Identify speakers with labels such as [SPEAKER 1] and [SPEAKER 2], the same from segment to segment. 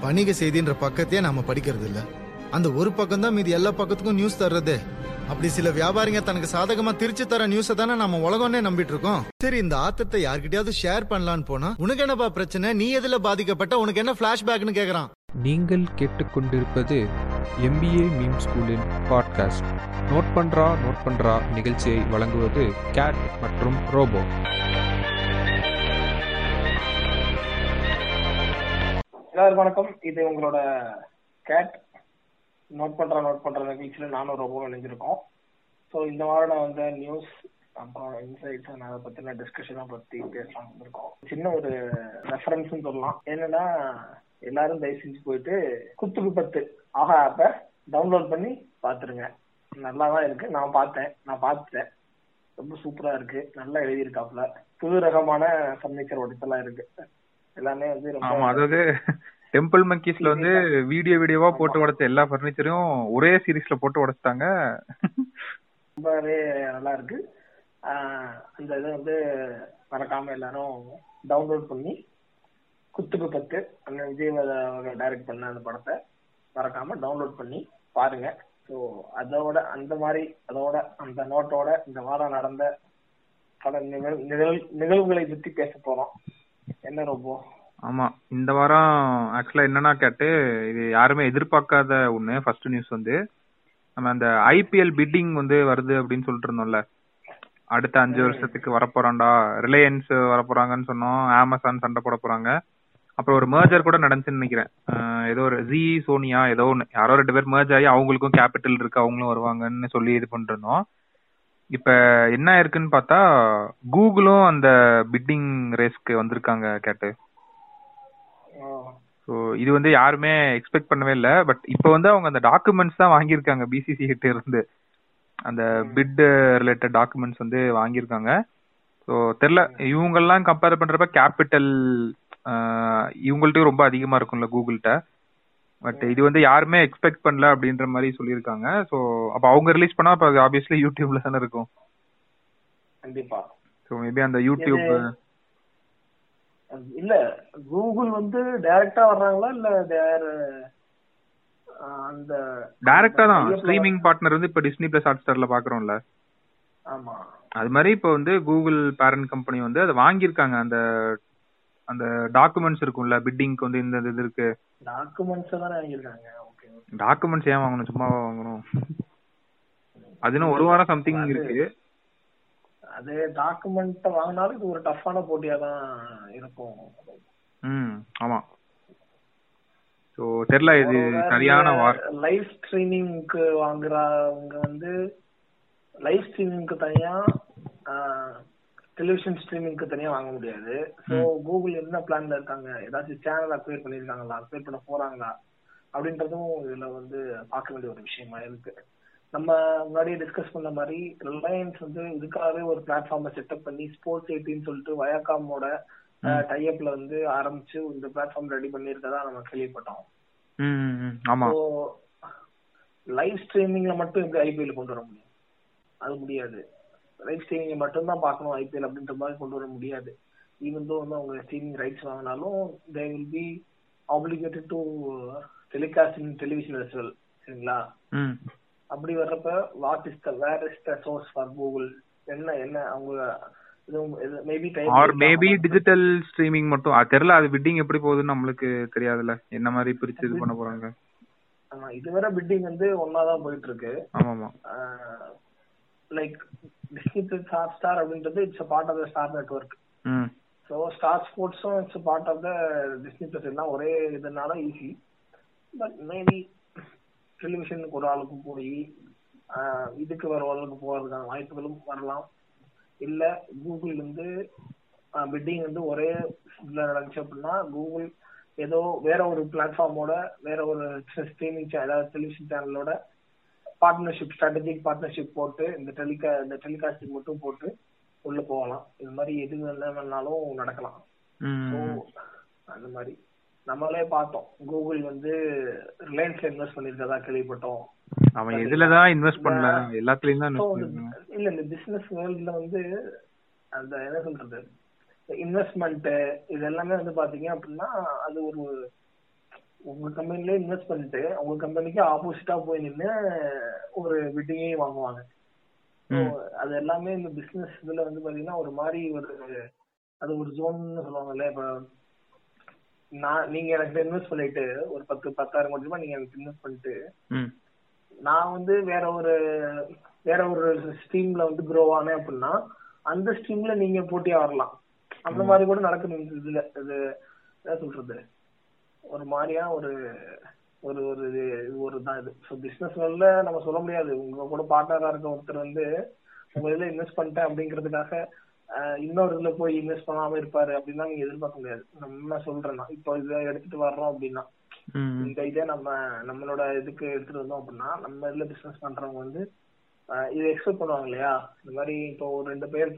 [SPEAKER 1] வணிக செய்தின்ற பக்கத்தையே நாம படிக்கிறது இல்ல அந்த ஒரு பக்கம் தான் மீதி எல்லா பக்கத்துக்கும் நியூஸ் தர்றது. அப்படி சில வியாபாரிங்க தனக்கு சாதகமா திருச்சி தர நியூஸ தானே நம்ம உலகம்னே நம்பிட்டு இருக்கோம் சரி இந்த ஆத்தத்தை யார்கிட்டயாவது ஷேர் பண்ணலான்னு போனா உனக்கு என்னப்பா பிரச்சனை? நீ எதுல பாதிக்கப்பட்ட? உனக்கு என்ன பிளாஷ்பேக்னு கேக்குறான்.
[SPEAKER 2] நீங்கள் கேட்டுக்கொண்டிருப்பது எம்பிஏ மீம் ஸ்கூலின் பாட்காஸ்ட் நோட் பண்றா நோட் பண்றா நிகழ்ச்சியை வழங்குவது கேட் மற்றும் ரோபோ
[SPEAKER 3] எல்லாருக்கும் வணக்கம். இது உங்களோட கேட். நோட் பண்ற நோட் பண்ற நிகழ்ச்சியில நானும் ரொம்ப நினைஞ்சிருக்கோம் ஸோ இந்த வாரம் வந்த நியூஸ் அப்புறம் இன்சைட்ஸ் அதை பத்தின டிஸ்கஷனை பத்தி பேசலாம் இருக்கோம் சின்ன ஒரு ரெஃபரன்ஸ் சொல்லலாம். என்னன்னா எல்லாரும் தயவு செஞ்சு போயிட்டு குத்துக்கு பத்து ஆஹா ஆப்பை டவுன்லோட் பண்ணி பாத்துருங்க நல்லா தான் இருக்கு. நான் பார்த்தேன். நான் பார்த்துட்டேன். ரொம்ப சூப்பரா இருக்கு. நல்லா எழுதியிருக்காப்ல புது ரகமான ஃபர்னிச்சர் உடைத்தெல்லாம் இருக்கு. எல்லாமே வந்து
[SPEAKER 4] ஆமா அதாவது டெம்பிள் மங்கீஸ்ல வந்து வீடியோ வீடியோவா போட்டு உடைச்ச எல்லா ஃபர்னிச்சரையும் ஒரே சீரிஸ்ல போட்டு உடைச்சிட்டாங்க.
[SPEAKER 3] ரொம்பவே நல்லா இருக்கு. அந்த இதை வந்து மறக்காம எல்லாரும் டவுன்லோட் பண்ணி குத்துக்கு பத்து அண்ணன் விஜய் டைரக்ட் பண்ண அந்த படத்தை மறக்காம டவுன்லோட் பண்ணி பாருங்க. ஸோ அதோட அந்த மாதிரி அதோட அந்த நோட்டோட இந்த வாரம் நடந்த பல நிகழ் நிகழ் நிகழ்வுகளை பத்தி பேச போறோம். என்ன ரொம்ப
[SPEAKER 4] ஆமா இந்த வாரம் ஆக்சுவலா என்னன்னா கேட்டு இது யாருமே எதிர்பார்க்காத ஒண்ணு ஃபர்ஸ்ட் நியூஸ் வந்து. நம்ம அந்த ஐபிஎல் பிட்டிங் வந்து வருது அப்படின்னு சொல்லிட்டு இருந்தோம்ல. அடுத்த அஞ்சு வருஷத்துக்கு வரப்போறான்டா ரிலையன்ஸ் வரப்போறாங்கன்னு சொன்னோம் அமேசான் சண்டை போட போறாங்க. அப்புறம் ஒரு மேர்ஜர் கூட நடந்துச்சுன்னு நினைக்கிறேன். ஏதோ ஒரு ஜி சோனியா ஏதோ ஒன்று யாரோ ரெண்டு பேர் merge ஆகி அவங்களுக்கும் கேபிட்டல் இருக்கு அவங்களும் வருவாங்கன்னு சொல்லி இது பண்ணிட்டு இருந்தோம் இப்ப என்ன இருக்குன்னு பார்த்தா கூகுளும் அந்த பிட்டிங் ரேஸ்க்கு வந்திருக்காங்க கேட்டு. ஸோ இது வந்து யாருமே எக்ஸ்பெக்ட் பண்ணவே இல்லை. பட் இப்போ வந்து அவங்க அந்த டாக்குமெண்ட்ஸ் தான் வாங்கியிருக்காங்க. பிசிசி கிட்ட இருந்து. அந்த பிட் ரிலேட்டட் டாக்குமெண்ட்ஸ் வந்து வாங்கியிருக்காங்க. ஸோ தெரில. இவங்கெல்லாம் கம்பேர் பண்றப்ப கேபிட்டல் இவங்கள்ட்ட ரொம்ப அதிகமா இருக்கும்ல கூகுள்கிட்ட பட் இது வந்து யாருமே எக்ஸ்பெக்ட் பண்ணல அப்படின்ற மாதிரி சொல்லியிருக்காங்க. ஸோ அப்போ அவங்க ரிலீஸ் பண்ணா அப்போ ஆப்வியஸ்லி யூடியூப்ல தானே இருக்கும்.
[SPEAKER 3] கண்டிப்பா.
[SPEAKER 4] ஸோ மேபி அந்த யூடியூப்
[SPEAKER 3] இல்ல கூகுள் வந்து டைரக்டா வர்றாங்களா? இல்ல ஆஹ் அந்த
[SPEAKER 4] டைரக்டா தான். ஸ்ட்ரீமிங் பார்ட்னர் வந்து இப்போ டிஸ்னி பிளஸ் ஹாட் ஸ்டார்ல பாக்குறோம்ல
[SPEAKER 3] ஆமா.
[SPEAKER 4] அது மாதிரி இப்போ வந்து கூகுள் பேரண்ட் கம்பெனி வந்து அதை வாங்கியிருக்காங்க. அந்த அந்த டாக்குமெண்ட்ஸ் இருக்கும்ல பிட்டிங்க்கு வந்து இந்த இது இருக்கு.
[SPEAKER 3] டாக்குமெண்ட்ஸ் தானே வாங்கியிருக்காங்க. ஓகே
[SPEAKER 4] டாக்குமெண்ட்ஸ் ஏன் வாங்கணும்? சும்மா வாங்கணும்? அது இன்னும் ஒரு வாரம் சம்திங் இருக்கு.
[SPEAKER 3] அது டாக்குமெண்ட் வாங்கினாலும் இது ஒரு டஃப்பான போட்டியா தான் இருக்கும்.
[SPEAKER 4] ம் ஆமா. ஸோ தெரியல இது சரியான
[SPEAKER 3] லைவ் ஸ்ட்ரீமிங்க்கு வாங்குறவங்க வந்து லைவ் ஸ்ட்ரீமிங்க்கு தனியா டெலிவிஷன் ஸ்ட்ரீமிங்க்கு தனியா வாங்க முடியாது. ஸோ கூகுள் என்ன பிளான்ல இருக்காங்க? ஏதாச்சும் சேனல் அக்வேர் பண்ணிருக்காங்களா அக்வேர் பண்ண போறாங்களா? அப்படின்றதும் இதுல வந்து பார்க்க வேண்டிய ஒரு விஷயமா இருக்கு. நம்ம முன்னாடியே டிஸ்கஸ் பண்ண மாதிரி ரிலையன்ஸ் வந்து இதுக்காகவே ஒரு பிளாட்ஃபார்மை செட்டப் பண்ணி ஸ்போர்ட்ஸ் எயிட்டின்னு சொல்லிட்டு வயக்காமோட டைப்ல வந்து ஆரம்பிச்சு இந்த பிளாட்ஃபார்ம் ரெடி பண்ணியிருக்கதா நம்ம கேள்விப்பட்டோம்.
[SPEAKER 4] ஆமா.
[SPEAKER 3] லைவ் ஸ்ட்ரீமிங்ல மட்டும் எப்படி ஐபிஎல் கொண்டு வர முடியும்? அது முடியாது. லைவ் ஸ்ட்ரீமிங் மட்டும் தான் பார்க்கணும் ஐபிஎல் அப்படின்ற மாதிரி கொண்டு வர முடியாது. ஈவன் தோ வந்து அவங்க ஸ்ட்ரீமிங் ரைட்ஸ் வாங்கினாலும் they will be obligated to telecast in television சரிங்களா? அப்படி வர்றப்ப what is the where is the source for Google என்ன என்ன அவங்க maybe
[SPEAKER 4] or maybe digital streaming மட்டும். தெரியல அது பிட்டிங் எப்படி போகுதுன்னு நம்மளுக்கு தெரியாதுல்ல. என்ன மாதிரி பிரிச்சு இது பண்ண போறாங்க?
[SPEAKER 3] ஆமா இதுவரை பிட்டிங் வந்து ஒன்னாதான் போயிட்டு இருக்கு
[SPEAKER 4] ஆமா
[SPEAKER 3] like Disney plus Hotstar அப்படின்றது it's part of the star network
[SPEAKER 4] hmm.
[SPEAKER 3] So star ஸ்போர்ட்ஸும் it's part of the Disney plus எல்லாம் ஒரே இதனால ஈஸி பட் மேபி டெலிவிஷனுக்கு ஒரு ஆளுக்கு போய் இதுக்கு வர ஆளுக்கு போறதுக்கான வாய்ப்புகளும் வரலாம். இல்ல கூகுள் வந்து பிட்டிங் வந்து ஒரே இதுல நடந்துச்சு அப்படின்னா கூகுள் ஏதோ வேற ஒரு பிளாட்ஃபார்மோட வேற ஒரு ஸ்ட்ரீமிங் அதாவது டெலிவிஷன் சேனலோட பார்ட்னர்ஷிப் ஸ்ட்ராட்டஜிக் பார்ட்னர்ஷிப் போட்டு இந்த டெலிகா இந்த டெலிகாஸ்டிங் மட்டும் போட்டு உள்ள போகலாம். இது மாதிரி எது வேணாலும் நடக்கலாம். அந்த மாதிரி. நம்மளே பார்த்தோம். கூகுள் வந்து ரிலையன்ஸ்ல இன்வெஸ்ட் பண்ணிருக்கதா கேள்விப்பட்டோம்.
[SPEAKER 4] அவன் எதுலதான் இன்வெஸ்ட் பண்ணல எல்லாத்துலயும் தான்
[SPEAKER 3] இல்ல இந்த பிசினஸ் வேர்ல்ட்ல வந்து அந்த என்ன சொல்றது? இன்வெஸ்ட்மெண்ட் இது எல்லாமே வந்து பாத்தீங்க அப்படின்னா அது ஒரு உங்க கம்பெனில இன்வெஸ்ட் பண்ணிட்டு உங்க கம்பெனிக்கு ஆப்போசிட்டா போய் நின்னு ஒரு பிட்டிங்கையும் வாங்குவாங்க. அது எல்லாமே இந்த பிசினஸ் இதுல வந்து பாத்தீங்கன்னா ஒரு மாதிரி ஒரு அது ஒரு ஜோன்னு சொல்லுவாங்கல்ல இப்ப நான் நீங்க எனக்கு இன்வெஸ்ட் பண்ணிட்டு ஒரு பத்து பத்தாயிரம் கோடி ரூபாய் நீங்க எனக்கு இன்வெஸ்ட் பண்ணிட்டு நான் வந்து வேற ஒரு வேற ஒரு ஸ்ட்ரீம்ல வந்து க்ரோ ஆனேன் அப்படின்னா அந்த ஸ்ட்ரீம்ல நீங்க போட்டியா வரலாம் அந்த மாதிரி கூட நடக்குது இதுல இது என்ன சொல்றது? ஒரு மாதிரியா ஒரு ஒரு ஒரு இது இது ஒரு தான் இது. ஸோ பிசினஸ் வேர்ல்ட்ல நம்ம சொல்ல முடியாது. உங்க கூட பார்ட்னரா இருக்க ஒருத்தர் வந்து உங்க இதுல இன்வெஸ்ட் பண்ணிட்டேன் அப்படிங்கிறதுக்காக இன்னொரு இதுல போய் இன்வெஸ்ட் பண்ணாம இருப்பாரு அப்படின்னா நீங்க எதிர்பார்க்க முடியாது. நம்ம சொல்றேன்னா. இப்போ இதை எடுத்துட்டு வர்றோம் அப்படின்னா இந்த இதே நம்ம நம்மளோட இதுக்கு எடுத்துட்டு வந்தோம் அப்படின்னா நம்ம இதுல பிசினஸ் பண்றவங்க வந்து இதை எக்ஸ்பெக்ட் பண்ணுவாங்க இல்லையா? இந்த மாதிரி இப்போ ஒரு ரெண்டு பேர்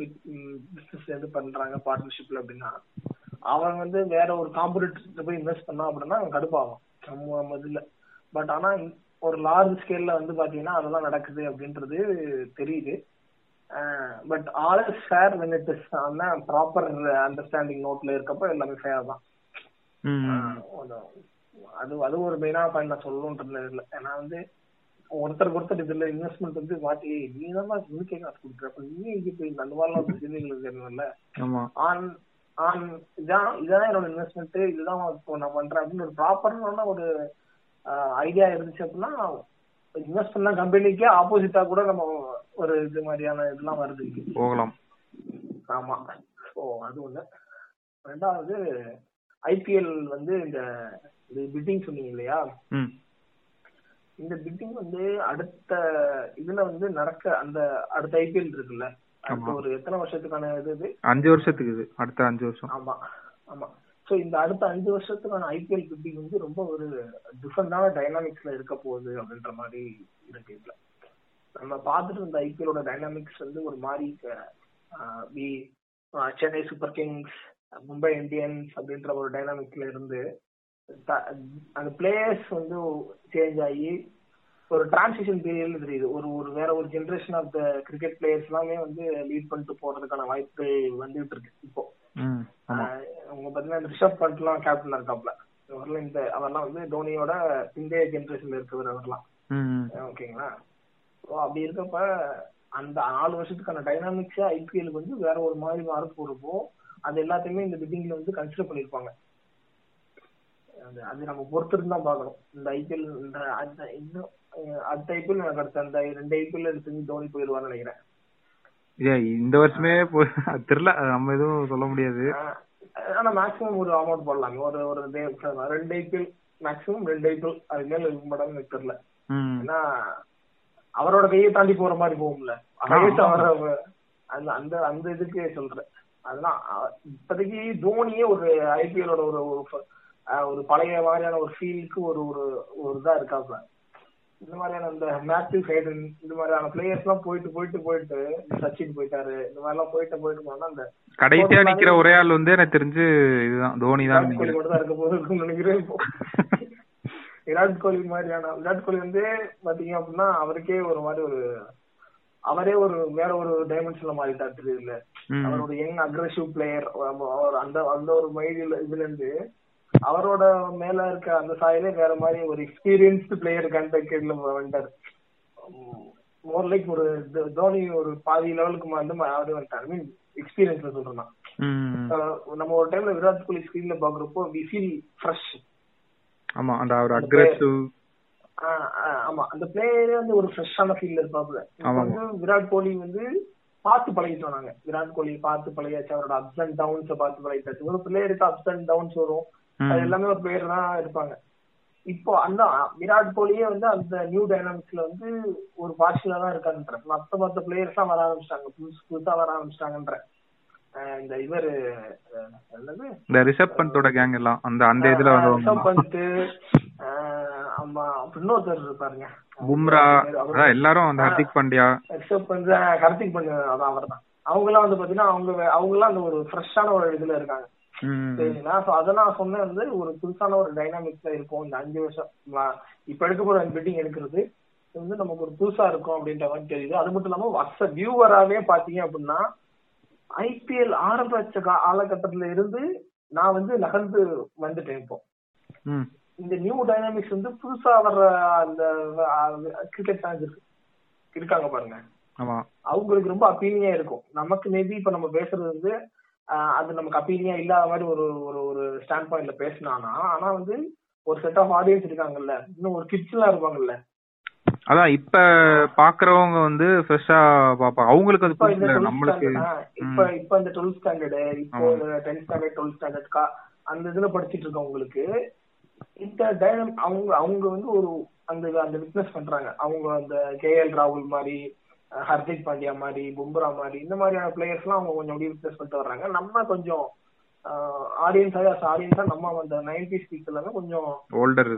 [SPEAKER 3] பிசினஸ் எது பண்றாங்க பார்ட்னர்ஷிப்ல அப்படின்னா அவங்க வந்து வேற ஒரு காம்படிட்டர் போய் இன்வெஸ்ட் பண்ணா அப்படின்னா அவன் கடுப்பாகும் நம்ம நம்ம இதுல பட் ஆனா ஒரு லார்ஜ் ஸ்கேல்ல வந்து பாத்தீங்கன்னா அதெல்லாம் நடக்குது அப்படின்றது தெரியுது. But all is fair when it is proper understanding நோட்ல இருக்கப்போ எல்லாமே ஃபேர் தான். அது அது ஒரு மெயினான பாயிண்ட் நான் சொல்லணும்ன்றது இல்ல ஏன்னா வந்து ஒருத்தருக்கு ஒருத்தர் இதுல இன்வெஸ்ட்மெண்ட் வந்து மாட்டி நீ தான் உனக்கே காசு கொடுக்குற அப்ப நீ இங்க போய் நல்ல மாதிரிலாம் பிரச்சனைகள் தெரியணும்ல
[SPEAKER 4] ஆமா.
[SPEAKER 3] ஆன் ஆன் இதான் இதான் என்னோட இன்வெஸ்ட்மெண்ட் இதுதான் இப்போ நான் பண்றேன். அப்படின்னு ஒரு ப்ராப்பரான ஒரு ஐடியா இருந்துச்சு அப்படின்னா இன்வெஸ்ட் பண்ண கம்பெனிக்கே ஆப்போசிட்டா கூட நம்ம ஒரு இது மாதிரியான இதெல்லாம் வருது.
[SPEAKER 4] போகலாம்.
[SPEAKER 3] ஆமா. ஓ அது ஒண்ணு. ரெண்டாவது ஐபிஎல் வந்து இந்த பிட்டிங் சொன்னீங்க இல்லையா? இந்த பிட்டிங் வந்து அடுத்த இதுல வந்து நடக்க அந்த அடுத்த ஐபிஎல் இருக்குல்ல? அடுத்த. ஒரு எத்தனை வருஷத்துக்கான இது?
[SPEAKER 4] அஞ்சு வருஷத்துக்கு இது. அடுத்த அஞ்சு வருஷம்.
[SPEAKER 3] ஆமா. ஆமா. ஸோ இந்த அடுத்த அஞ்சு வருஷத்துக்கான ஐபிஎல் பிட்டிங் வந்து ரொம்ப ஒரு டிஃபரெண்டான டைனாமிக்ஸ்ல இருக்க போகுது அப்படின்ற மாதிரி இருக்கு இதுல. நம்ம பார்த்துட்டு இருந்த ஐபிஎலோட டைனாமிக்ஸ் வந்து ஒரு மாதிரி ஆஹ், Chennai Super Kings Mumbai Indians அப்படின்ற ஒரு டைனாமிக்ஸ்ல இருந்து அந்த பிளேயர்ஸ் வந்து சேஞ்ச் ஆகி ஒரு டிரான்சிஷன் பீரியட்ல தெரியுது. ஒரு ஒரு வேற ஒரு generation of the cricket players எல்லாமே வந்து லீட் பண்ணிட்டு போறதுக்கான வாய்ப்பு வந்துட்டு இருக்கு இப்போ. அவங்க பாத்தீங்கன்னா ரிஷப் பண்ட்லாம் கேப்டன் இருக்காப்ல. இந்த அவர்லாம் வந்து தோனியோட இந்திய ஜெனரேஷன்ல இருக்கவர் அவர்லாம்.
[SPEAKER 4] ம்
[SPEAKER 3] ஓகேங்களா? ஸோ அப்படி இருக்கப்ப அந்த நாலு வருஷத்துக்கான டைனாமிக்ஸ் ஐபிஎலுக்கு வந்து வேற ஒரு மாதிரி மாற போறப்போ அது எல்லாத்தையுமே இந்த பிட்டிங்ல வந்து கன்சிடர் பண்ணிருப்பாங்க. அது அது நம்ம பொறுத்திருந்து தான் பார்க்கணும். இந்த ஐபிஎல் இந்த அந்த இன்னும் அடுத்த ஐபிஎல் எனக்கு அடுத்த அந்த ரெண்டு ஐபிஎல் எடுத்து தோனி போயிடுவான்னு நினைக்கிறேன்.
[SPEAKER 4] இந்த வருஷமே தெரியல நம்ம எதுவும் சொல்ல முடியாது.
[SPEAKER 3] ஆனா மேக்ஸிமம் ஒரு அமௌண்ட் போடலாங்க ஒரு ஒரு ரெண்டு ஐபிஎல் மேக்ஸிமம் ரெண்டு ஐபிஎல் அது மேல இருக்க தெரியல ஏன்னா அவரோட கையை தாண்டி போற மாதிரி போகும்ல. அந்த அந்த அந்த இதுக்கு சொல்றேன். அதெல்லாம் இப்போதைக்கு தோனியே ஒரு ஐபிஎலோட ஒரு ஒரு பழைய மாதிரியான ஒரு ஃபீலுக்கு ஒரு ஒரு ஒரு இதா இருக்காப்ல. இந்த மாதிரியான இந்த மேத்யூ ஹைடன் இந்த மாதிரியான பிளேயர்ஸ் எல்லாம் போயிட்டு போயிட்டு போயிட்டு சச்சின் போயிட்டாரு இந்த மாதிரி எல்லாம் போயிட்டு போயிட்டு போனா அந்த
[SPEAKER 4] கடைசியா நிக்கிற ஒரே ஆள் வந்து எனக்கு தெரிஞ்சு இதுதான் தோனி தான்
[SPEAKER 3] மட்டும் தான் இருக்க இருக்கும்னு நினைக்கிறேன். விராட் கோலி மாதிரியான விராட் கோலி வந்து பாத்தீங்க அப்படின்னா அவருக்கே ஒரு மாதிரி ஒரு அவரே ஒரு வேற ஒரு டைமென்ஷன்ல மாறிட்டாரு
[SPEAKER 4] ம்.
[SPEAKER 3] அவரோட யங் அக்ரெசிவ் பிளேயர் அந்த அந்த ஒரு மைடில இதுல இருந்து அவரோட மேல இருக்க அந்த சாயிலே வேற மாதிரி ஒரு எக்ஸ்பீரியன்ஸ்டு பிளேயர் கண்டக்டர்ல வந்துட்டாரு. மோர் லைக் ஒரு தோனி ஒரு பாதி லெவலுக்கு வந்து அப்படி வந்துட்டாரு. மீன் எக்ஸ்பீரியன்ஸ்ல சொல்றேன் நம்ம ஒரு டைம்ல விராட் கோலி ஸ்கிரீன்ல பாக்குறப்போ வி ஃபீல் ஃப்ரெஷ்
[SPEAKER 4] ஆமா அந்த அவர் அக்ரெசிவ்
[SPEAKER 3] ஆமா. அந்த பிளேயரே வந்து ஒரு ஃப்ரெஷ்ஷான ஃபீல்ல
[SPEAKER 4] ஆமா.
[SPEAKER 3] வந்து விராட் கோலி வந்து பார்த்து பழகிட்டோம் நாங்க. விராட் கோலி பார்த்து பழகியாச்சு. அவரோட அப்ஸ் அண்ட் டவுன்ஸ் பார்த்து பழகிட்டாச்சு. ஒரு பிளேயருக்கு அப்ஸ் அண்ட் டவுன்ஸ் வரும். அது எல்லாமே ஒரு பிளேயர் தான் இருப்பாங்க இப்போ அந்த விராட் கோலியே வந்து அந்த நியூ டைனாமிக்ஸ்ல வந்து ஒரு பார்ஷியலா தான் இருக்கான்ற மத்த மத்த பிளேயர்ஸ் தான் வர ஆரம்பிச்சிட்டாங்க. புதுசு புதுசா வர ஆரம்பிச்சிட்டாங்கன்ற. இந்த இவரு
[SPEAKER 4] இந்த ரிஷப் பந்தோட கேங் எல்லாம் அந்த அந்த இதுல
[SPEAKER 3] ரிஷப்
[SPEAKER 4] வருவாங்க
[SPEAKER 3] பந்த் ஆமா இன்னொருத்தர் இருப்பாருங்க
[SPEAKER 4] பும்ரா அதான் எல்லாரும் அந்த ஹர்திக் பாண்டியா.
[SPEAKER 3] ரிஷப் பந்த் ஆஹ் கார்த்திக் பண்ணு அதான் அவர் தான் அவங்க எல்லாம் வந்து பாத்தீங்கன்னா அவங்க அவங்க எல்லாம் அந்த ஒரு ஃப்ரெஷ்ஷான ஒரு இதுல இருக்காங்க. சரிங்களா? சோ அத நான் சொன்னேன் வந்து ஒரு புதுசான ஒரு டைனாமிக்ஸ்ல இருக்கும். இந்த அஞ்சு வருஷம் இப்ப எடுக்க போற பிட்டிங் எடுக்கிறது வந்து நமக்கு ஒரு புதுசா இருக்கும் அப்படின்ற மாதிரி தெரியுது. அது மட்டும் இல்லாம வருஷ வியூவராவே பாத்தீங்க அப்படின்னா ஐபிஎல் ஆரம்பிச்ச காலகட்டத்துல இருந்து நான் வந்து நகர்ந்து வந்துட்டேன் இப்போ. இந்த நியூ டைனாமிக்ஸ் வந்து புதுசா வர்ற அந்த கிரிக்கெட் ஃபேன்ஸ் இருக்கு. இருக்காங்க பாருங்க.
[SPEAKER 4] ஆமா.
[SPEAKER 3] அவங்களுக்கு ரொம்ப அப்பீலிங்கா இருக்கும். நமக்கு மேபி இப்ப நம்ம பேசுறது வந்து அது நமக்கு அப்பீலிங்கா இல்லாத மாதிரி ஒரு ஒரு ஒரு ஸ்டாண்ட் பாயிண்ட்ல பேசினானா ஆனா வந்து ஒரு செட் ஆஃப் ஆடியன்ஸ் இருக்காங்கல்ல இன்னும் ஒரு கிட்ஸ் எல்லாம் இருப்பாங்கல்ல.
[SPEAKER 4] அதான் இப்ப பாக்குறவங்க வந்து ஃப்ரெஷ்ஷா பாப்பாங்க அவங்களுக்கு அது
[SPEAKER 3] 12th
[SPEAKER 4] நம்மளுக்கு
[SPEAKER 3] இப்ப இப்ப இந்த டுவெல்த் ஸ்டாண்டர்டு இப்போ டென்த் ஸ்டாண்டர்ட் டுவெல்த் ஸ்டாண்டர்ட் கா அந்த இதுல படிச்சிட்டு இருக்கவங்களுக்கு இந்த டைனம் அவங்க அவங்க வந்து ஒரு அந்த அந்த விட்னஸ் பண்றாங்க. அவங்க அந்த கேஎல் ராகுல் மாதிரி ஹர்திக் பாண்டியா மாதிரி பும்ரா மாதிரி இந்த மாதிரியான பிளேயர்ஸ் எல்லாம் அவங்க கொஞ்சம் அப்படியே விட்னஸ் பண்ணிட்டு வர்றாங்க. நம்ம கொஞ்சம் ஆடியன்ஸ் ஆடியன்ஸா நம்ம அந்த நைன்டி ஸ்பீக் எல்லாமே கொஞ்சம்
[SPEAKER 4] ஓல்டர்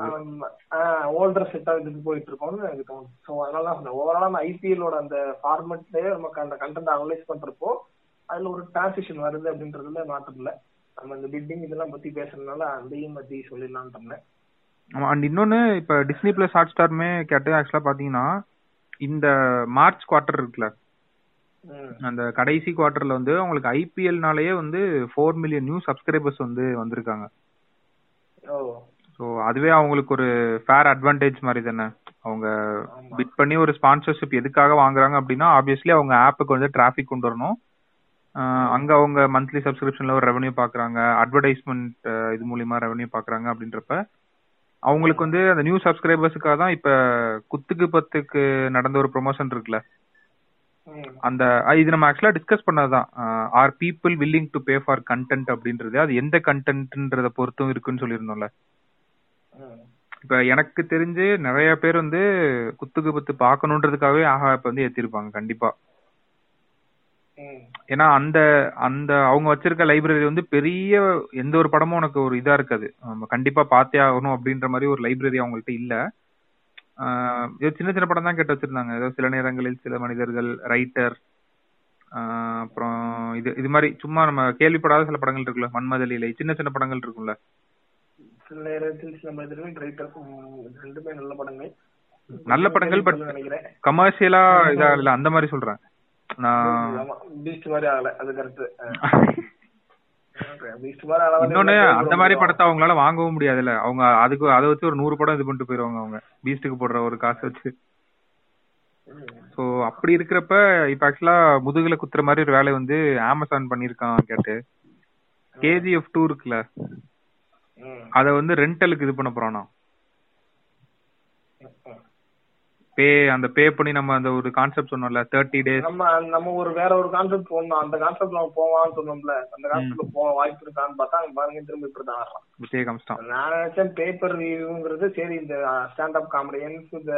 [SPEAKER 3] ஓல்டர் செட்டா இதுக்கு போயிட்டு இருக்கோம்னு எனக்கு தோணுது. ஸோ அதனால தான் சொன்னேன் ஓவராலா அந்த ஐபிஎல்லோட அந்த ஃபார்மெட்லயே நமக்கு அந்த கண்டென்ட் அனலைஸ் பண்றப்போ அதுல ஒரு டிரான்சிஷன் வருது அப்படின்றதுல மாற்றம் இல்ல. நம்ம இந்த பில்டிங் இதெல்லாம் பத்தி பேசுறதுனால அதையும் பத்தி சொல்லிடலாம்னு
[SPEAKER 4] அண்ட் இன்னொன்னு இப்ப டிஸ்னி பிளஸ் ஹாட் ஸ்டாருமே கேட்டு ஆக்சுவலா பாத்தீங்கன்னா இந்த மார்ச் குவார்டர் இருக்குல்ல. அந்த கடைசி குவார்டர்ல வந்து உங்களுக்கு ஐபிஎல்னாலேயே வந்து ஃபோர் மில்லியன் நியூ சப்ஸ்கிரைபர்ஸ் வந்து வந்திருக்காங்க. ஸோ அதுவே அவங்களுக்கு ஒரு ஃபேர் அட்வான்டேஜ் மாதிரி தானே. அவங்க. பிட் பண்ணி ஒரு ஸ்பான்சர்ஷிப் எதுக்காக வாங்குறாங்க அப்படின்னா ஆப்வியஸ்லி அவங்க ஆப்புக்கு வந்து டிராஃபிக் கொண்டு வரணும். அங்க அவங்க மந்த்லி சப்ஸ்கிரிப்ஷன்ல ஒரு ரெவன்யூ பாக்குறாங்க அட்வர்டைஸ்மெண்ட் இது மூலியமா ரெவன்யூ பாக்குறாங்க அப்படின்றப்ப அவங்களுக்கு வந்து அந்த நியூ சப்ஸ்கிரைபர்ஸுக்காக தான் இப்ப குத்துக்கு பத்துக்கு நடந்த ஒரு ப்ரொமோஷன் இருக்குல்ல. அந்த இது நம்ம ஆக்சுவலா discuss பண்ணதுதான் are people willing to pay for content அப்படின்றது அது எந்த கண்டென்ட்ன்றத பொறுத்தும் இருக்குன்னு சொல்லியிருந்தோம்ல. இப்ப எனக்கு தெரிஞ்சு நிறைய பேர் வந்து குத்துக்கு பத்து பார்க்கணுன்றதுக்காகவே ஆஹா இப்ப வந்து ஏத்திருப்பாங்க கண்டிப்பா. ஏன்னா அந்த அந்த அவங்க வச்சிருக்க லைப்ரரி வந்து பெரிய எந்த ஒரு படமும் உனக்கு ஒரு இதா இருக்காது. நம்ம கண்டிப்பா பார்த்தே ஆகணும் அப்படின்ற மாதிரி ஒரு லைப்ரரி அவங்கள்ட்ட இல்ல. சின்ன சின்ன படம் தான் கேட்டு வச்சிருந்தாங்க. ஏதோ சில நேரங்களில் சில மனிதர்கள் ரைட்டர் அப்புறம் இது இது மாதிரி சும்மா நம்ம கேள்விப்படாத சில படங்கள் இருக்குல்ல. மன்மதலிலை சின்ன சின்ன படங்கள் இருக்கும்ல.
[SPEAKER 3] சில நேரத்தில் சில மனிதர்கள் ரைட்டர் ரெண்டுமே நல்ல படங்கள்.
[SPEAKER 4] நல்ல படங்கள்,
[SPEAKER 3] நினைக்கிறேன்.
[SPEAKER 4] கமர்ஷியலா இதா இல்ல அந்த மாதிரி சொல்றேன். அந்த மாதிரி படத்தை அவங்களால வாங்கவும் முடியாதுல்ல. அவங்க அதுக்கு அதை வச்சு ஒரு நூறு படம் இது பண்ணிட்டு போயிருவாங்க அவங்க. பீஸ்டுக்கு போடுற ஒரு காசு வச்சு. சோ அப்படி இருக்கிறப்ப இப்ப ஆக்சுவலா முதுகுல குத்துற மாதிரி ஒரு வேலை வந்து அமேசான் பண்ணிருக்கான் கேட்டு. கேஜிஎஃப் டூ இருக்குல்ல. அத வந்து ரெண்டலுக்கு இது பண்ண போறானா பே அந்த பே பண்ணி நம்ம அந்த ஒரு கான்செப்ட் சொன்னோம்ல தேர்ட்டி டேஸ்
[SPEAKER 3] நம்ம நம்ம ஒரு வேற ஒரு கான்செப்ட் போனோம் அந்த கான்செப்ட் நம்ம போவான்னு சொன்னோம்ல அந்த கான்செப்ட்ல போக வாய்ப்பு இருக்கான்னு பார்த்தா பாருங்க திரும்ப இப்படி தான் ஆடுறான்.
[SPEAKER 4] விஜய் காமிச்சிட்டான்
[SPEAKER 3] நான் நினைச்சேன் பேப்பர் ரிவ்யூங்கிறது சரி இந்த ஸ்டாண்ட் அப் காமெடியன்ஸ் இந்த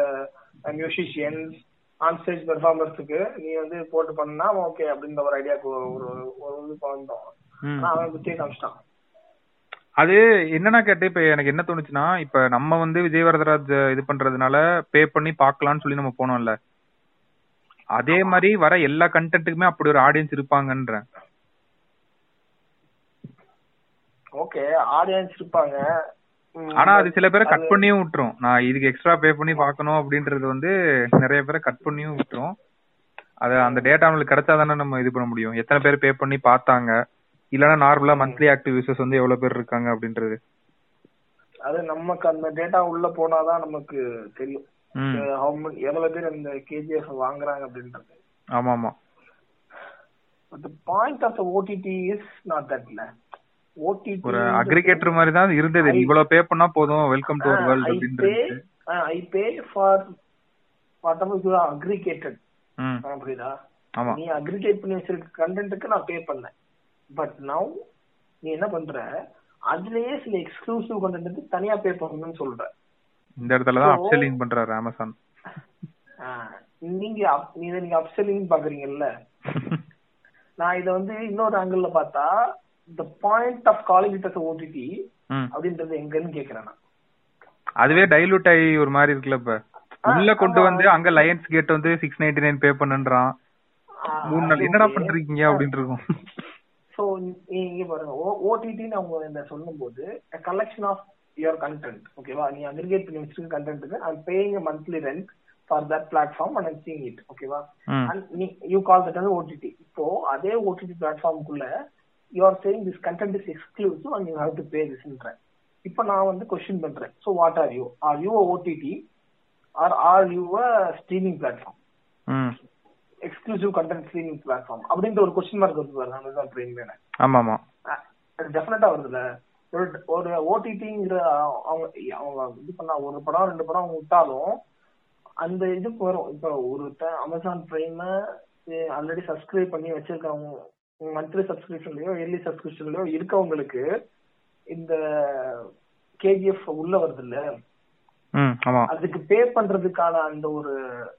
[SPEAKER 3] மியூசிஷியன்ஸ் ஆன் ஸ்டேஜ் பெர்ஃபார்மர்ஸுக்கு நீ வந்து போட்டு பண்ணா ஓகே அப்படின்ற ஒரு ஐடியாக்கு ஒரு ஒரு இது வந்தோம். ஆனா அவன் விஜய் காமிச்சிட்டான்
[SPEAKER 4] அது என்னன்னா கேட்டு இப்ப எனக்கு என்ன தோணுச்சுன்னா இப்ப நம்ம வந்து விஜய் வரதராஜ் இது பண்றதுனால பே பண்ணி பார்க்கலாம்னு சொல்லி நம்ம போனோம்ல. அதே மாதிரி வர எல்லா கண்டென்ட்டுக்குமே அப்படி ஒரு ஆடியன்ஸ் இருப்பாங்கன்றேன்.
[SPEAKER 3] ஓகே ஆடியன்ஸ் இருப்பாங்க.
[SPEAKER 4] ஆனா அது சில பேரை கட் பண்ணியும் விட்டுரும். நான் இதுக்கு எக்ஸ்ட்ரா பே பண்ணி பார்க்கணும் அப்படின்றது வந்து நிறைய பேரை கட் பண்ணியும் விட்டுரும். அது அந்த டேட்டா நம்மளுக்கு கிடைச்சா தானே நம்ம இது பண்ண முடியும். எத்தனை பேர் பே பண்ணி பார்த்தாங்க. இல்லனா நார்மலா மந்த்லி ஆக்டிவ் யூசர்ஸ் வந்து எவ்வளவு பேர் இருக்காங்க அப்படின்றது.
[SPEAKER 3] அது நமக்கு அந்த டேட்டா உள்ள போனாதான் நமக்கு தெரியும். எவ்வளவு பேர் அந்த கேஜிஎஃப் வாங்குறாங்க அப்படின்றது.
[SPEAKER 4] ஆமா ஆமா
[SPEAKER 3] but point of the OTT is not that இல்ல. ஓடிடி
[SPEAKER 4] ஒரு அக்ரிகேட்டர் மாதிரி தான் இருந்தது. இவ்வளவு பே பண்ணா போதும். வெல்கம் டு அவர் வேர்ல்ட் அப்படின்றது.
[SPEAKER 3] I pay for whatever aggregated
[SPEAKER 4] ம்.
[SPEAKER 3] புரியுதா?
[SPEAKER 4] ஆமா.
[SPEAKER 3] நீ அக்ரிகேட் பண்ணி வச்சிருக்க கண்டென்ட்டுக்கு நான் பே பண்ணேன். பட் நவ் நீ என்ன பண்ற? அதுலயே சில எக்ஸ்க்ளூசிவ் கண்டென்ட் தனியா பே பண்ணணும்னு சொல்ற.
[SPEAKER 4] இந்த இடத்துல தான் அப்செல்லிங் பண்றாரு அமேசான்
[SPEAKER 3] நீங்க இதை நீங்க அப்செல்லிங் பாக்குறீங்கல்ல? நான் இத வந்து இன்னொரு ஆங்கிள் பார்த்தா the point of calling it as OTT அப்படின்றது எங்கன்னு கேக்குறேன் நான்.
[SPEAKER 4] அதுவே டைலூட் ஆகி ஒரு மாதிரி இருக்குல்ல இப்ப? உள்ள கொண்டு. வந்து அங்க லயன்ஸ் கேட் வந்து சிக்ஸ் நைன்டி நைன் பே பண்ணுன்றான் மூணு நாள் என்னடா. பண்றீங்க அப்படின்னு இருக்கும்.
[SPEAKER 3] சோ இங்க பாருங்க. ஓடிடின்னு அவங்க இந்த சொல்லும்போது கலெக்ஷன் ஆஃப் யுவர் கண்டென்ட் ஓகேவா நீ அக்ரிகேட் பண்ணி வச்சிருக்க கண்டென்ட்டுக்கு I paying monthly rent for that platform and seeing it ஓகேவா. அண்ட் நீ யூ கால் தட் வந்து ஓடிடி இப்போ அதே OTT பிளாட்ஃபார்முக்குள்ள you are saying this content is exclusive and you have to pay திஸ்ன்ற இப்ப நான் வந்து கொஸ்டின் பண்றேன். So what are you are you OTT or are you streaming platform exclusive content streaming platform அப்படின்ற ஒரு question mark வருது பாருங்க. Amazon prime மேல
[SPEAKER 4] ஆமா ஆமா
[SPEAKER 3] டெஃபினட்டா வருதுல்ல. ஒரு ஒரு ஓடிடிங்கிற அவங்க அவங்க இது பண்ணா ஒரு படம் ரெண்டு படம் அவங்க விட்டாலும் அந்த இதுக்கு வரும். இப்ப ஒரு அமேசான் பிரைம ஆல்ரெடி சப்ஸ்கிரைப் பண்ணி வச்சிருக்கவங்க மந்த்லி சப்ஸ்கிரிப்ஷன்லயோ இயர்லி சப்ஸ்கிரிப்ஷன்லயோ இருக்கவங்களுக்கு இந்த கேஜிஎஃப் உள்ள வருது இல்ல அதுக்கு பே பண்றதுக்கான அந்த ஒரு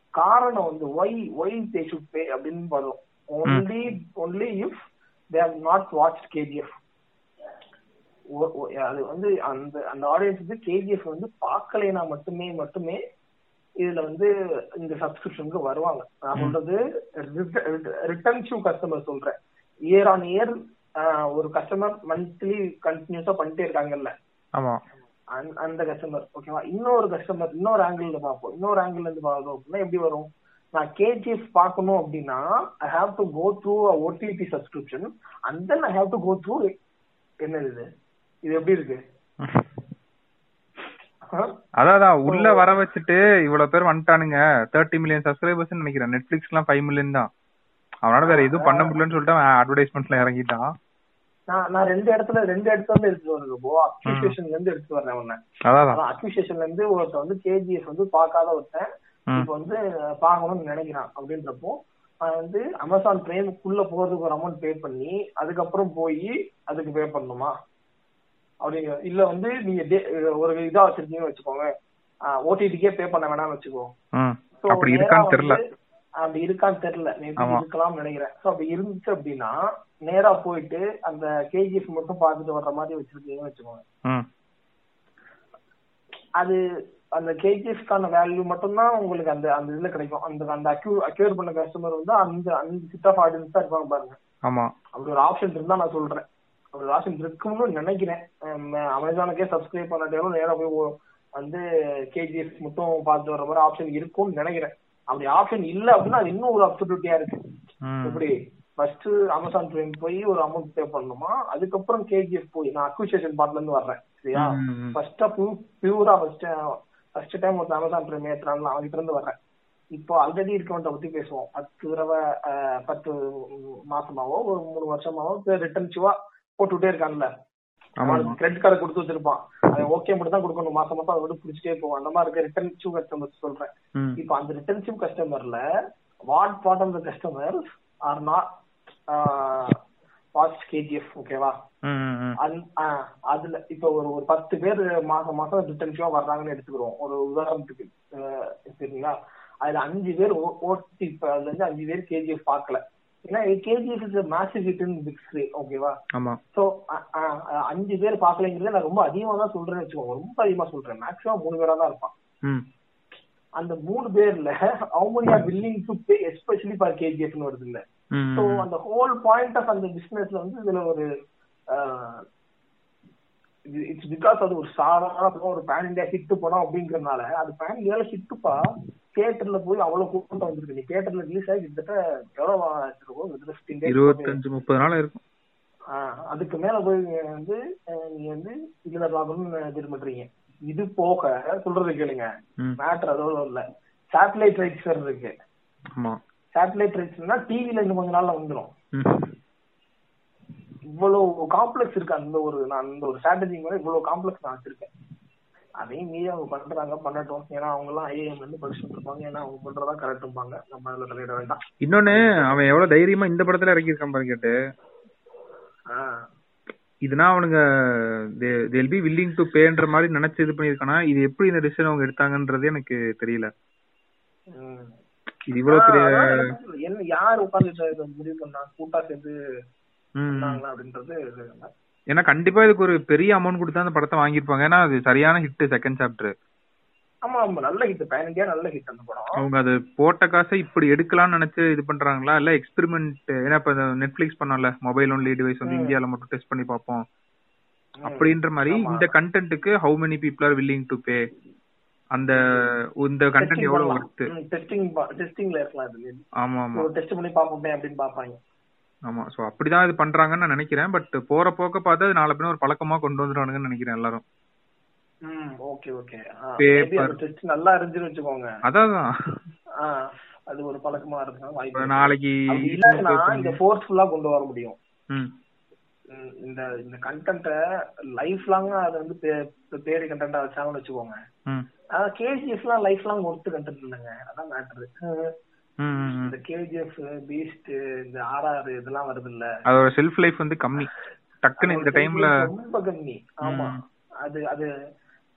[SPEAKER 3] காரணம் வந்து why why they should pay அப்படின்னு வரும் only only if they have not watch KGF அது வந்து அந்த அந்த ஆடியன்ஸ் வந்து கேஜிஎஃப் வந்து பார்க்கலைனா மட்டுமே மட்டுமே இதுல வந்து இந்த சப்ஸ்கிரிப்ஷனுக்கு வருவாங்க. நான் சொல்றது ரிட்டர்ன் கஸ்டமர் சொல்றேன். இயர் ஆன் இயர் ஒரு கஸ்டமர் மந்த்லி கண்டினியூஸா பண்ணிட்டே இருக்காங்கல்ல.
[SPEAKER 4] ஆமா.
[SPEAKER 3] அந்த- கஸ்டமர் ஓகேவா இன்னொரு கஸ்டமர் இன்னொரு ஆங்கிள் பார்ப்போம். இன்னொரு ஆங்கிள் இருந்து பார்க்கணும் அப்படின்னா எப்படி வரும்? நான் கேஜிஎஃப் பார்க்கணும் அப்படின்னா I have to go through OTT subscription and then I have to go through என்னது இது? இது எப்படி இருக்கு?
[SPEAKER 4] அதான் அதான். உள்ள வர வச்சுட்டு இவ்வளவு பேர் வந்துட்டானுங்க. தேர்ட்டி மில்லியன் சப்ஸ்கிரைபர்ஸ் நினைக்கிறேன். நெட்ஃபிளிக்ஸ் எல்லாம் ஃபைவ் மில்லியன் தான். அவனால வேற எதுவும் பண்ண முடியலன்னு சொல்லிட்டு அவன் அட்வர்டைஸ்மெண்ட்ல இறங்கிட்டான்.
[SPEAKER 3] நான் நான் ரெண்டு இடத்துல ரெண்டு இடத்துல இருந்து எடுத்துட்டு வரேன் போ அக்யூசியேஷன்ல இருந்து எடுத்துட்டு வரேன் உன்ன. அக்யூசியேஷன்ல இருந்து ஒருத்தன் வந்து கேஜிஎஃப் வந்து பார்க்காத ஒருத்தன். இப்ப வந்து பார்க்கணும்னு நினைக்கிறான் அப்படின்றப்போ அவன் வந்து அமேசான் பிரைமுக்குள்ள போறதுக்கு ஒரு அமௌண்ட் பே பண்ணி அதுக்கப்புறம் போய் அதுக்கு பே பண்ணணுமா? அப்படிங்க இல்ல வந்து நீங்க ஒரு இதா வச்சிருக்கீங்கன்னு வச்சுக்கோங்க. ஓடிடிக்கே பே பண்ண வேணாம்னு வச்சுக்கோ.
[SPEAKER 4] அப்படி இருக்கான்னு தெரியல.
[SPEAKER 3] அப்படி இருக்கான்னு தெரியல. இருக்கலாம்னு நினைக்கிறேன். சோ அப்படி இருந்துச்சு அப்படின்னா நேரா போயிட்டு அந்த கேஜிஎஃப் மட்டும் பார்த்துட்டு வர்ற மாதிரி வச்சிருக்கீங்கன்னு வச்சுக்கோங்க. அது அந்த கேஜிஎஃப்கான வேல்யூ மட்டும்தான் உங்களுக்கு அந்த அந்த இதுல கிடைக்கும். அந்த அந்த அக்யூ அக்யூர் பண்ண கஸ்டமர் வந்து அந்த அந்த சிட் ஆஃப் ஆடியன்ஸ் தான் இருப்பாங்க பாருங்க.
[SPEAKER 4] ஆமா.
[SPEAKER 3] அப்படி ஒரு ஆப்ஷன் இருந்தா நான் சொல்றேன். அப்படி ஒரு ஆப்ஷன் இருக்கும்னு நினைக்கிறேன். அமேசானுக்கே சப்ஸ்கிரைப் பண்ணாலும் நேரா போய் வந்து கேஜிஎஃப் மட்டும் பார்த்துட்டு வர மாதிரி ஆப்ஷன் இருக்கும்னு நினைக்கிறேன். அப்படி ஆப்ஷன் இல்ல அப்படின்னா அது இன்னும் ஒரு அப்சர்டிவிட்டியா இருக்கு. எப்படி? ஃபர்ஸ்ட் அமேசான் பிரைம் போய் ஒரு அமௌண்ட் பே பண்ணணுமா? அதுக்கப்புறம் கேஜிஎஃப் போய் நான் அக்விசேஷன் பார்ட்ல இருந்து வர்றேன் சரியா. ஃபர்ஸ்டா பியூரா ஃபர்ஸ்ட் ஃபர்ஸ்ட் டைம் ஒரு அமேசான் பிரைம் ஏத்துறாங்க அவங்கிட்ட இருந்து வர்றேன். இப்போ ஆல்ரெடி இருக்கவன்ட்ட பத்தி பேசுவோம். பத்து தடவை பத்து மாசமாவோ ஒரு மூணு வருஷமாவோ ரிட்டர்ன் சிவா போட்டுட்டே இருக்கான்ல. அவனுக்கு கிரெடிட் கார்டு கொடுத்து வச்சிருப்பான். அவன் ஓகே மட்டும் தான் கொடுக்கணும். மாசம் மாசம் அதை விட்டு பிடிச்சிட்டே போவான். அந்த மாதிரி இருக்க ரிட்டர்ன் சிவ் கஸ்டமர்ஸ் சொல்றேன். இப்போ அந்த returnship கஸ்டமர்ல what part of the customers are not watch KGF ஓகேவா. அதுல இப்போ ஒரு ஒரு பத்து பேர் மாசம் மாசம் ரிட்டர்ன்ஷிப்பா வர்றாங்கன்னு எடுத்துக்கிறோம். ஒரு உதாரணத்துக்கு சரிங்களா? அதுல அஞ்சு பேர் ஓட்டி அதுல இருந்து அஞ்சு பேர் கேஜிஎஃப் பார்க்கல. ஏன்னா KGF is massive hit in big screen ஓகேவா
[SPEAKER 4] ஆமா.
[SPEAKER 3] சோ அஞ்சு பேர் பாக்கலைங்கிறத நான் ரொம்ப அதிகமா தான் சொல்றேன்னு வச்சுக்கோங்க. ரொம்ப அதிகமா சொல்றேன். மேக்ஸிமம் மூணு பேரா தான் இருப்பான். அந்த மூணு பேர்ல அவங்க willing to pay especially for கேஜிஎஃப்னு வருது இல்ல. சோ. அந்த ஹோல் பாயிண்ட் ஆஃப் அந்த பிசினஸ்ல வந்து இதுல ஒரு இட்ஸ் பிகாஸ் அது ஒரு சாதாரண ஒரு பேன் இந்தியா ஹிட் படம் அப்படிங்கறதுனால அது பேன் இந்தியால ஹிட்டுப்பா தியேட்டர்ல போய் அவ்வளவு கூட்டம் வந்திருக்கு. நீ தியேட்டர்ல ரிலீஸ் ஆகி கிட்டத்தட்ட எவ்வளவு ஆச்சிருக்கும் கிட்டத்தட்ட 15 days
[SPEAKER 4] இருபத்தஞ்சு முப்பது நாள் இருக்கும்.
[SPEAKER 3] அதுக்கு மேல போய் வந்து நீங்க வந்து இதுல பார்க்கணும்னு எதிர்பார்க்கறீங்க இது போக சொல்றது கேளுங்க. மேட்டர் அதோட இல்ல. சேட்டலைட் ரைட்ஸ் இருக்கு.
[SPEAKER 4] ஆமா.
[SPEAKER 3] சேட்டலைட் ரைட்ஸ்னா டிவில இன்னும் கொஞ்ச நாள்ல வந்துரும்.
[SPEAKER 4] ம்.
[SPEAKER 3] இவ்வளவு காம்ப்ளெக்ஸ் இருக்கு. அந்த ஒரு நான் அந்த ஒரு ஸ்ட்ராட்டஜி மேல இவ்வளவு காம்ப்ளெக்ஸ் நான் வச்சிருக்கேன். அதையும் மீறி அவங்க பண்றாங்க பண்ணட்டும். ஏன்னா அவங்க எல்லாம் ஐஏஎம் இருந்து படிச்சுட்டு இருப்பாங்க ஏன்னா அவங்க பண்றதா கரெக்டும்பாங்க நம்ம அதுல தலையிட வேண்டாம்.
[SPEAKER 4] இன்னொன்னு அவன் எவ்வளவு தைரியமா இந்த படத்துல இறக்கியிருக்கான் பாரு கேட்டு. இதுனா அவனுங்க தேல் பி வில்லிங் டு பேன்ற மாதிரி நினைச்சு இது பண்ணிருக்கானா இது எப்படி இந்த டிசிஷன் அவங்க எடுத்தாங்கன்றதே எனக்கு தெரியல. இது இவ்வளவு பெரிய.
[SPEAKER 3] என்ன யார் உட்கார்ந்துட்டு இதை முடிவு பண்ணா? கூட்டா சேர்ந்து அப்படின்றது.
[SPEAKER 4] ஏன்னா கண்டிப்பா இதுக்கு ஒரு பெரிய அமௌண்ட் கொடுத்தா அந்த படத்தை வாங்கியிருப்பாங்க. ஏன்னா அது சரியான ஹிட் செகண்ட் சாப்டர்
[SPEAKER 3] ஆமா ஆமா. நல்ல ஹிட் பேன் இந்தியா நல்ல ஹிட் அந்த படம்.
[SPEAKER 4] அவங்க அது போட்ட காசை இப்படி எடுக்கலாம்னு நினைச்சு இது பண்றாங்களா? இல்ல எக்ஸ்பெரிமெண்ட் ஏன்னா இப்ப நெட்ஃபிளிக்ஸ் பண்ணோம்ல மொபைல் ஒன்லி டிவைஸ் வந்து. இந்தியால மட்டும் டெஸ்ட் பண்ணி பார்ப்போம். அப்படின்ற மாதிரி. இந்த கண்டென்ட்டுக்கு how many people are willing to pay அந்த இந்த கண்டென்ட் எவ்வளவு
[SPEAKER 3] testing ப- testingல இருக்கலாம் இது
[SPEAKER 4] ஆமா ஆமா.
[SPEAKER 3] டெஸ்ட் பண்ணி பாப்போமே அப்படின்னு பாப்பாங்க
[SPEAKER 4] ஆமா. சோ அப்படிதான் இது பண்றாங்கன்னு நான் நினைக்கிறேன். பட் போற போக்க பார்த்தா அது நாளை பின்ன ஒரு பழக்கமா கொண்டு வந்துடுவானுங்கன்னு நினைக்கிறேன் எல்லாரும்.
[SPEAKER 3] ஓகே ஓகே நல்லா இருந்துச்சுன்னு வச்சுக்கோங்க.
[SPEAKER 4] அதான்
[SPEAKER 3] அது ஒரு பழக்கமா இருந்தா வாய்ப்பு.
[SPEAKER 4] நாளைக்கு
[SPEAKER 3] இல்லைன்னா இந்த ஃபோர்ஸ்ஃபுல்லா கொண்டு வர முடியும். இந்த இந்த கண்டென்ட்ட லைஃப் லாங்கா அதை வந்து பே- பேடி கண்டென்ட்டா வச்சாங்கன்னு வச்சுக்கோங்க. கேஜிஎஃப்லாம் லைஃப் லாங் ஒர்த்து கண்டென்ட் இல்லைங்க. அதான் மேட்ரு. இந்த கேஜிஎஃப் பீஸ்ட் இந்த ஆர்ஆர் இதெல்லாம் வருது இல்ல
[SPEAKER 4] அதோட செல்ஃப் லைஃப் வந்து கம்மி. டக்குன்னு இந்த டைம்ல
[SPEAKER 3] ரொம்ப கம்மி. ஆமா. அது அது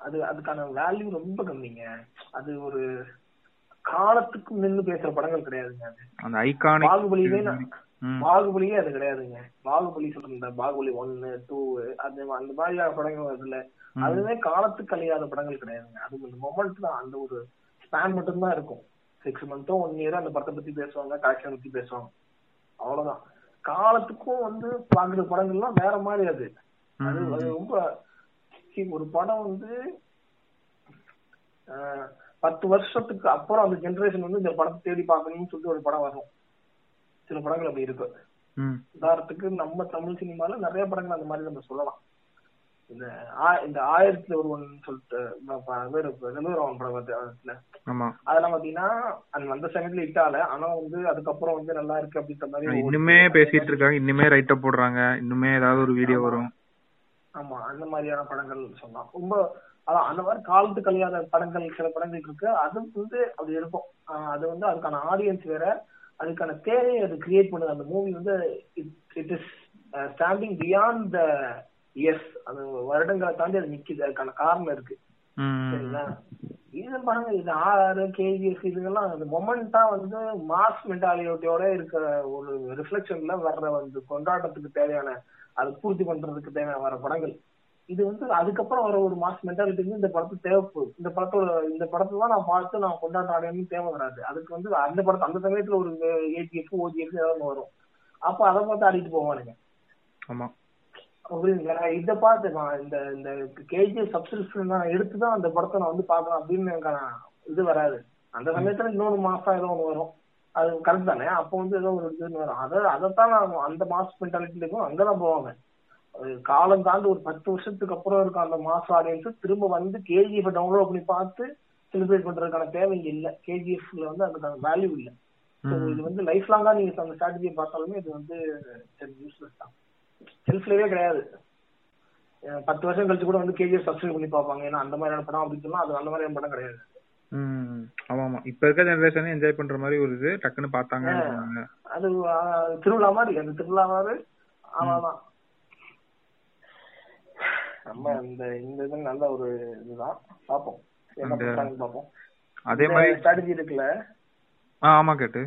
[SPEAKER 3] அது அதுக்கான வேல்யூ ரொம்ப கம்மிங்க. அது ஒரு காலத்துக்கு நின்னு பேசுற படங்கள் கிடையாதுங்க அது.
[SPEAKER 4] அந்த ஐகானிக்
[SPEAKER 3] பாகுபலியே பாகுபலியே அது கிடையாதுங்க. பாகுபலி சொல்ற இந்த பாகுபலி ஒன்னு டூ அது அந்த மாதிரியான படங்கள் வருதுல்ல.
[SPEAKER 4] ம்.
[SPEAKER 3] அதுவே காலத்துக்கு கழியாத படங்கள் கிடையாதுங்க. அது ஒரு மொமெண்ட் தான். அந்த ஒரு ஸ்பேன் மட்டும் தான் இருக்கும். சிக்ஸ் மந்த்தோ ஒன் இயரோ அந்த படத்தை பத்தி பேசுவாங்க கலெக்ஷன் பத்தி பேசுவாங்க. அவ்வளவுதான். காலத்துக்கும் வந்து பாக்குற படங்கள்லாம் வேற மாதிரி அது. அது ரொம்ப ஒரு படம் வந்து ஆஹ், பத்து வருஷத்துக்கு அப்புறம் அந்த ஜெனரேஷன் வந்து இந்த படத்தை தேடி பார்க்கணும்னு சொல்லிட்டு ஒரு படம் வரும். சில படங்கள் அப்படி இருக்கு. உதாரணத்துக்கு நம்ம தமிழ் சினிமால நிறைய படங்கள் அந்த மாதிரி நம்ம சொல்லலாம். இந்த இந்த ஆயிரத்தி ஒருவன் சொல்லிட்டு வெள்ளூரவன் படம் வருது
[SPEAKER 4] ஆமா.
[SPEAKER 3] அதெல்லாம் பாத்தீங்கன்னா அந்த அந்த சமயத்துல இட்டால ஆனா வந்து அதுக்கப்புறம் வந்து நல்லா இருக்கு அப்படின்ற மாதிரி
[SPEAKER 4] இன்னுமே பேசிட்டு இருக்காங்க இன்னுமே ரைட் அப் போடுறாங்க இன்னுமே ஏதாவது ஒரு வீடியோ வரும்.
[SPEAKER 3] ஆமா அந்த மாதிரியான படங்கள் சொல்லலாம் ரொம்ப அதான் அந்த மாதிரி காலத்து கழியாத படங்கள் சில படங்கள் இருக்கு அது வந்து அப்படி இருக்கும். அது வந்து அதுக்கான ஆடியன்ஸ் வேற அதுக்கான தேவையை அது கிரியேட் பண்ணுது. அந்த மூவி வந்து it is standing beyond the S அந்த வருடங்களை தாண்டி அது நிக்குது. அதுக்கான காரணம் இருக்கு. சரிங்களா? இது பாருங்க இது ஆறு கேஜிஎஸ் இதுங்கெல்லாம் அந்த மொமெண்டா வந்து மாஸ் மென்டாலிட்டியோட இருக்கிற ஒரு ரிஃப்ளெக்ஷன்ல வர்ற வந்து கொண்டாட்டத்துக்கு தேவையான அதை பூர்த்தி பண்றதுக்கு தேவையான வர படங்கள். இது வந்து அதுக்கப்புறம் வர ஒரு மாஸ் மென்டாலிட்டி வந்து இந்த படத்துக்கு தேவைப்படுது இந்த படத்தோட இந்த படத்தை தான் நான் பார்த்து நான் கொண்டாட்ட அடையணும்னு தேவை வராது. அதுக்கு வந்து அந்த படத்தை அந்த சமயத்துல ஒரு ஏஜிஎஃப் ஓஜிஎஃப் ஏதாவது வரும். அப்ப அதை பார்த்து ஆடிட்டு போவானுங்க.
[SPEAKER 4] ஆமா.
[SPEAKER 3] புரியுதுங்களா? இத பார்த்து நான் இந்த இந்த கேஜி சப்ஸ்கிரிப்ஷன் நான் எடுத்து தான் அந்த படத்தை நான் வந்து பார்க்கணும் அப்படின்னு எனக்கான இது வராது. அந்த சமயத்துல இன்னொரு மாசம் ஏதோ ஒண்ணு வரும். அது கரெக்ட் தானே? அப்போ வந்து ஏதோ ஒரு இதுன்னு வரும். அதை அதைத்தான் நான் அந்த மாஸ் மென்டாலிட்டி இருக்கும் அங்கதான் போவாங்க. காலம் தாண்டி ஒரு பத்து வருஷத்துக்கு அப்புறம் இருக்க அந்த மாஸ் ஆடியன்ஸ் திரும்ப வந்து கேஜிஎஃப் டவுன்லோட் பண்ணி பார்த்து செலிப்ரேட் பண்றதுக்கான தேவை இல்ல. கேஜிஎஃப்ல வந்து அதுக்கான வேல்யூ இல்ல. இது வந்து லைஃப் லாங்கா நீங்க அந்த ஸ்ட்ராட்டஜியை பார்த்தாலுமே இது வந்து யூஸ்லெஸ் தான். செல்ஃப் லைவே கிடையாது. பத்து வருஷம் கழிச்சு கூட வந்து கேஜிஎஃப் சப்ஸ்கிரைப் பண்ணி பார்ப்பாங்க. ஏன்னா அந்த மாதிரியான படம் அப்படின்னு சொன்னா அது அந்த மாதிரியான படம் கிடையாது.
[SPEAKER 4] ஆமா ஆமா. இப்ப இருக்க ஜெனரேஷன் என்ஜாய் பண்ற மாதிரி ஒரு இது டக்குன்னு பார்த்தாங்க.
[SPEAKER 3] அது திருவிழா மாதிரி அந்த திருவிழா மாதிரி. அவ்வளவுதான் நம்ம இந்த இந்த இது நல்ல ஒரு இதுதான். பார்ப்போம். என்ன பண்றாங்கன்னு பார்ப்போம்.
[SPEAKER 4] அதே மாதிரி
[SPEAKER 3] ஸ்ட்ராட்டஜி இருக்குல்ல?
[SPEAKER 4] ஆமா கேட்டு.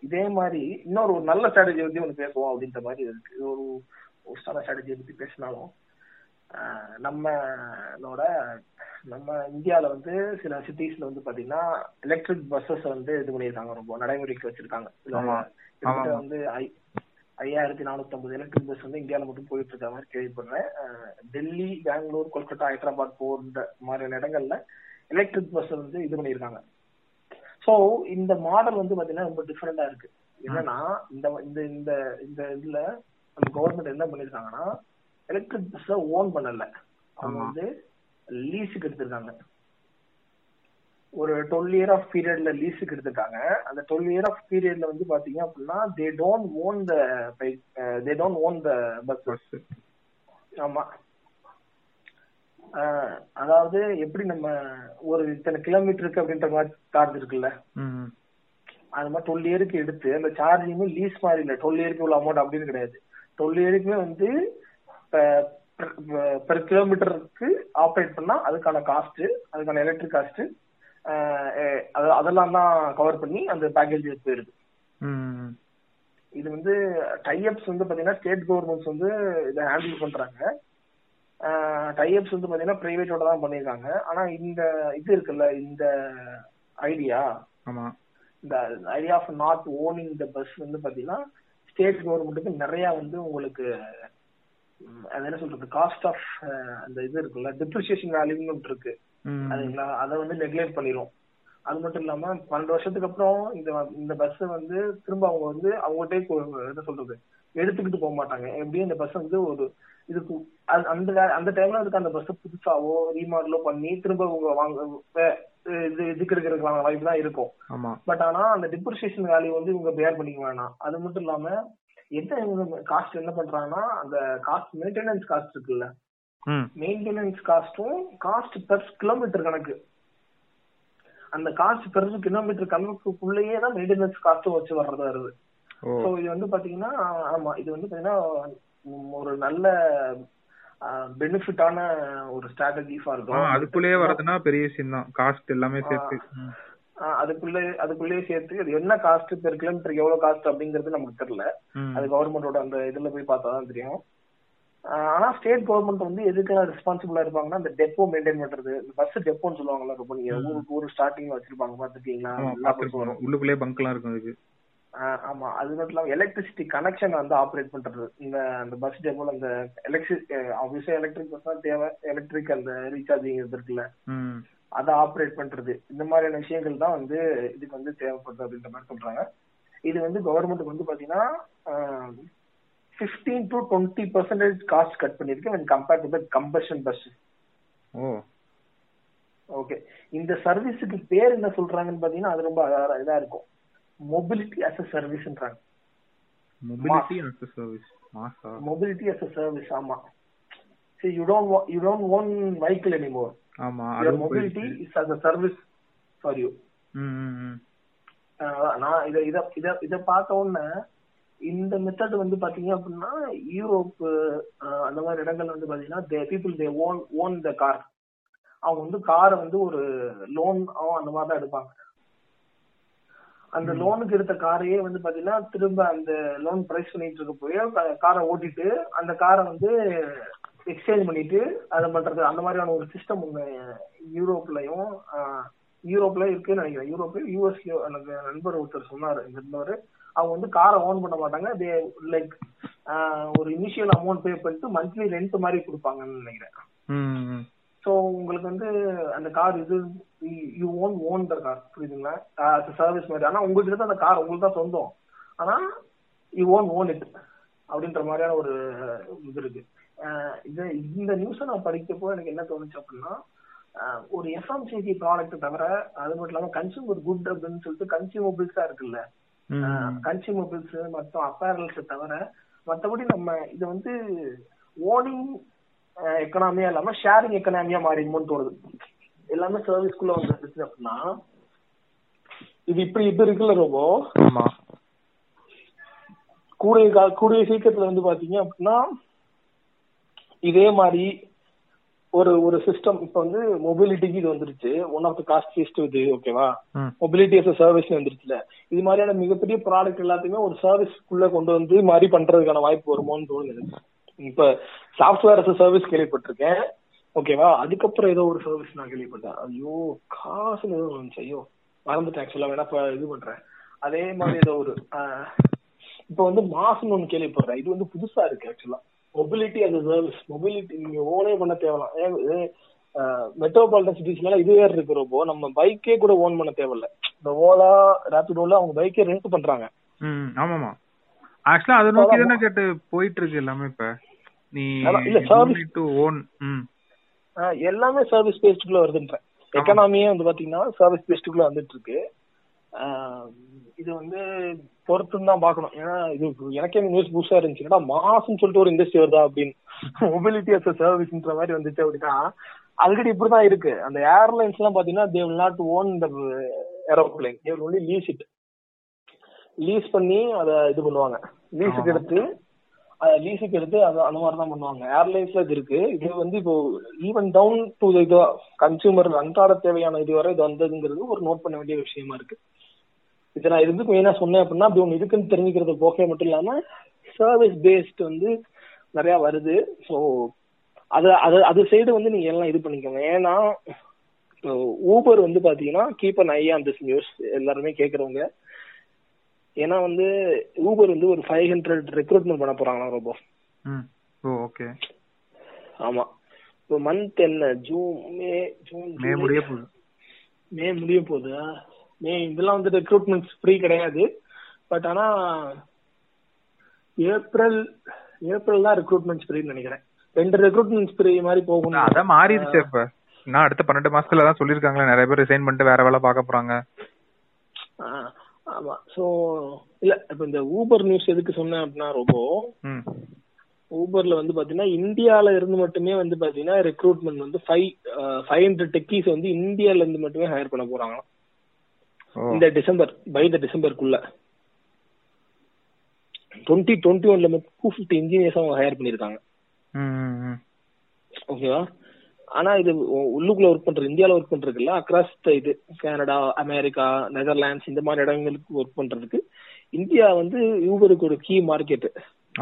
[SPEAKER 3] இதே மாதிரி இன்னொரு ஒரு நல்ல ஸ்ட்ராட்டஜி பத்தி ஒன்று பேசுவோம் அப்படின்ற மாதிரி இருக்கு. இது ஒரு நல்ல ஸ்ட்ராட்டஜியை பத்தி பேசினாலும் நம்மளோட நம்ம இந்தியால வந்து சில சிட்டிஸ்ல வந்து பாத்தீங்கன்னா எலக்ட்ரிக் பஸ்ஸஸ் வந்து இது பண்ணியிருக்காங்க ரொம்ப நடைமுறைக்கு வச்சிருக்காங்க. வந்து ஐ- ஐயாயிரத்தி நானூத்தி ஐம்பது எலக்ட்ரிக் பஸ் வந்து இந்தியால மட்டும் போயிட்டு இருக்க மாதிரி கேள்விப்படுறேன். டெல்லி பெங்களூர் கொல்கத்தா ஹைதராபாத் போன்ற மாதிரியான இடங்கள்ல எலக்ட்ரிக் பஸ் வந்து இது பண்ணியிருக்காங்க. சோ இந்த மாடல் வந்து பாத்தீங்கன்னா ரொம்ப டிஃபரெண்டா இருக்கு. என்னன்னா இந்த இந்த இந்த இந்த இதுல நம்ம கவர்மெண்ட் என்ன பண்ணிருக்காங்கன்னா எலக்ட்ரிக் பஸ்ஸ ஓன் பண்ணல. அவங்க. வந்து லீஸுக்கு எடுத்திருக்காங்க. ஒரு டுவெல் இயர் ஆஃப் பீரியட்ல லீஸுக்கு எடுத்திருக்காங்க. அந்த டுவெல் இயர் ஆஃப் பீரியட்ல வந்து பாத்தீங்க அப்படின்னா they don't own the they don't own the bus ஆமா. அதாவது எப்படி நம்ம ஒரு இத்தனை கிலோமீட்டருக்கு அப்படின்ற மாதிரி சார்ஜ் இருக்குல்ல? அது மாதிரி டுவெல் இயருக்கு எடுத்து அந்த சார்ஜிங்குமே லீஸ் மாதிரி இல்ல. டுவெல் இயருக்கு இவ்வளவு அமௌண்ட் அப்படின்னு கிடையாது. டுவெல் இயருக்குமே வந்து பெர் கிலோமீட்டருக்கு ஆப்ரேட் பண்ணா அதுக்கான காஸ்ட் அதுக்கான எலக்ட்ரிக் காஸ்ட் அதெல்லாம் தான் கவர் பண்ணி அந்த பேக்கேஜ் போயிருது. இது வந்து டைஅப்ஸ் வந்து பாத்தீங்கன்னா ஸ்டேட் கவர்மெண்ட்ஸ் வந்து இதை ஹேண்டில் பண்றாங்க. டைஅப்ஸ் வந்து பாத்தீங்கன்னா பிரைவேட்டோட தான் பண்ணிருக்காங்க. ஆனா இந்த இது இருக்குல்ல இந்த ஐடியா
[SPEAKER 4] ஆமா.
[SPEAKER 3] இந்த idea of not owning the bus வந்து பாத்தீங்கன்னா ஸ்டேட் கவர்மெண்ட்டுக்கு நிறைய வந்து உங்களுக்கு அது என்ன சொல்றது காஸ்ட் ஆஃப் அந்த இது இருக்குல்ல டிப்ரிசியேஷன் வேல்யூன்னு இருக்கு. அதுங்களா அதை வந்து நெக்லெக்ட் பண்ணிரும். அது மட்டும் இல்லாம பன்னெண்டு வருஷத்துக்கு அப்புறம் இந்த இந்த பஸ் வந்து திரும்ப அவங்க வந்து அவங்ககிட்டே என்ன சொல்றது எடுத்துக்கிட்டு போக மாட்டாங்க. எப்படியும் இந்த பஸ் வந்து ஒரு இதுக்கு அது- அந்த அந்த டைம்ல அதுக்கு அந்த பஸ் புதுசாவோ ரீமாடலோ பண்ணி திரும்ப அவங்க வாங்க இது இதுக்கு இருக்கிறதுக்கான வாய்ப்பு தான் இருக்கும். பட் ஆனா அந்த டிப்ரிசியேஷன் வேல்யூ வந்து இவங்க பேர் பண்ணிக்க வேணாம். அது மட்டும் இல்லாம என்ன காஸ்ட் என்ன பண்றாங்கன்னா அந்த காஸ்ட் மெயின்டெனன்ஸ் காஸ்ட் இருக்குல்ல? மெயின்டெனன்ஸ் காஸ்டும் காஸ்ட் பெர் கிலோமீட்டர் கணக்கு. அந்த காஸ்ட் பெர் கிலோமீட்டர் கணக்குக்குள்ளேயே தான் மெயின்டெனன்ஸ் காஸ்ட்டும் வச்சு வர்றதா வருது. ஸோ இது வந்து பாத்தீங்கன்னா ஆமா இது வந்து பாத்தீங்கன்னா ஒரு நல்ல பெனிஃபிட்டான ஒரு ஸ்ட்ராட்டஜி ஃபார்
[SPEAKER 4] அதுக்குள்ளேயே வரதுன்னா பெரிய விஷயம் தான். காஸ்ட் எல்லாமே சேர்த்து.
[SPEAKER 3] அதுக்குள்ளே அதுக்குள்ளேயே சேர்த்து அது என்ன காஸ்ட் பெர் கிலோமீட்டருக்கு எவ்வளவு காஸ்ட் அப்படிங்கிறது நமக்கு தெரியல. அது கவர்மெண்டோட அந்த இதுல போய் பார்த்தா தான் தெரியும். ஆனா ஸ்டேட் கவர்மெண்ட் வந்து எதுக்கெல்லாம் ரெஸ்பான்சிபிளா இருப்பாங்கன்னா அந்த டெப்போ மெயின்டைன் பண்றது. பஸ் டெப்போன்னு சொல்லுவாங்கல்ல ரொம்ப நீங்க ஊருக்கு ஊர் ஸ்டார்டிங் வச்சிருப்பாங்க. வரும்.
[SPEAKER 4] உள்ளுக்குள்ளேயே பங்க்லாம் இருக்கும் அதுக்கு.
[SPEAKER 3] ஆமா. அது மட்டும் இல்லாம எலக்ட்ரிசிட்டி கனெக்ஷன் வந்து ஆப்ரேட் பண்றது. இந்த அந்த பஸ் டெப்போல அந்த எலக்ட்ரிக் ஆப்வியஸா எலக்ட்ரிக் பஸ் தான் தேவை. எலக்ட்ரிக் அந்த ரீசார்ஜிங் இது இருக்குல்ல. அதை ஆப்ரேட் பண்றது. இந்த மாதிரியான விஷயங்கள் தான் வந்து இதுக்கு வந்து தேவைப்படுது அப்படின்ற மாதிரி சொல்றாங்க. இது வந்து கவர்மெண்ட்டுக்கு வந்து பாத்தீங்கன்னா fifteen to twenty percentage cost cut பண்ணிருக்கு when compared to the combustion bus okay இந்த சர்வீஸுக்கு பேர் என்ன சொல்றாங்கன்னு பாத்தீங்கன்னா அது ரொம்ப இதா இருக்கும். மொபிலிட்டி அஸ் அ சர்வீஸ்ன்றாங்க
[SPEAKER 4] மொபிலிட்டி அஸ் சர்வீஸ் மாசா
[SPEAKER 3] மொபிலிட்டி அஸ் அ சர்வீஸ் ஆமா. சரி you don't you don't own vehicle anymore
[SPEAKER 4] ஆமா
[SPEAKER 3] யுவர்
[SPEAKER 4] அதுவும்
[SPEAKER 3] மொபிலிட்டி
[SPEAKER 4] போயிடுச்சு.
[SPEAKER 3] Is as a service for you
[SPEAKER 4] hmm hmm, hmm.
[SPEAKER 3] அஹ் நான் இத இத இத இத பார்த்த உடனே இந்த மெத்தட் வந்து பாத்தீங்க அப்படின்னா யூரோப் அந்த மாதிரி இடங்கள் வந்து பாத்தீங்கன்னா they people they own own the car அவங்க வந்து காரை வந்து ஒரு லோன் அந்த மாதிரி தான் எடுப்பாங்க. அந்த லோனுக்கு எடுத்த காரையே வந்து பாத்தீங்கன்னா திரும்ப அந்த லோன் பிரைஸ் பண்ணிட்டு இருக்க போய் காரை ஓட்டிட்டு அந்த காரை வந்து எக்ஸ்சேஞ்ச் பண்ணிட்டு அதை பண்றது. அந்த மாதிரியான ஒரு சிஸ்டம் ஒண்ணு யூரோப்லயும் யூரோப்ல இருக்குன்னு நினைக்கிறேன். யூரோப்லயும் யூஎஸ்லயும் எனக்கு நண்பர் ஒருத்தர் சொன்னாரு இருந்தவர். அவங்க வந்து காரை ஓன் பண்ண மாட்டாங்க. தே லைக் ஒரு இனிஷியல் அமௌண்ட் பே பண்ணிட்டு மந்த்லி ரெண்ட் மாதிரி கொடுப்பாங்கன்னு நினைக்கிறேன். ஸோ உங்களுக்கு வந்து அந்த கார் இது you own own the car புரியுதுங்களா? சர்வீஸ் மாதிரி ஆனா உங்ககிட்ட தான் அந்த கார் உங்களுக்கு தான் சொந்தம். ஆனா யூ ஓன் ஓன் இட் அப்படின்ற மாதிரியான ஒரு இது இருக்கு. இது இந்த நியூஸை நான் படிக்கப்போ எனக்கு என்ன தோணுச்சு அப்படின்னா ஒரு எஃப்எம்சிஜி ப்ராடக்ட் தவிர அது மட்டும் இல்லாம கன்சியூமர் குட் அப்படின்னு சொல்லிட்டு கன்சியூமபிள்ஸா இருக்குல்ல. கன்சியூமபிள்ஸ் மற்றும் அப்பேரல்ஸ் தவிர மத்தபடி நம்ம இதை வந்து ஓனிங் எக்கனாமியா இல்லாம ஷேரிங் எக்கனாமியா மாறிடுமோன்னு தோணுது. எல்லாமே சர்வீஸ்க்குள்ள வந்துருச்சு அப்படின்னா இது இப்படி இது இருக்குல்ல ரொம்ப கூடிய கூடிய சீக்கிரத்துல வந்து பாத்தீங்க அப்படின்னா இதே மாதிரி ஒரு ஒரு சிஸ்டம் இப்ப வந்து மொபிலிட்டிக்கு இது வந்துருச்சு. ஒன் ஆஃப் த காஸ்ட்லிஸ்ட் இது ஓகேவா. மொபிலிட்டி a சர்வீஸ் வந்துருச்சுல. இது மாதிரியான மிகப்பெரிய ப்ராடக்ட் எல்லாத்தையுமே ஒரு சர்வீஸ்க்குள்ள கொண்டு வந்து மாதிரி பண்றதுக்கான வாய்ப்பு வருமோன்னு தோணுது இப்ப சாஃப்ட்வேர் சர்வீஸ் கேள்விப்பட்டிருக்கேன். ஓகேவா அதுக்கப்புறம் ஏதோ ஒரு சர்வீஸ் நான் கேள்விப்பட்டேன். ஐயோ காசுன்னு ஏதோ வந்துச்சு. ஐயோ மறந்துட்டேன் ஆக்சுவலா வேணா இது பண்றேன். அதே மாதிரி ஏதோ ஒரு இப்ப வந்து மாசம்னு ஒண்ணு கேள்விப்படுறேன் இது வந்து புதுசா இருக்கு ஆக்சுவலா மொபிலிட்டி a சர்வீஸ் மொபிலிட்டி நீங்க ஓனே பண்ண தேவலாம் மெட்ரோபாலிட்டன் சிட்டிஸ்ல இது வேற இருக்கு ரொம்ப. நம்ம பைக்கே கூட ஓன் பண்ண தேவையில்ல. இந்த ஓலா ரேபிடோல அவங்க பைக்கே ரெண்ட் பண்றாங்க.
[SPEAKER 4] ஆமாமா. ஆக்சுவலா அதை நோக்கி தானே கேட்டு போயிட்டு இருக்கு எல்லாமே இப்ப. நீ
[SPEAKER 3] இல்ல, service-
[SPEAKER 4] டு ஓன்
[SPEAKER 3] எல்லாமே சர்வீஸ் பேஸ்டுக்குள்ள வருதுன்றேன் எக்கனாமியே வந்து பாத்தீங்கன்னா சர்வீஸ் பேஸ்டுக்குள்ள வந்துட்டு இருக்கு இது வந்து பொறுத்துன்னு தான் பாக்கணும். ஏன்னா இது எனக்கே நியூஸ் புதுசா இருந்துச்சு. ஏன்னா மாசம் சொல்லிட்டு ஒரு இண்டஸ்ட்ரி வருதா அப்படின்னு. மொபிலிட்டி அஸ் சர்வீஸ்ன்ற மாதிரி வந்துச்சு அப்படின்னா ஆல்ரெடி இப்படிதான் இருக்கு. அந்த ஏர்லைன்ஸ் எல்லாம் பாத்தீங்கன்னா they will not own the aeroplane they will only lease it lease பண்ணி அதை இது பண்ணுவாங்க. லீஸுக்கு எடுத்து லீஸுக்கு எடுத்து அது அந்த மாதிரி தான் பண்ணுவாங்க. ஏர்லைன்ஸ்ல இது இருக்கு. இது வந்து இப்போ ஈவன் டவுன் டு இது கன்சியூமர் அன்றாட தேவையான இது வரை இது வந்ததுங்கிறது ஒரு நோட் பண்ண வேண்டிய விஷயமா இருக்கு. இது நான் இதுக்கு மெயினா சொன்னேன் அப்படின்னா அப்படி ஒன்று இருக்குன்னு தெரிஞ்சுக்கிறது போகவே மட்டும் இல்லாம சர்வீஸ் பேஸ்ட் வந்து நிறைய வருது. ஸோ அது அது அது சைடு வந்து நீங்க எல்லாம் இது பண்ணிக்கோங்க. ஏன்னா ஊபர் வந்து பாத்தீங்கன்னா keep an eye on this news எல்லாருமே கேட்கறவங்க ஏன்னா வந்து ஊபர் வந்து ஒரு ஃபைவ் ஹண்ட்ரட் ரெக்ரூட்மெண்ட் பண்ண போறாங்களா ரொம்ப
[SPEAKER 4] ஓகே
[SPEAKER 3] ஆமா. இப்போ மந்த் என்ன? ஜூன் மே ஜூன்
[SPEAKER 4] மே முடிய போகுது.
[SPEAKER 3] மே முடிய போகுது. மே இதெல்லாம் வந்து ரெக்ரூட்மெண்ட் ஃப்ரீ கிடையாது. பட் ஆனா ஏப்ரல் ஏப்ரல் தான் ரெக்ரூட்மெண்ட் ஃப்ரீன்னு நினைக்கிறேன். ரெண்டு ரெக்ரூட்மெண்ட் ஃப்ரீ மாதிரி போகணும்
[SPEAKER 4] அதான் மாறிடுச்சு இப்ப. நான் அடுத்த பன்னெண்டு மாசத்துல தான் சொல்லிருக்காங்களே நிறைய பேர் ரிசைன் பண்ணிட்டு வேற வேலை பார்க்க போறாங்க.
[SPEAKER 3] ஆமா. சோ இல்ல இப்ப இந்த ஊபர் நியூஸ் எதுக்கு சொன்னேன் அப்படின்னா ரொம்ப
[SPEAKER 4] ம்.
[SPEAKER 3] ஊபர்ல வந்து பாத்தீங்கன்னா இந்தியால இருந்து மட்டுமே வந்து பாத்தீங்கன்னா ரெக்ரூட்மெண்ட் வந்து ஃபைவ் ஃபைவ் ஹண்ட்ரட் டெக்கீஸ் வந்து இந்தியால இருந்து மட்டுமே ஹையர் பண்ண போறாங்க இந்த டிசம்பர் பை த டிசம்பருக்குள்ள டுவெண்ட்டி டுவெண்ட்டி ஒன்ல மட்டும் டூ ஃபிஃப்டி இன்ஜினியர்ஸ் அவங்க ஹையர் பண்ணிருக்காங்க. ஓகேவா ஆனா இது உள்ளுக்குள்ள ஒர்க் பண்றது இந்தியால ஒர்க் பண்றதுக்குல்ல அக்ராஸ் இது கனடா அமெரிக்கா நெதர்லாண்ட்ஸ் இந்த மாதிரி இடங்களுக்கு ஒர்க் பண்றதுக்கு இந்தியா வந்து யூபருக்கு ஒரு கீ மார்க்கெட்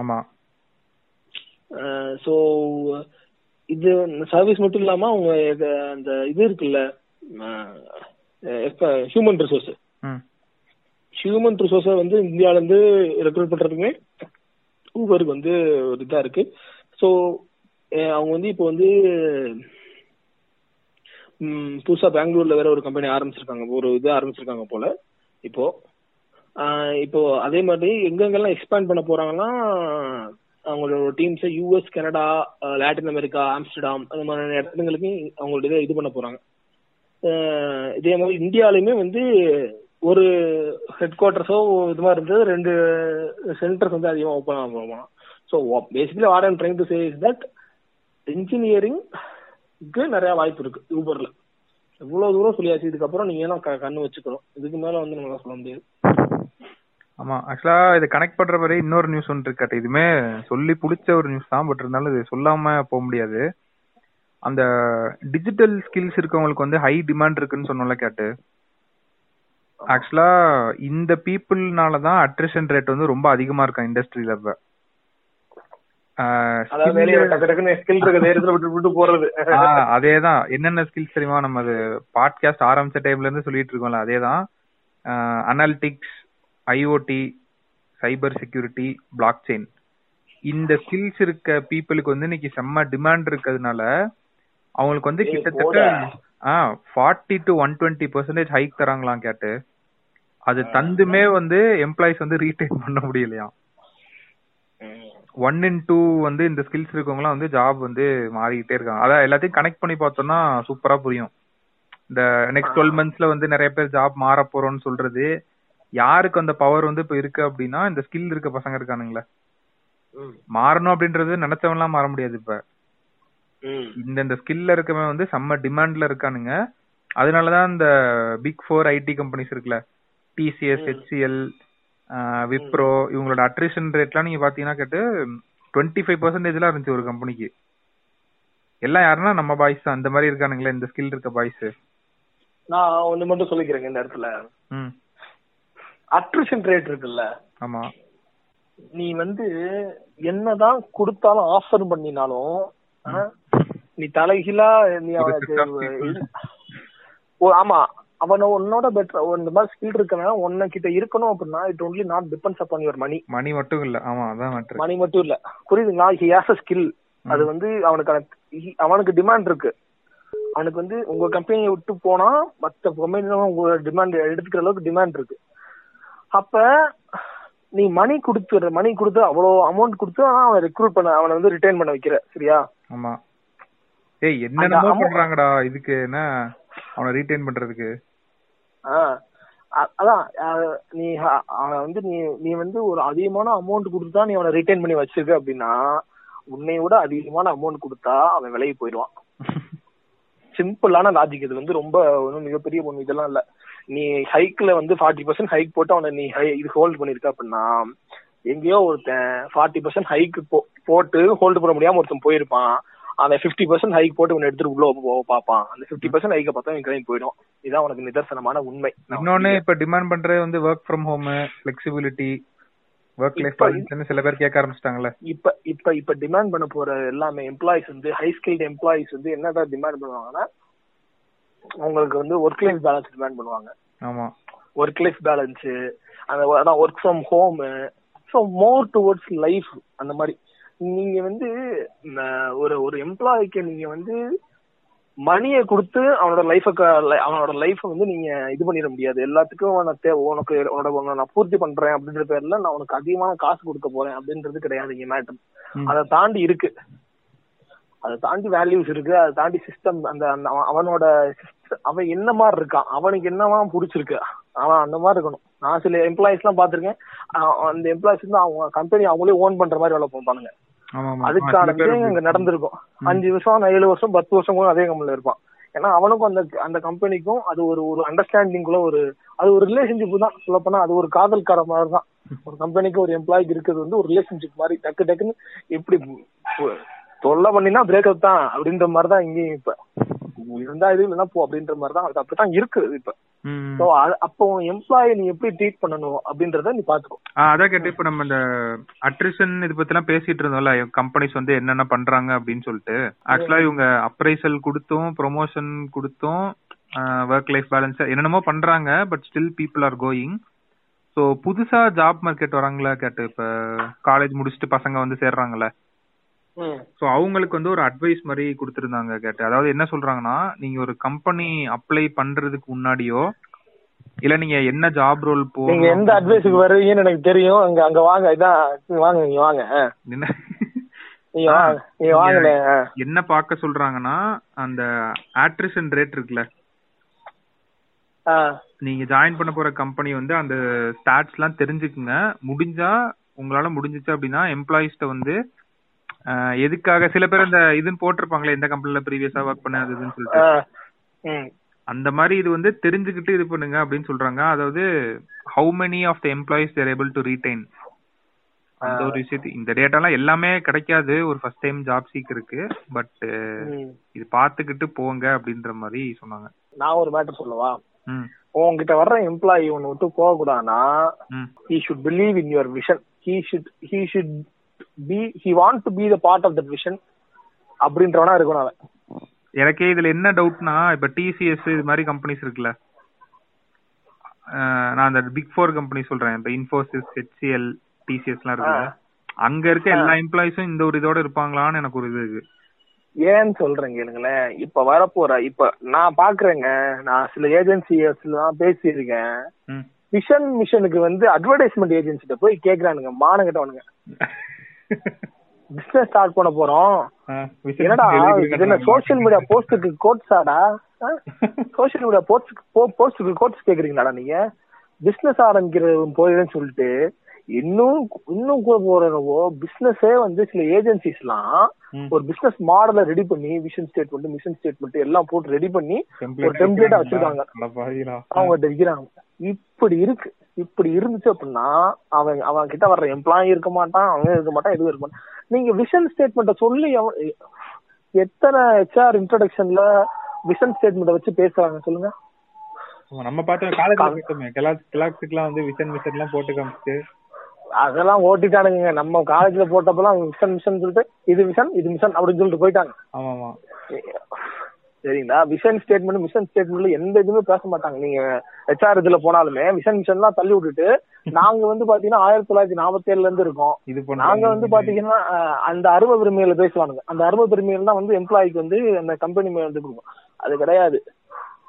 [SPEAKER 4] ஆமா.
[SPEAKER 3] சோ இது சர்வீஸ் மட்டும் இல்லாம அவங்க இது- அந்த இது இருக்குல்ல ஹியூமன் ரிசோர்ஸ் ஹியூமன் ரிசோர்ஸை வந்து இந்தியால இருந்து ரெக்ரூட் பண்றதுக்குமே ஊபருக்கு வந்து ஒரு இதா இருக்கு. ஸோ அவங்க வந்து இப்போ வந்து புதுசா பெங்களூர்ல வேற ஒரு கம்பெனி ஆரம்பிச்சிருக்காங்க. ஒரு இது ஆரம்பிச்சிருக்காங்க போல. இப்போ இப்போ அதே மாதிரி எங்கெங்கெல்லாம் எக்ஸ்பேண்ட் பண்ண போறாங்கன்னா அவங்களோட teams US Canada Latin America Amsterdam அந்த மாதிரி இடங்களுக்கு அவங்களோட இதை இது பண்ண போறாங்க. இதே மாதிரி இந்தியாலையுமே வந்து ஒரு ஹெட் குவார்டர்ஸோ இது மாதிரி இருந்தது. ரெண்டு சென்டர்ஸ் வந்து அதிகமாக ஓப்பன் ஆக போகலாம் so basically what I'm trying to say is that engineering நிறைய வாய்ப்பு இருக்கு ஊபர்ல இவ்வளவு தூரம் சொல்லியாச்சு இதுக்கப்புறம் நீங்க எல்லாம் க- கண்ணு வச்சுக்கணும். இதுக்கு மேல வந்து நம்மளால சொல்ல முடியாது.
[SPEAKER 4] ஆமா ஆக்சுவலா இது கனெக்ட் பண்ற மாதிரி இன்னொரு நியூஸ் ஒன்று இருக்கு இதுமே சொல்லி புடிச்ச ஒரு நியூஸ் தான் பட் இருந்தாலும் இது சொல்லாம போக முடியாது. அந்த டிஜிட்டல் ஸ்கில்ஸ் இருக்கவங்களுக்கு வந்து ஹை டிமாண்ட் இருக்குன்னு சொன்னோம்ல கேட்டு. ஆக்சுவலா இந்த பீப்புள்னால தான் அட்ரிஷன் ரேட் வந்து ரொம்ப அதிகமா இருக்கும் இண்டஸ்ட்ரியில இப்போ அதேதான். என்னென்ன ஸ்கில்ஸ் தெரியுமா? நம்ம அது பாட்காஸ்ட் ஆரம்பிச்ச டைம்ல இருந்து சொல்லிட்டு இருக்கோம்ல அதேதான். Analytics IoT cyber security blockchain இந்த ஸ்கில்ஸ் இருக்க பீப்புளுக்கு வந்து இன்னைக்கு செம்ம டிமாண்ட் இருக்கிறதுனால அவங்களுக்கு வந்து கிட்டத்தட்ட
[SPEAKER 3] போடா.
[SPEAKER 4] ஆ forty to one twenty percentage hike தராங்களாம் கேட்டு. அது தந்துமே வந்து எம்ப்ளாயிஸ் வந்து ரீடைன் பண்ண முடியலையாம். ஒன் இன் டூ வந்து இந்த ஸ்கில்ஸ் இருக்கவங்கலாம் வந்து ஜாப் வந்து மாறிக்கிட்டே இருக்காங்க. அதான் எல்லாத்தையும் கனெக்ட் பண்ணி பார்த்தோம்னா சூப்பரா புரியும். இந்த நெக்ஸ்ட் டுவெல் மந்த்ஸ்ல வந்து நிறைய பேர் ஜாப் மாற போறோம்னு சொல்றது. யாருக்கு அந்த பவர் வந்து இப்ப இருக்கு அப்படின்னா இந்த ஸ்கில் இருக்க பசங்க இருக்கானுங்களே. மாறணும் அப்படின்றது நினைச்சவன்லாம் மாற முடியாது இப்ப. இந்த இந்த ஸ்கில்ல இருக்கவன் வந்து செம்ம டிமாண்ட்ல இருக்கானுங்க. அதனாலதான் இந்த பிக் ஃபோர் ஐடி கம்பெனிஸ் இருக்குல்ல. டிசிஎஸ் ஹெச்சிஎல் விப்ரோ இவங்களோட அட்ரிஷன் ரேட்லாம் நீங்க பாத்தீங்கன்னா கேட்டு டுவெண்ட்டி ஃபைவ் பர்சன்டேஜ்லாம் இருந்துச்சு ஒரு கம்பெனிக்கு எல்லாம் யாருன்னா நம்ம பாய்ஸ் தான். இந்த மாதிரி இருக்கானுங்களே இந்த ஸ்கில் இருக்க பாய்ஸ்
[SPEAKER 3] நான் ஒண்ணு மட்டும் சொல்லிக்கிறேங்க இந்த இடத்துல.
[SPEAKER 4] ம்.
[SPEAKER 3] அட்ரிஷன் ரேட் இருக்குல்ல.
[SPEAKER 4] ஆமா.
[SPEAKER 3] நீ வந்து என்னதான் கொடுத்தாலும் ஆஃபர் பண்ணினாலும் நீ தலைகீழா நீ ஆமா. அவன உன்னோட பெட்டர் இந்த மாதிரி ஸ்கில் இருக்கவன் உன்ன கிட்ட இருக்கணும் அப்படின்னா it only not depends upon your money
[SPEAKER 4] money மட்டும் இல்ல. ஆமா அதான்
[SPEAKER 3] மணி மட்டும் இல்ல. புரியுதுங்களா ஹி ஹாஸ் அ ஸ்கில் அது வந்து அவனுக்கான he- அவனுக்கு டிமாண்ட் இருக்கு. அவனுக்கு வந்து உங்க கம்பெனியை விட்டு போனா மத்த கம்பெனி உங்க டிமாண்ட் எடுத்துக்கிற அளவுக்கு டிமாண்ட் இருக்கு. அப்ப நீ மணி கொடுத்துற மணி கொடுத்து அவ்வளவு அமௌண்ட் கொடுத்து அவனை ரெக்ரூட் பண்ண அவனை வந்து ரிட்டைன் பண்ண வைக்கிற. சரியா?
[SPEAKER 4] ஆமா. ஏய் என்னென்னமோ
[SPEAKER 3] amount-
[SPEAKER 4] பண்றாங்கடா இதுக்கு என்ன? அவனை ரீடைன் பண்றதுக்கு.
[SPEAKER 3] அதான் நீ அவன் வந்து நீ நீ வந்து ஒரு அதிகமான அமௌண்ட் கொடுத்தா நீ அவனை ரிட்டைன் பண்ணி வச்சிருக்க அப்படின்னா உன்னை விட அதிகமான அமௌண்ட் கொடுத்தா அவன் விலகி போயிடுவான். சிம்பிளான லாஜிக் இது. வந்து ரொம்ப ஒன்றும் மிகப்பெரிய ஒன்று இதெல்லாம் இல்ல. நீ ஹைக்ல வந்து ஃபார்ட்டி பர்சன்ட் ஹைக் போட்டு அவனை நீ ஹை இது ஹோல்ட் பண்ணிருக்க அப்படின்னா எங்கேயோ ஒருத்தன் ஃபார்ட்டி பர்சன்ட் ஹைக் போட்டு ஹோல்டு பண்ண முடியாம ஒருத்தன் போயிருப்பான். அவன் ஃபிஃப்டி பர்சன்ட் ஹைக் போட்டு உன்னை எடுத்துட்டு உள்ள போக பார்ப்பான். அந்த ஃபிஃப்டி பர்சன்ட் ஹைக்கை பார்த்தா கிளம்பி போயிடும். இதான் உனக்கு நிதர்சனமான உண்மை.
[SPEAKER 4] இன்னொன்னு இப்ப டிமாண்ட் பண்றது வந்து work from home flexibility work life balance சில பேர் கேட்க ஆரம்பிச்சிட்டாங்கல்ல.
[SPEAKER 3] இப்ப இப்ப இப்ப டிமாண்ட் பண்ண போற எல்லாமே எம்ப்ளாயிஸ் வந்து ஹை ஸ்கில்ட் எம்ப்ளாயிஸ் வந்து என்னதான் டிமாண்ட் பண்ணுவாங்கன்னா அவங்களுக்கு வந்து ஒர்க் லைஃப் பேலன்ஸ் டிமாண்ட் பண்ணுவாங்க.
[SPEAKER 4] ஆமா.
[SPEAKER 3] ஒர்க் லைஃப் பேலன்ஸ் அந்த அதான் work from home so more towards life அந்த மாதிரி. நீங்க வந்து ஒரு ஒரு எம்ப்ளாய்க்கு நீங்க வந்து மணியை கொடுத்து அவனோட லைஃப அவனோட லைஃப வந்து நீங்க இது பண்ணிட முடியாது. எல்லாத்துக்கும் உனக்கு தே- உனக்கு உன்னோட உன்னை நான் பூர்த்தி பண்றேன் அப்படின்ற பேர்ல நான் உனக்கு அதிகமான காசு கொடுக்க போறேன் அப்படின்றது கிடையாது இங்க மேட்டர்
[SPEAKER 4] ம்.
[SPEAKER 3] அதை தாண்டி இருக்கு. அதை தாண்டி வேல்யூஸ் இருக்கு. அதை தாண்டி சிஸ்டம் அந்த அந்த அவன்- அவனோட அவன் என்ன மாதிரி இருக்கான்? அவனுக்கு என்னவா பிடிச்சிருக்கு. அவன் அந்த மாதிரி இருக்கணும். நான் சில எம்ப்ளாயிஸ் எல்லாம் பாத்திருக்கேன் அந்த எம்ப்ளாயிஸ் வந்து அவங்க கம்பெனி அவங்களே ஓன் பண்ற மாதிரி வேலை பார்ப்பானுங்க.
[SPEAKER 4] ஆமா
[SPEAKER 3] அதுக்கான விஷயம் நடந்திருக்கும். அஞ்சு வருஷம் ஏழு வருஷம் பத்து வருஷம் கூட அதே கம்பெனில இருப்பான். ஏன்னா அவனுக்கும் அந்த அந்த கம்பெனிக்கும் அது ஒரு ஒரு அண்டர்ஸ்டாண்டிங் குள்ள ஒரு அது ஒரு ரிலேஷன்ஷிப் தான். சொல்ல போனா அது ஒரு காதல்கார மாதிரி தான் ஒரு கம்பெனிக்கு ஒரு எம்ப்ளாய்க்கு இருக்கிறது வந்து ஒரு ரிலேஷன்ஷிப் மாதிரி டக்கு டக்குன்னு எப்படி தொல்லை பண்ணினா பிரேக்கப் தான் அப்படின்ற மாதிரி தான் இங்கேயும் இப்ப. இருந்தா இது இல்லைன்னா போ அப்படின்ற மாதிரி தான் அது அப்படித்தான் இருக்குது இப்ப. சோ அப்போ எம்ப்ளாயி நீ எப்படி ட்ரீட் பண்ணணும் அப்படின்றத நீ பாத்துக்கோ
[SPEAKER 4] அதான் கேட்டு இப்ப நம்ம இந்த அட்ரிஷன் இது பத்தி எல்லாம் பேசிட்டு இருந்தோம்ல கம்பெனிஸ் வந்து என்னென்ன பண்றாங்க அப்படின்னு சொல்லிட்டு. ஆக்சுவலா இவங்க அப்ரைசல் கொடுத்தும் ப்ரொமோஷன் கொடுத்தும் ஒர்க் லைஃப் பேலன்ஸ் என்னென்னமோ பண்றாங்க but still people are going so புதுசா ஜாப் மார்க்கெட் வராங்களா கேட்டு இப்ப காலேஜ் முடிச்சுட்டு பசங்க வந்து சேர்றாங்கல்ல. ஸோ அவங்களுக்கு வந்து ஒரு அட்வைஸ் மாதிரி கொடுத்துருந்தாங்க கேட்டு அதாவது என்ன சொல்றாங்கன்னா நீங்க ஒரு கம்பெனி அப்ளை பண்றதுக்கு முன்னாடியோ இல்ல நீங்க என்ன ஜாப் ரோல் போ
[SPEAKER 3] நீங்க எந்த அட்வைஸுக்கு வருவீங்கன்னு எனக்கு தெரியும். அங்க அங்க வாங்க இதான் வாங்க நீங்க வாங்க. நீங்க வாங்க.
[SPEAKER 4] என்ன பார்க்க சொல்றாங்கன்னா அந்த ஆட்ரிஷன் ரேட் இருக்குல்ல. நீங்க ஜாயின் பண்ண போற கம்பெனி வந்து அந்த ஸ்டாட்ஸ் எல்லாம் தெரிஞ்சுக்குங்க. முடிஞ்சா உங்களால முடிஞ்சுச்சு அப்படின்னா எம்ப்ளாயிஸ்ட வந்து எதுக்காக? சில பேர் அந்த இதுன்னு போட்டிருப்பாங்களே எந்த கம்பெனில ப்ரீவியஸா ஒர்க் பண்ண அது இதுன்னு சொல்லிட்டு. அந்த மாதிரி இது வந்து தெரிஞ்சுக்கிட்டு இது பண்ணுங்க அப்படின்னு சொல்றாங்க. அதாவது how many of the employees they're able to retain அந்த ஒரு விஷயத்து இந்த டேட்டாலாம் எல்லாமே கிடைக்காது. ஒரு ஃபர்ஸ்ட் டைம் ஜாப் சீக்கருக்கு பட். இது பாத்துக்கிட்டு போங்க அப்படின்ற மாதிரி சொன்னாங்க.
[SPEAKER 3] நான் ஒரு மேட்டர் சொல்லவா? உங்ககிட்ட வர்ற எம்ப்ளாயி ஒன்னு விட்டு போக கூடாதுன்னா
[SPEAKER 4] ம்.
[SPEAKER 3] he should believe in your vision. He should he be he want to be the part of that vision அப்படின்றவனா இருக்கணும் அவன்.
[SPEAKER 4] எனக்கே இதுல என்ன டவுட்னா இப்ப டிசிஎஸ் இது மாதிரி கம்பெனிஸ் இருக்குல்ல. நான் அந்த பிக் ஃபோர் கம்பெனி சொல்றேன். இப்ப இன்ஃபோசிஸ் ஹெச்சிஎல் டிசிஎஸ் எல்லாம் இருக்குல்ல. அங்க இருக்க எல்லா எம்ப்ளாயிஸும் இந்த ஒரு இதோட இருப்பாங்களான்னு எனக்கு ஒரு இது இருக்கு.
[SPEAKER 3] ஏன்னு சொல்றேன் கேளுங்களேன். இப்ப வரப்போற இப்ப நான் பாக்குறேங்க. நான் சில ஏஜென்சிஸ்லாம் பேசியிருக்கேன்.
[SPEAKER 4] ம்.
[SPEAKER 3] விஷன் மிஷனுக்கு வந்து அட்வர்டைஸ்மெண்ட் ஏஜென்சிட்ட போய் கேக்குறானுங்க மானங்கிட்டவனுங்க. பிசினஸ் ஸ்டார்ட் பண்ண போறோம். என்னடா என்ன. சோசியல் மீடியா போஸ்டுக்கு கோட்ஸாடா சோசியல் மீடியா போஸ்ட் போஸ்டுக்கு கோட்ஸ் கேக்குறீங்களாடா நீங்க? பிசினஸ் ஆரம்பிக்கிற போயிடுன்னு சொல்லிட்டு இன்னும் இன்னும் கூட போறவோ பிசினஸே வந்து சில ஏஜென்சிஸ்லாம். ஒரு பிசினஸ் மாடலை ரெடி பண்ணி விஷன் ஸ்டேட்மெண்ட் மிஷன் ஸ்டேட்மெண்ட் எல்லாம் போட்டு ரெடி பண்ணி ஒரு ஆ வச்சிருக்காங்க. அவங்ககிட்ட விக்கிறாங்க. இப்படி இருக்கு. இப்படி இருந்துச்சு அப்படின்னா அவன் அவன் கிட்ட வர்ற எம்ப்ளாயி இருக்க மாட்டான் அவன் இருக்க மாட்டான் எதுவும் இருக்க மாட்டான். நீங்க விஷன் ஸ்டேட்மெண்ட்ட சொல்லி எத்தனை ஹெச்ஆர் இன்ட்ரடக்ஷன்ல விஷன் ஸ்டேட்மெண்ட் வச்சு பேசுறாங்க சொல்லுங்க.
[SPEAKER 4] நம்ம பார்த்தோம் கிளாஸ் கிளாஸுக்குலாம் வந்து விசன் விசன் எல்லாம் போட்டு காமிச்சு
[SPEAKER 3] அதெல்லாம் ஓட்டிட்டானுங்க நம்ம காலேஜ்ல போட்டப்பெல்லாம் மிஷன் மிஷன் சொல்லிட்டு இது மிஷன் இது மிஷன் அப்படின்னு சொல்லிட்டு போயிட்டாங்க.
[SPEAKER 4] ஆமா ஆமா
[SPEAKER 3] சரிங்களா? விஷன் ஸ்டேட்மெண்ட் மிஷன் ஸ்டேட்மெண்ட்ல எந்த இதுவுமே பேச மாட்டாங்க. நீங்க ஹெச்ஆர் இதுல போனாலுமே மிஷன் மிஷன்லாம் தள்ளி விட்டுட்டு நாங்க வந்து பாத்தீங்கன்னா ஆயிரத்தி தொள்ளாயிரத்தி நாற்பத்தி ஏழுல இருந்து இருக்கோம்.
[SPEAKER 4] இது
[SPEAKER 3] நாங்க வந்து பாத்தீங்கன்னா அந்த அருமை பெருமையில பேசுவானுங்க. அந்த அருமை பெருமையில தான் வந்து எம்ப்ளாய்க்கு வந்து அந்த கம்பெனி மேல வந்து கொடுக்கும். அது கிடையாது.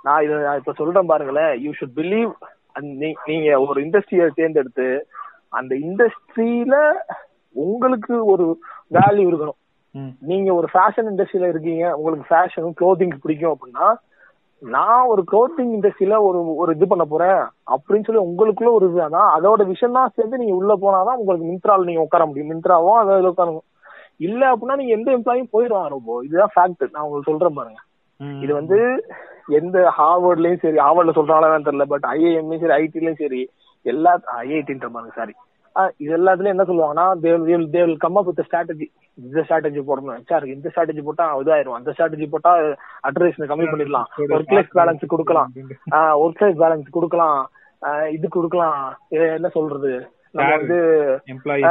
[SPEAKER 3] நான் இத நான் இப்ப சொல்றேன் பாருங்களேன். யூ ஷுட் பிலீவ் நீங்க ஒரு இண்டஸ்ட்ரியை தேர்ந்தெடுத்து அந்த இண்டஸ்ட்ரியில உங்களுக்கு ஒரு வேல்யூ இருக்கணும். நீங்க ஒரு ஃபேஷன் இண்டஸ்ட்ரியில இருக்கீங்க உங்களுக்கு ஃபேஷனும் க்ளோத்திங் பிடிக்கும் அப்படின்னா நான் ஒரு க்ளோத்திங் இண்டஸ்ட்ரியில ஒரு ஒரு இது பண்ண போறேன் அப்படின்னு சொல்லி உங்களுக்குள்ள ஒரு இது அதான். அதோட விஷயம் தான் சேர்ந்து நீங்க உள்ள போனாதான் உங்களுக்கு மின்த்ரால நீங்க உட்கார முடியும். மின்த்ராவோ அதில் உட்காரணும் இல்ல அப்படின்னா நீங்க எந்த எம்ப்ளாயும் போயிடுவாங்க ரொம்ப. இதுதான் ஃபேக்ட் நான் உங்களுக்கு சொல்றேன் பாருங்க. இது வந்து எந்த ஹார்வர்ட்லயும் சரி ஹார்வர்ட்ல சொல்றாங்களா தெரியல பட் ஐஏஎம்லயும் சரி ஐடிலயும் சரி எல்லா ஐஐடின்ற பாருங்க சாரி இது எல்லாத்துலயும் என்ன சொல்லுவாங்கன்னா they will come up with strategy இந்த ஸ்ட்ராட்டஜி போடணும். ஹெச்ஆர் இந்த ஸ்ட்ராட்டஜி போட்டா இதாயிரும். அந்த ஸ்ட்ராட்டஜி போட்டா அட்ரேஷன் கம்மி பண்ணிடலாம். ஒர்க் லைஃப் பேலன்ஸ் கொடுக்கலாம். ஒர்க் லைஃப் பேலன்ஸ் கொடுக்கலாம். இது கொடுக்கலாம். என்ன சொல்றது? நம்ம வந்து
[SPEAKER 4] எம்ப்ளாயிஸ்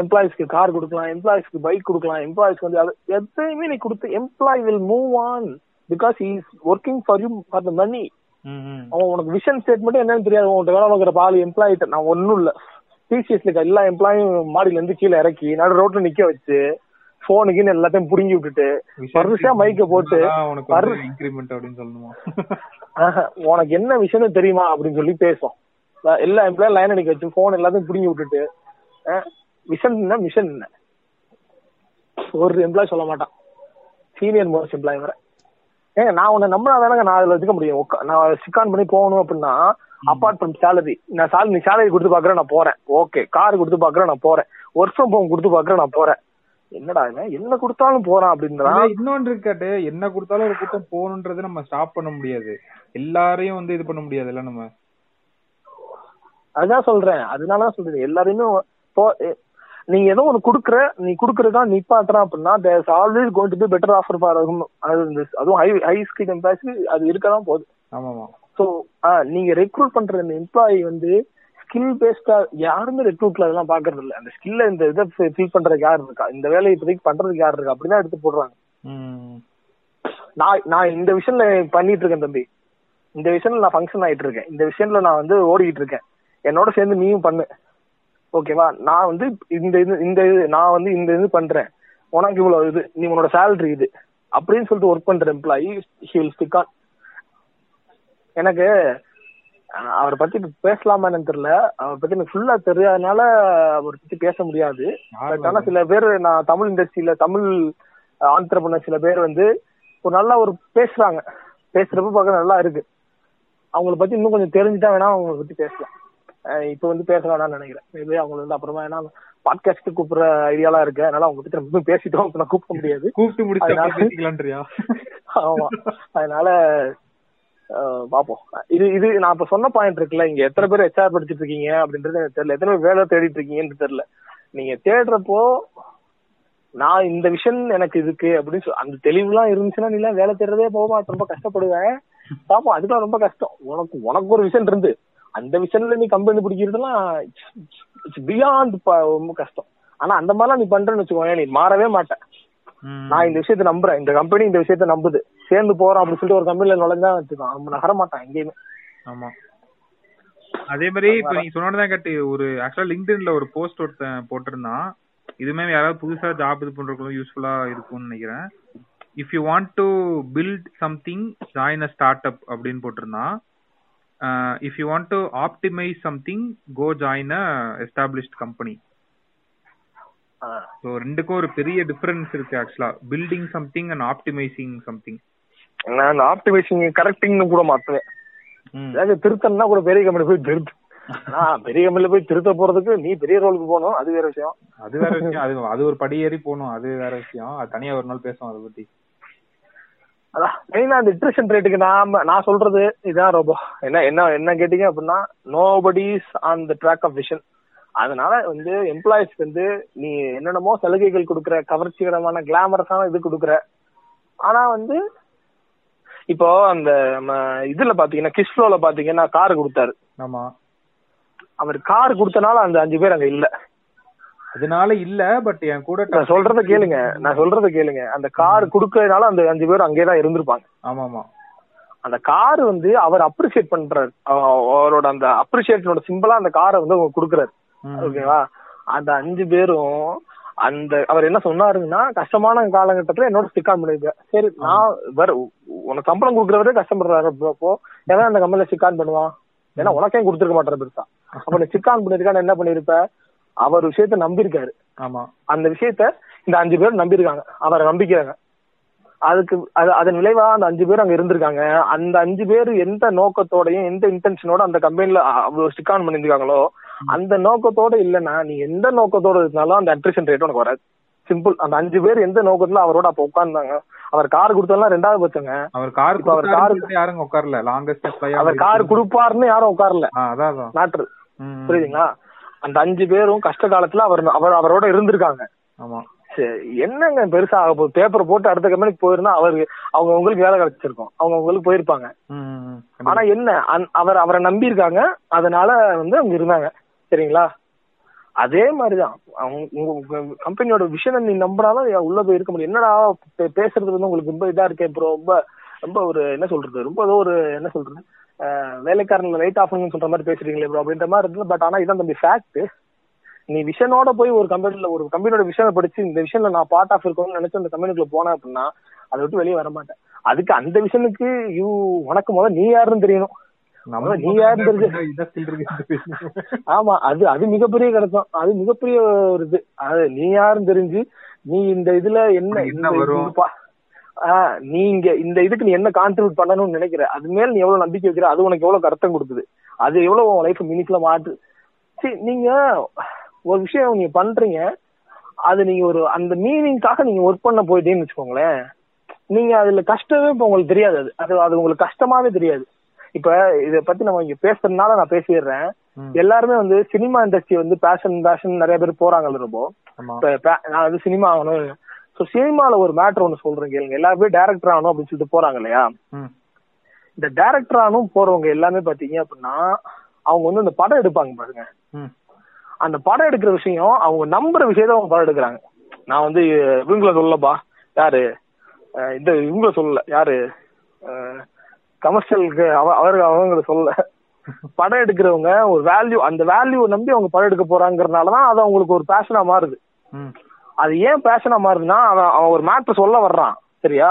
[SPEAKER 3] எம்ப்ளாயிஸ்க்கு கார் கொடுக்கலாம். எம்ப்ளாயிஸ்க்கு பைக் கொடுக்கலாம். எம்ப்ளாயிஸ்க்கு வந்து எதையுமே நீ கொடுத்து employee will move on because is working for you for the money அவன் உனக்கு விஷன் ஸ்டேட்மெண்ட் என்னன்னு தெரியாது. உன்கிட்ட வேலை பார்க்குற பால் எம்ப்ளாயி நான் ஒன்னும் இல்ல. டிசிஎஸ்ல இருக்க எல்லா எம்ப்ளாயும் மாடியில இருந்து கீழே இறக்கி நடு ரோட்ல நிக்க வச்சு போனுக்குன்னு எல்லாத்தையும் புடுங்கி விட்டுட்டு வரிசையா மைக்க போட்டு
[SPEAKER 4] இன்கிரிமெண்ட் அப்படின்னு சொல்லணுமா?
[SPEAKER 3] உனக்கு என்ன விஷயம் தெரியுமா அப்படின்னு சொல்லி பேசும். எல்லா எம்ப்ளாயும் லைன் அடிக்க வச்சு போன் எல்லாத்தையும் புடுங்கி விட்டுட்டு விஷன் என்ன? மிஷன் என்ன? ஒரு எம்ப்ளாய் சொல்ல மாட்டான். சீனியர் மோஸ்ட் எம்ப்ளாய் வர. ஏங்க நான் உன்னை நம்பினா தானங்க நான் அதுல வச்சுக்க முடியும். நான் சிக்கான் பண்ணி போகணும் அப்படின்னா அப்பார்ட் ஃப்ரம் சேலரி நான் salary நீ சேலரி கொடுத்து பாக்குறேன் நான் போறேன். ஓகே கார் கொடுத்து பாக்குறேன் நான் போறேன். ஒர்க் ஃப்ரம் ஹோம் கொடுத்து பாக்குறேன் நான் போறேன். என்னடா இவன் என்ன கொடுத்தாலும் போறான் அப்படின்றான்
[SPEAKER 4] இல்ல, இன்னொன்று இருக்காட்டு. என்ன கொடுத்தாலும் ஒரு கூட்டம் போகணுன்றது நம்ம ஸ்டாப் பண்ண முடியாது. எல்லாரையும் வந்து இது பண்ண முடியாதுல்ல நம்ம?
[SPEAKER 3] அதுதான் சொல்றேன். அதனாலதான் சொல்றேன். எல்லாரையுமே நீங்க ஏதோ ஒண்ணு குடுக்குற நீ குடுக்கறதா நிப்பாட்டுறான் அப்படின்னா there's always going to be better offer for அது அதுவும் ஹை ஹை ஸ்கில் எம்ப்ளாய்ஸ்க்கு அது இருக்கதான் போகுது.
[SPEAKER 4] ஆமாமா.
[SPEAKER 3] ஸோ நீங்க ரெக்ரூட் பண்ற இந்த எம்ப்ளாயி வந்து ஸ்கில் பேஸ்டா யாருமே ரெக்ரூட்ல அதெல்லாம் பாக்குறது இல்ல. அந்த ஸ்கில்ல இந்த இதை ஃபில் பண்றதுக்கு யார் இருக்கா? இந்த வேலையை இப்போதைக்கு பண்றதுக்கு யார் இருக்கா? அப்படிதான் எடுத்து போடுறாங்க. நான் நான் இந்த விஷயம்ல பண்ணிட்டு இருக்கேன் தம்பி. இந்த விஷயம்ல நான் ஃபங்க்ஷன் ஆயிட்டு இருக்கேன். இந்த விஷயம்ல நான் வந்து ஓடிக்கிட்டு இருக்கேன். என்னோட சேர்ந்து நீயும் பண்ணு. ஓகேவா? நான் வந்து இந்த இது இந்த இது நான் வந்து இந்த இது பண்றேன். உனக்கு இவ்வளவு இது நீ உன்னோட சேலரி இது. அப்படின்னு சொல்லிட்டு ஒர்க் பண்ற employee he will stick on எனக்கு அவரை பத்தி இப்ப பேசலாமா என்னன்னு தெரியல. அவரை பத்தி எனக்கு ஃபுல்லா தெரியாதனால அவரை பத்தி பேச முடியாது. பட் ஆனா சில பேர் நான் தமிழ் இண்டஸ்ட்ரியில தமிழ் ஆந்திரப்பண்ண சில பேர் வந்து ஒரு நல்லா ஒரு பேசுறாங்க. பேசுறப்ப பார்க்க நல்லா இருக்கு. அவங்கள பத்தி இன்னும் கொஞ்சம் தெரிஞ்சுட்டா வேணா அவங்கள பத்தி பேசலாம். இப்ப வந்து பேச வேணாம்னு நினைக்கிறேன். மேபி அவங்கள வந்து அப்புறமா ஏன்னா பாட்காஸ்ட் கூப்பிடுற ஐடியாலாம் இருக்கு. அதனால அவங்க பத்தி ரொம்ப பேசிட்டோம் இப்ப நான் கூப்பிட முடியாது.
[SPEAKER 4] கூப்பிட்டு முடிச்சு
[SPEAKER 3] அதனால-
[SPEAKER 4] அப்புறம் பேசிக்கலான்றியா?
[SPEAKER 3] ஆமா. அதனால பாப்போம். இது இது நான் இப்ப சொன்ன பாயிண்ட் இருக்குல்ல இங்க எத்தனை பேர் ஹெச்ஆர் படிச்சிட்டு இருக்கீங்க அப்படின்றது எனக்கு தெரியல. எத்தனை பேர் வேலை தேடிட்டு இருக்கீங்கன்னு தெரியல. நீங்க தேடுறப்போ நான் இந்த விஷயம் எனக்கு இருக்கு அப்படின்னு அந்த தெளிவுலாம் இருந்துச்சுன்னா நீ எல்லாம் வேலை தேடுறதே போக மாட்டேன் ரொம்ப கஷ்டப்படுவேன். பாப்போம் அதுக்கெல்லாம் ரொம்ப கஷ்டம். உனக்கு உனக்கு ஒரு விஷயம் இருந்து. அந்த விஷயம்ல நீ கம்பெனி பிடிக்கிறதுலாம் பியாண்ட் ரொம்ப கஷ்டம். ஆனா அந்த மாதிரிலாம் நீ பண்றேன்னு வச்சுக்கோங்க நீ மாறவே மாட்டேன். நான் இந்த விஷயத்த நம்புறேன். இந்த கம்பெனி இந்த விஷயத்த நம்புது. சேர்ந்து போறோம் அப்படின்னு சொல்லிட்டு ஒரு கம்பெனில நுழைஞ்சா வச்சுக்கோ நம்ம நகர மாட்டான் எங்கேயுமே.
[SPEAKER 4] ஆமா. அதே மாதிரி இப்ப நீ சொன்னதான் கேட்டு ஒரு ஆக்சுவலா லிங்க்டின்ல ஒரு போஸ்ட் ஒருத்தன் போட்டிருந்தான். இதுமே யாராவது புதுசா ஜாப் இது பண்றவங்களும் யூஸ்ஃபுல்லா இருக்கும்னு நினைக்கிறேன். If you want to build something join a startup அப்படின்னு போட்டிருந்தான். If you want to optimise something go join a established company so ரெண்டுக்கும் ஒரு பெரிய டிஃபரன்ஸ் இருக்கு ஆக்சுவலா building something and optimising something
[SPEAKER 3] நான் அந்த ஆப்டிமைசிங் கரெக்டிங்னு கூட மாத்துவேன். அதாவது திருத்தம்னா கூட பெரிய கம்பெனி போய் திருத்து. நான் பெரிய கம்பெனில போய் திருத்த போறதுக்கு நீ பெரிய ரோலுக்கு போகணும் அது வேற விஷயம்.
[SPEAKER 4] அது வேற விஷயம். அது அது ஒரு படி ஏறி போகணும் அது வேற விஷயம். அது தனியா ஒரு நாள் பேசுவோம் அதை பத்தி.
[SPEAKER 3] அதான் மெயினா அந்த இட்ரேஷன் ரேட்டுக்கு நாம நான் சொல்றது இதான் ரொம்ப என்ன என்ன என்ன கேட்டீங்க அப்படின்னா nobody's on the track of vision அதனால வந்து எம்ப்ளாயிஸ்க்கு வந்து நீ என்னென்னமோ சலுகைகள் கொடுக்குற கவர்ச்சிகரமான கிளாமரஸான இது கொடுக்குற. ஆனா வந்து இப்போ அந்த நம்ம இதுல பாத்தீங்கன்னா கிஸ்ஃப்ளோல பாத்தீங்கன்னா கார் கொடுத்தாரு.
[SPEAKER 4] ஆமா.
[SPEAKER 3] அவர் கார் கொடுத்தனால அந்த அஞ்சு பேர் அங்க இல்ல.
[SPEAKER 4] அதனால இல்ல பட் என் கூட
[SPEAKER 3] நான் சொல்றத கேளுங்க. நான் சொல்றத கேளுங்க. அந்த கார் கொடுக்கறதுனால அந்த அஞ்சு பேர் அங்கேயே தான் இருந்திருப்பாங்க.
[SPEAKER 4] ஆமா ஆமா
[SPEAKER 3] அந்த கார் வந்து அவர் அப்ரிஷியேட் பண்றாரு. அவ- அவரோட அந்த அப்ரிஷியேஷனோட சிம்பிளா அந்த காரை வந்து அவங்க கொடுக்குறாரு. ஓகேவா? அந்த அஞ்சு பேரும் அந்த அவர் என்ன சொன்னாருன்னா கஷ்டமான காலகட்டத்துல என்னோட ஸ்டிக் ஆன் பண்ணிருக்க. சரி நான் வேற உனக்கு சம்பளம் கொடுக்கறவரே கஷ்டப்படுறாரு அப்போ. ஏன்னா அந்த கம்பெனில ஸ்டிக் ஆன் பண்ணுவான்? ஏன்னா உனக்கே கொடுத்துருக்க மாட்டாரு பெருசா. அப்ப நீ ஸ்டிக் ஆன் பண்ணிருக்கான்னு என்ன பண்ணிருப்ப? அவர் விஷயத்த நம்பியிருக்காரு.
[SPEAKER 4] ஆமா.
[SPEAKER 3] அந்த விஷயத்த இந்த அஞ்சு பேர் நம்பியிருக்காங்க. அவரை நம்பிக்கிறாங்க. அதுக்கு அது அதன் விளைவா அந்த அஞ்சு பேர் அங்க இருந்திருக்காங்க. அந்த அஞ்சு பேர் எந்த நோக்கத்தோடயும் எந்த இன்டென்ஷனோட அந்த கம்பெனில அவ்வளவு ஸ்டிக் ஆன் பண்ணிருக்காங்களோ அந்த நோக்கத்தோட இல்லைன்னா நீ எந்த நோக்கத்தோட இருந்தாலும் அந்த அட்ரிஷன் ரேட் உனக்கு வராது. சிம்பிள் அந்த அஞ்சு பேர் எந்த நோக்கத்துல அவரோட அப்ப உட்கார்ந்தாங்க. அவர் கார் கொடுத்ததெல்லாம் ரெண்டாவது பட்சங்க
[SPEAKER 4] அவர் கார்
[SPEAKER 3] அவர்
[SPEAKER 4] கார் யாரும் உட்காரல. லாங்கஸ்ட்
[SPEAKER 3] அவர் கார் கொடுப்பாருன்னு யாரும் உட்காரல.
[SPEAKER 4] ம்.
[SPEAKER 3] புரியுதுங்களா? அந்த அஞ்சு பேரும் கஷ்ட காலத்துல அவர் அவர் அவரோட இருந்திருக்காங்க.
[SPEAKER 4] ஆமா.
[SPEAKER 3] சரி, என்னங்க பெருசா ஆக போகுது? பேப்பர் போட்டு அடுத்த கம்பெனிக்கு போயிருந்தா அவரு அவங்க உங்களுக்கு வேலை கிடைச்சிருக்கும். அவங்க உங்களுக்கு போயிருப்பாங்க. ஆனா என்ன அவர் அவரை நம்பி இருக்காங்க அதனால வந்து அவங்க இருந்தாங்க. சரிங்களா? அதே மாதிரிதான். உங்க கம்பெனியோட விஷயம் நீ நம்பினாலும் உள்ள போய் இருக்க முடியும். என்னடா பேசுறது வந்து உங்களுக்கு ரொம்ப இதா இருக்கே ப்ரோ ரொம்ப ரொம்ப ஒரு என்ன சொல்றது? ரொம்ப ஏதோ ஒரு என்ன சொல்றது? வேலைக்காரன் லைட் ஆஃப் சொல்ற மாதிரி பேசுறீங்களே ப்ரோ அப்படின்ற மாதிரி இருந்தது. பட் ஆனா இதான் தம்பி ஃபேக்ட் நீ விஷனோட போய் ஒரு கம்பெனில ஒரு கம்பெனியோட விஷனை படிச்சு இந்த விஷன்ல நான் பார்ட் ஆஃப் இருக்கணும்னு நினைச்சு அந்த கம்பெனிக்குள்ள போனேன் அப்படின்னா அதை விட்டு வெளியே வர மாட்டேன். அதுக்கு அந்த விஷனுக்கு யூ உனக்கு முதல்ல நீ யாருன்னு தெரியணும். நீ யாருன்னு தெரிஞ்சு. ஆமா அது அது மிகப்பெரிய கஷ்டம் அது மிகப்பெரிய ஒரு இது. அது நீ யாருன்னு தெரிஞ்சு நீ இந்த இதுல என்ன
[SPEAKER 4] என்ன
[SPEAKER 3] இந்த
[SPEAKER 4] வரும்?
[SPEAKER 3] இது பா- ஆஹ் நீ இங்க இந்த இதுக்கு நீ என்ன கான்ட்ரிபியூட் பண்ணணும்னு நினைக்கிற? அது மேல நீ எவ்வளவு நம்பிக்கை வைக்கிற? அது உனக்கு எவ்வளவு அர்த்தம் கொடுக்குது? அது எவ்வளவு உன் லைஃப் மீனிங்ஃபுல்லா மாற்று? சரி நீங்க ஒரு விஷயம் நீங்க பண்றீங்க. அது நீங்க ஒரு அந்த மீனிங்காக நீங்க ஒர்க் பண்ண போயிட்டேன்னு வச்சுக்கோங்களேன். நீங்க அதுல கஷ்டமே இப்ப உங்களுக்கு தெரியாது. அது அது அது உங்களுக்கு கஷ்டமாவே தெரியாது. இப்ப இத பத்தி நம்ம இங்க பேசுறதுனால நான் பேசிடுறேன். எல்லாருமே வந்து சினிமா இண்டஸ்ட்ரி வந்து பேஷன் பேஷன் நிறைய பேர் போறாங்கல்ல ரொம்ப. நான் வந்து சினிமா ஆகணும். சோ சினிமால ஒரு மேட்டர் ஒண்ணு சொல்றேன் கேளுங்க. எல்லாருமே டேரக்டர் ஆகணும் அப்படின்னு சொல்லிட்டு போறாங்க இல்லையா. இந்த டேரக்டர் ஆகணும் போறவங்க எல்லாமே பாத்தீங்க அப்படின்னா அவங்க வந்து இந்த படம் எடுப்பாங்க பாருங்க. அந்த படம் எடுக்கிற விஷயம் அவங்க நம்புற விஷயத்த அவங்க படம் எடுக்கிறாங்க. நான் வந்து இவங்கள சொல்லப்பா. யாரு? இந்த இவங்கள சொல்லல. யாரு? கமர்ஷியலுக்கு அவரு அவங்கள சொல்லல. படம் எடுக்கிறவங்க ஒரு வேல்யூ அந்த வேல்யூ நம்பி அவங்க படம் எடுக்க போறாங்கறதுனாலதான் அது அவங்களுக்கு ஒரு பேஷனா மாறுது. அது ஏன் பேஷனா மாறுதுன்னா அவன் அவன் ஒரு மேட்ரு சொல்ல வர்றான் சரியா?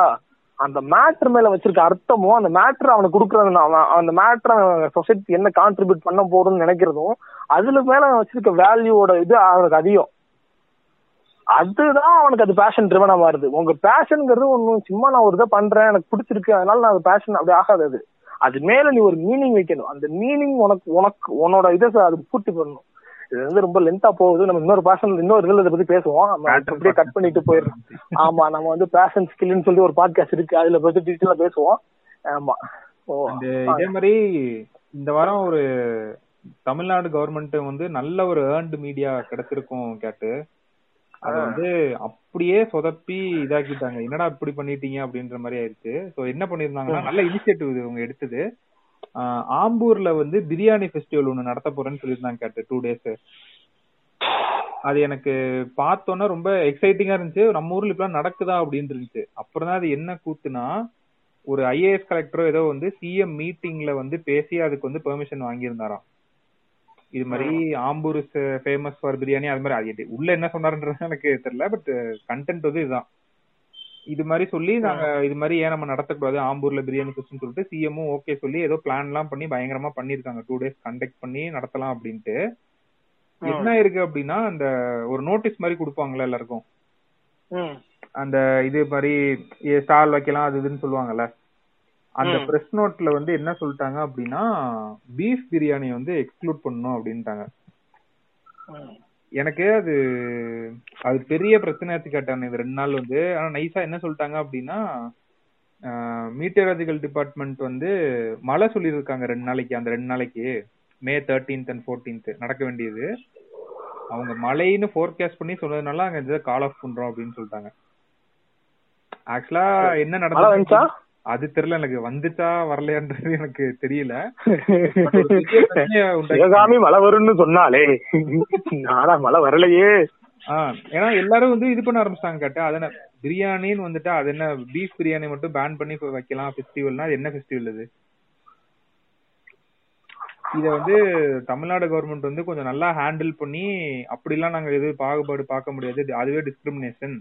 [SPEAKER 3] அந்த மேட்ரு மேல வச்சிருக்க அர்த்தமும் அந்த மேட்ரு அவனுக்கு கொடுக்கறது அவன் அந்த மேட்ரு சொசைட்டி என்ன கான்ட்ரிபியூட் பண்ண போறோம்னு நினைக்கிறதும் அதுல மேல அவன் வச்சிருக்க வேல்யூவோட இது அவனுக்கு அதிகம். அதுதான் அவனுக்கு அது பேஷன் ட்ரிவனா மாறுது. உங்க பேஷனுங்கிறது ஒன்னும் சும்மா நான் ஒரு இதை பண்றேன் எனக்கு பிடிச்சிருக்கு அதனால நான் அது பேஷன் அப்படி ஆகாது அது. அது மேல நீ ஒரு மீனிங் வைக்கணும். அந்த மீனிங் உனக்கு உனக்கு உன்னோட இதை அது பூர்த்தி பண்ணணும். இது வந்து ரொம்ப லென்த்தா போகுது. நம்ம இன்னொரு பேஷன் இன்னொரு இதுல இதை பத்தி பேசுவோம். நம்ம அப்படியே கட் பண்ணிட்டு போயிடுறோம் ஆமா நம்ம வந்து பேஷன் ஸ்கில்னு சொல்லி ஒரு பாட்காஸ்ட் இருக்கு. அதுல பத்தி டீட்டெயிலா பேசுவோம். ஆமா.
[SPEAKER 4] இதே மாதிரி இந்த வாரம் ஒரு தமிழ்நாடு கவர்மெண்ட் வந்து நல்ல ஒரு ஏர்ன்டு மீடியா கிடைச்சிருக்கும் கேட்டு. அது வந்து அப்படியே சொதப்பி இதாக்கிட்டாங்க. என்னடா இப்படி பண்ணிட்டீங்க அப்படின்ற மாதிரி ஆயிருச்சு சோ என்ன பண்ணிருந்தாங்கன்னா நல்ல இனிஷியேட்டிவ் இது இவங்க எடுத்தது. ஆம்பூர்ல வந்து பிரியாணி ஃபெஸ்டிவல் ஒண்ணு நடத்த போறேன்னு சொல்லியிருந்தாங்க கேட்டு டூ டேஸ் அது எனக்கு பார்த்தோன்னே ரொம்ப எக்ஸைட்டிங்கா இருந்துச்சு. நம்ம ஊர்ல இப்பெல்லாம் நடக்குதா அப்படின்னு இருந்துச்சு. அப்புறம் தான் அது என்ன கூத்துனா ஒரு ஐஏஎஸ் கலெக்டரோ ஏதோ வந்து சிஎம் மீட்டிங்ல வந்து பேசி அதுக்கு வந்து பெர்மிஷன் வாங்கியிருந்தாராம். இது மாதிரி ஆம்பூர் ஃபேமஸ் ஃபார் பிரியாணி அது மாதிரி. அது உள்ள என்ன சொன்னாருன்றது எனக்கு தெரியல பட் கண்டென்ட் வந்து இதுதான். இது மாதிரி சொல்லி நாங்க இது மாதிரி ஏன் நம்ம நடத்தக்கூடாது? ஆம்பூர்ல பிரியாணி ஃபெஸ்ட்னு சொல்லிட்டு சிஎம்மும் ஓகே சொல்லி ஏதோ பிளான் எல்லாம் பண்ணி பயங்கரமா பண்ணிருக்காங்க. டூ டேஸ் கண்டக்ட் பண்ணி நடத்தலாம் அப்படின்ட்டு. என்ன இருக்கு அப்படின்னா அந்த ஒரு நோட்டீஸ் மாதிரி கொடுப்பாங்கல்ல எல்லாருக்கும். அந்த இது மாதிரி ஸ்டால் வைக்கலாம் அது இதுன்னு சொல்லுவாங்கல்ல. அந்த. பிரஸ் நோட்ல வந்து என்ன சொல்லிட்டாங்க அப்படின்னா பீஃப் பிரியாணி வந்து எக்ஸ்க்ளூட் பண்ணணும் அப்படின்ட்டாங்க. எனக்கு அது அது பெரிய பிரச்சனையாச்சு கேட்டாங்க இது ரெண்டு நாள் வந்து. ஆனா நைஸா என்ன சொல்லிட்டாங்க அப்படின்னா மீட்டராலஜிக்கல் டிபார்ட்மெண்ட் வந்து மழை சொல்லியிருக்காங்க ரெண்டு நாளைக்கு அந்த ரெண்டு நாளைக்கு. மே தேர்ட்டீன்த் அண்ட் ஃபோர்டீன்த் நடக்க வேண்டியது. அவங்க மழைன்னு ஃபோர்காஸ்ட் பண்ணி சொன்னதுனால அங்க இதை கால் ஆஃப் பண்றோம் அப்படின்னு சொல்லிட்டாங்க. ஆக்சுவலா என்ன நடந்துச்சு அது தெரியல எனக்கு வந்துச்சா வரலையான்றது எனக்கு தெரியல.
[SPEAKER 3] சிவகாமி மழை வரும்னு சொன்னாலே நானா மழை வரலையே.
[SPEAKER 4] ஏன்னா எல்லாரும் வந்து இது பண்ண ஆரம்பிச்சிட்டாங்க கேட்டா அது என்ன பிரியாணின்னு வந்துட்டா அது என்ன பீஃப் பிரியாணி மட்டும் பேன் பண்ணி வைக்கலாம் ஃபெஸ்டிவல்னா அது என்ன ஃபெஸ்டிவல் இது இத வந்து தமிழ்நாடு கவர்மெண்ட் வந்து கொஞ்சம் நல்லா ஹேண்டில் பண்ணி அப்படிலாம் நாங்க எது பாகுபாடு பார்க்க முடியாது. அதுவே டிஸ்கிரிமினேஷன்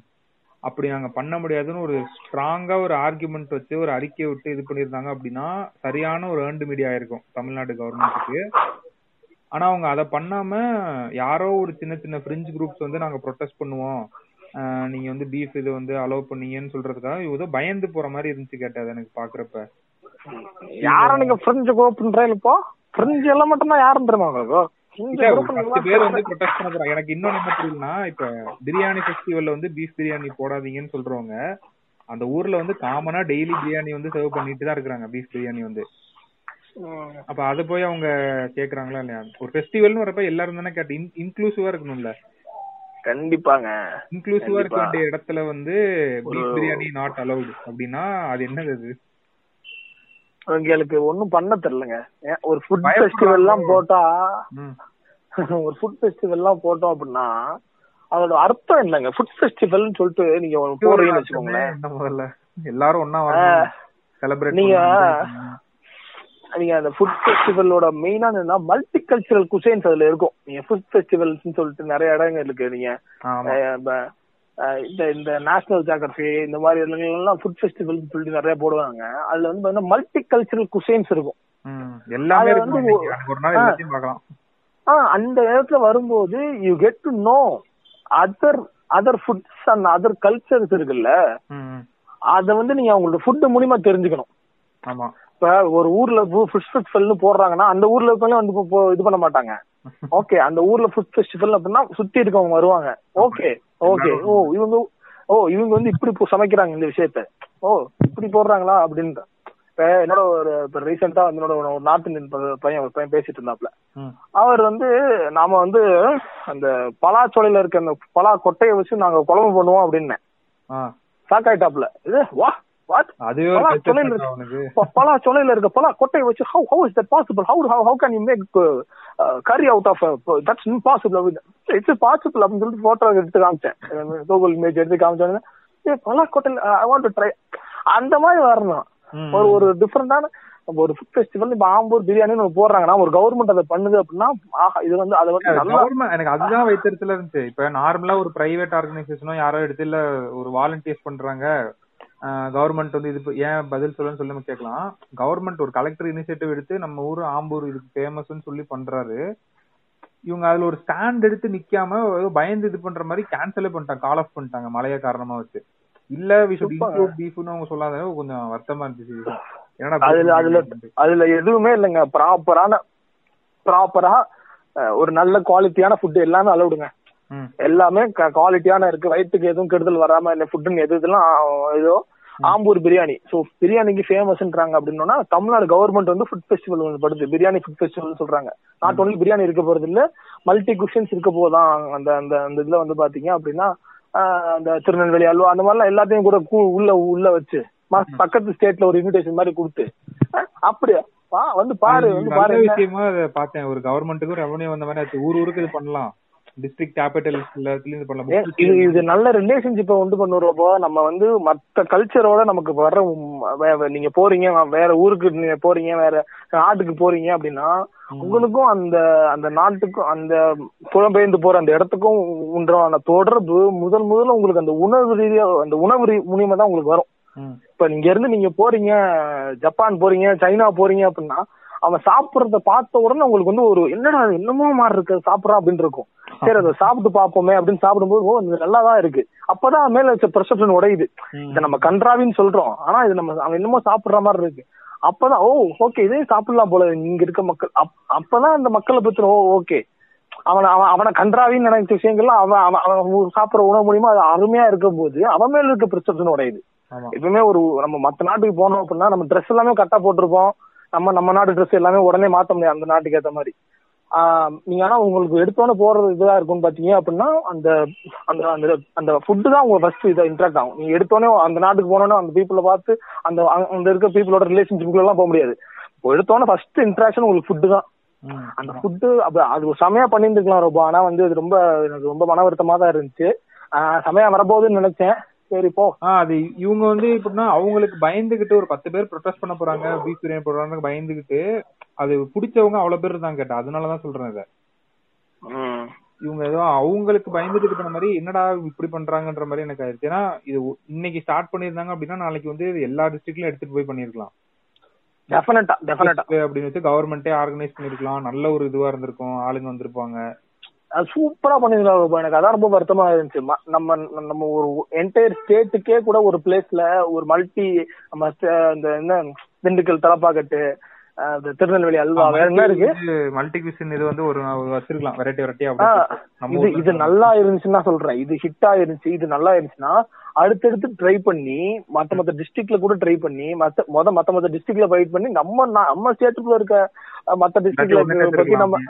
[SPEAKER 4] அப்படி நாங்க பண்ண முடியாதுன்னு ஒரு ஸ்ட்ராங்கா ஒரு ஆர்குமெண்ட் வச்சு ஒரு அறிக்கையை விட்டு இது பண்ணிருந்தாங்க அப்படின்னா சரியான ஒரு ஏர்ன்டு மீடியா இருக்கும் தமிழ்நாடு கவர்மெண்ட்டுக்கு ஆனா அவங்க அதை பண்ணாம யாரோ ஒரு சின்ன சின்ன ஃப்ரிஞ்ச் குரூப்ஸ் வந்து நாங்க ப்ரொடெஸ்ட் பண்ணுவோம். நீங்க வந்து பீஃப் இது வந்து அலோவ் பண்ணீங்கன்னு சொல்றதுக்காக ஏதோ பயந்து போற மாதிரி இருந்துச்சு கேட்டது எனக்கு பாக்குறப்ப
[SPEAKER 3] யாரும் நீங்க ஃப்ரெஞ்சு குரூப்ன்றீங்க இப்போ. ஃப்ரெஞ்சு எல்லாம் மட்டும் தான் யாரும் தெரியுமா உங்களுக்கு?
[SPEAKER 4] பேர் வந்து ப்ரொடெஸ்ட் பண்ண போறாங்க எனக்கு இன்னொன்னு என்ன இப்ப பிரியாணி ஃபெஸ்டிவல்ல வந்து பீஃப் பிரியாணி போடாதீங்கன்னு சொல்றவங்க அந்த ஊர்ல வந்து காமனா டெய்லி பிரியாணி வந்து சர்வ் பண்ணிட்டு தான் இருக்காங்க பீஃப் பிரியாணி வந்து. அப்ப அத போய் அவங்க கேக்குறாங்களா இல்லையா? ஒரு ஃபெஸ்டிவல்னு வரப்ப எல்லாரும் தானே கேட்டு இன்க்ளூசிவா இருக்கணும்ல.
[SPEAKER 3] கண்டிப்பாங்க.
[SPEAKER 4] இன்க்ளூசிவா இருக்க. வேண்டிய இடத்துல வந்து பீஃப் பிரியாணி நாட் அலௌட் அப்படின்னா அது என்னது அது?
[SPEAKER 3] உங்களுக்கு ஒண்ணும் பண்ண தெரியலங்க. ஒரு ஃபுட். ஃபெஸ்டிவல் எல்லாம் போட்டா. ஒரு ஃபுட் ஃபெஸ்டிவல் எல்லாம் போட்டோம் அப்படின்னா அதோட அர்த்தம் இல்லைங்க ஃபுட் ஃபெஸ்டிவல்னு சொல்லிட்டு நீங்க போறீங்கன்னு வச்சுக்கோங்களேன்.
[SPEAKER 4] என்ன எல்லாரும் ஒன்னா செலிப்ரேட்
[SPEAKER 3] நீங்க நீங்க அந்த ஃபுட் ஃபெஸ்டிவலோட மெயினா என்னன்னா மல்டி கல்ச்சரல் குசைன்ஸ் அதுல இருக்கும். நீங்க ஃபுட் ஃபெஸ்டிவல்ஸ் சொல்லிட்டு நிறைய இடங்கள் இருக்கு. நீங்க இந்த இந்த நேஷனல் ஜியாகிரபி இந்த மாதிரி இடங்கள்லாம் ஃபுட் ஃபெஸ்டிவல் சொல்லிட்டு நிறைய போடுவாங்க. அதுல வந்து பாத்தீங்கன்னா மல்டி கல்ச்சரல் குசைன்ஸ் இருக்கும்
[SPEAKER 4] எல்லாமே
[SPEAKER 3] வந்து ஆஹ் அந்த இடத்துல வரும்போது you get to know other other foods and other cultures இருக்குல்ல. அத வந்து நீங்க அவங்களோட ஃபுட் மூலியமா தெரிஞ்சுக்கணும்.
[SPEAKER 4] ஆமா.
[SPEAKER 3] இப்ப ஒரு ஊர்ல ஃபுட் ஃபெஸ்டிவல்னு போடுறாங்கன்னா அந்த ஊர்ல இருக்கவங்க வந்து இது பண்ண மாட்டாங்க. ஓகே அந்த ஊர்ல ஃபுட் ஃபெஸ்டிவல் அப்படின்னா சுத்தி இருக்கவங்க வருவாங்க. ஓகே ஓகே ஓ இவங்க ஓ இவங்க வந்து இப்படி இப்போ சமைக்கிறாங்க இந்த விஷயத்த. ஓ இப்படி போடுறாங்களா அப்படின்ற. இப்ப என்னோட ஒரு இப்ப ரீசெண்டா என்னோட ஒரு நார்த் இந்தியன் பையன் ஒரு பையன் பேசிட்டு இருந்தாப்ல.
[SPEAKER 4] ம்.
[SPEAKER 3] அவர் வந்து நாம வந்து அந்த பலாச்சோலையில இருக்க அந்த பலா கொட்டையை வச்சு நாங்க குழம்பு பண்ணுவோம் அப்படின்னு ஷாக் ஆயிட்டாப்ல. இது வா பலா சொலையில இருக்க பலா கொட்டையை வச்சு how how is that possible how how how can you make curry out of that's impossible it's possible அப்படின்னு சொல்லிட்டு போட்டோ எடுத்து காமிச்சேன். கூகுள் இமேஜ் எடுத்து காமிச்சோன்னு பலா கொட்டையில ஐ வாண்ட் டு ட்ரை அந்த மாதிரி வரணும். ஒரு ஒரு டிஃப்ரெண்டான ஒரு ஃபுட் ஃபெஸ்டிவல் இப்ப ஆம்பூர் பிரியாணின்னு ஒண்ணு போடுறாங்கன்னா ஒரு கவர்மெண்ட் அதை பண்ணுது அப்படின்னா இது வந்து அதை வந்து
[SPEAKER 4] எனக்கு அதுதான் வைத்திருத்துல இருந்துச்சு. இப்ப நார்மலா ஒரு பிரைவேட் ஆர்கனைசேஷனோ யாரோ எடுத்து இல்ல ஒரு வாலண்டியர்ஸ் பண்றாங்க. கவர்மெண்ட் வந்து இது ஏன் பதில் சொல்லணும்னு சொல்லி நம்ம கேட்கலாம். கவர்மெண்ட் ஒரு கலெக்டர் இனிஷியேட்டிவ் எடுத்து நம்ம ஊர் ஆம்பூர் இதுக்கு ஃபேமஸ்னு சொல்லி பண்றாரு. இவங்க அதுல ஒரு ஸ்டாண்ட் எடுத்து நிக்காம பயந்து இது பண்ற மாதிரி கேன்சலே பண்ணிட்டாங்க. கால் ஆஃப் பண்ணிட்டாங்க. மழைய காரணமா வச்சு. இல்ல வி ஷுட். இன்க்ளூட் பீஃப்னு அவங்க சொல்லாத கொஞ்சம் வருத்தமா இருந்துச்சு. ஏன்னா
[SPEAKER 3] அதுல அதுல அதுல எதுவுமே இல்லைங்க. ப்ராப்பரான ப்ராப்பரா ஒரு நல்ல குவாலிட்டியான ஃபுட் எல்லாமே அலவுடுங்க
[SPEAKER 4] ம்.
[SPEAKER 3] எல்லாமே குவாலிட்டியான இருக்கு. வயிற்றுக்கு எதுவும் கெடுதல் வராம இந்த ஃபுட்டுன்னு எது இதெல்லாம் ஏதோ ஆம்பூர் பிரியாணி. சோ பிரியாணிக்கு ஃபேமஸ்ன்றாங்க அப்படின்னா தமிழ்நாடு கவர்மெண்ட் வந்து ஃபுட் ஃபெஸ்டிவல் ஒன்று படுது. பிரியாணி ஃபுட் ஃபெஸ்டிவல் சொல்றாங்க. நாட் ஒன்லி பிரியாணி இருக்க போறது இல்ல மல்டி குஷன்ஸ் இருக்க போதான் அந்த அந்த அந்த இதுல வந்து பாத்தீங்க அப்படின்னா அந்த திருநெல்வேலி அல்வா அந்த மாதிரிலாம் எல்லாத்தையும் கூட உள்ள உள்ள வச்சு பக்கத்து ஸ்டேட்ல ஒரு இன்விடேஷன் மாதிரி கொடுத்து அப்படியா? வந்து பாரு வந்து பாரு
[SPEAKER 4] விஷயமா அதை பார்த்தேன். ஒரு கவர்மெண்ட்டுக்கும் ரெவன்யூ வந்த மாதிரி ஊர் ஊருக்கு இது பண்ணலாம். டிஸ்ட்ரிக்ட் கேபிட்டல் எல்லாத்துலயும் பண்ணலாம்?
[SPEAKER 3] இது இது நல்ல ரிலேஷன்ஷிப்பை உண்டு பண்ணுறப்போ நம்ம வந்து மத்த கல்ச்சரோட நமக்கு வர்ற நீங்க போறீங்க வேற ஊருக்கு நீங்க போறீங்க வேற நாட்டுக்கு போறீங்க அப்படின்னா உங்களுக்கும் அந்த அந்த நாட்டுக்கும் அந்த புலம்பெயர்ந்து போற அந்த இடத்துக்கும் உண்டான தொடர்பு முதல் முதல்ல உங்களுக்கு அந்த உணவு ரீதியா அந்த உணவு மூலியமா தான் உங்களுக்கு வரும். இப்ப நீங்க இருந்து நீங்க போறீங்க ஜப்பான் போறீங்க சைனா போறீங்க அப்படின்னா அவன் சாப்பிடுறத பார்த்த உடனே உங்களுக்கு வந்து ஒரு என்னடா என்னமோ மாதிரி இருக்கு சாப்பிடறான் அப்படின்னு இருக்கும். சரி அதை சாப்பிட்டு பார்ப்போமே அப்படின்னு சாப்பிடும்போது ஓ இது நல்லா தான் இருக்கு. அப்பதான் மேல வச்ச பெர்செப்ஷன் உடையுது. இதை நம்ம கன்றாவின்னு சொல்றோம். ஆனா இது நம்ம அவன் என்னமோ சாப்பிடுற மாதிரி இருக்கு. அப்பதான் ஓ ஓகே இதே சாப்பிடலாம் போல இங்க இருக்க மக்கள். அப்- அப்பதான் அந்த மக்களை பத்தி ஓ ஓகே அவன அவன் அவனை கன்றாவின்னு நினைச்ச விஷயங்கள்லாம் அவன் அவன் அவன் சாப்பிடுற உணவு மூலியமா அது அருமையா இருக்கும் போது அவன் மேல இருக்க பெர்செப்ஷன் உடையுது. எப்பவுமே ஒரு நம்ம மத்த நாட்டுக்கு போனோம் அப்படின்னா நம்ம ட்ரெஸ் எல்லாமே கரெக்டா போட்டிருப்போம். நம்ம நம்ம நாட்டு ட்ரெஸ் எல்லாமே உடனே மாத்த முடியாது அந்த நாட்டுக்கு ஏத்த மாதிரி. ஆஹ் நீங்க ஆனா உங்களுக்கு எடுத்தோன்னே போறது இதுவா இருக்கும்னு பாத்தீங்க அப்படின்னா அந்த அந்த அந்த அந்த ஃபுட்டு தான் உங்க ஃபர்ஸ்ட் இதை இன்ட்ராக்ட் ஆகும். நீங்க எடுத்தோன்னே அந்த நாட்டுக்கு போனோன்னா அந்த பீப்புளை பார்த்து அந்த அங்க- அங்க இருக்க பீப்புளோட ரிலேஷன்ஷிப்ல எல்லாம் போக முடியாது. இப்போ எடுத்தோன்னே ஃபர்ஸ்ட் இன்ட்ராக்ஷன் உங்களுக்கு ஃபுட்டு தான். அந்த ஃபுட்டு அது ஒரு செமையா பண்ணியிருந்துக்கலாம் ரொம்ப ஆனா வந்து அது ரொம்ப எனக்கு ரொம்ப மன வருத்தமா தான் இருந்துச்சு செமையா வரப்போகுதுன்னு நினைச்சேன். சரி போ.
[SPEAKER 4] அது இவங்க வந்து எப்படின்னா அவங்களுக்கு பயந்துகிட்டு ஒரு பத்து பேர் ப்ரொடெஸ்ட் பண்ண போறாங்க பீஃப் பிரியாணி போடுறாங்க பயந்துகிட்டு அது பிடிச்சவங்க அவ்வளவு பேர் தான் கேட்டா. அதனாலதான் சொல்றேன் இதை. இவங்க ஏதோ அவங்களுக்கு பயந்துட்டு பண்ண மாதிரி என்னடா இப்படி பண்றாங்கன்ற மாதிரி எனக்கு ஆயிடுச்சு. ஏன்னா இது இன்னைக்கு ஸ்டார்ட் பண்ணிருந்தாங்க அப்படின்னா நாளைக்கு வந்து எல்லா டிஸ்ட்ரிக்ட்லயும் எடுத்துட்டு போய் பண்ணிருக்கலாம் அப்படின்னு வச்சு கவர்மெண்டே ஆர்கனைஸ் பண்ணிருக்கலாம் நல்ல ஒரு இதுவா இருந்திருக்கும். ஆளுங்க வந்திருப்பாங்க.
[SPEAKER 3] சூப்பரா பண்ணிருக்காங்க ரொம்ப எனக்கு அதான் ரொம்ப வருத்தமா இருந்துச்சு. நம்ம நம்ம ஒரு என்டையர் ஸ்டேட்டுக்கே கூட ஒரு பிளேஸ்ல ஒரு மல்டி நம்ம இந்த என்ன திண்டுக்கல் தலப்பாக்கட்டு திருநெல்வேலி அல்வா வேற என்ன இருக்கு?
[SPEAKER 4] மல்டி கியூசின் இது வந்து ஒரு வச்சிருக்கலாம். வெரைட்டி வெரைட்டி
[SPEAKER 3] ஆ,
[SPEAKER 4] அப்படி நம்ம
[SPEAKER 3] இது இது நல்லா இருந்துச்சுன்னா சொல்றேன். இது ஹிட் ஆயிருந்துச்சு இது நல்லா இருந்துச்சுன்னா அடுத்தடுத்து ட்ரை பண்ணி மத்த மத்த டிஸ்ட்ரிக்ட்ல கூட ட்ரை பண்ணி மத்த மொத மத்த மத்த டிஸ்ட்ரிக்ட்ல ஃபைட் பண்ணி நம்ம நம்ம ஸ்டேட்டுக்குள்ள இருக்க மத்த டிஸ்ட்ரிக்ட்ல நம்ம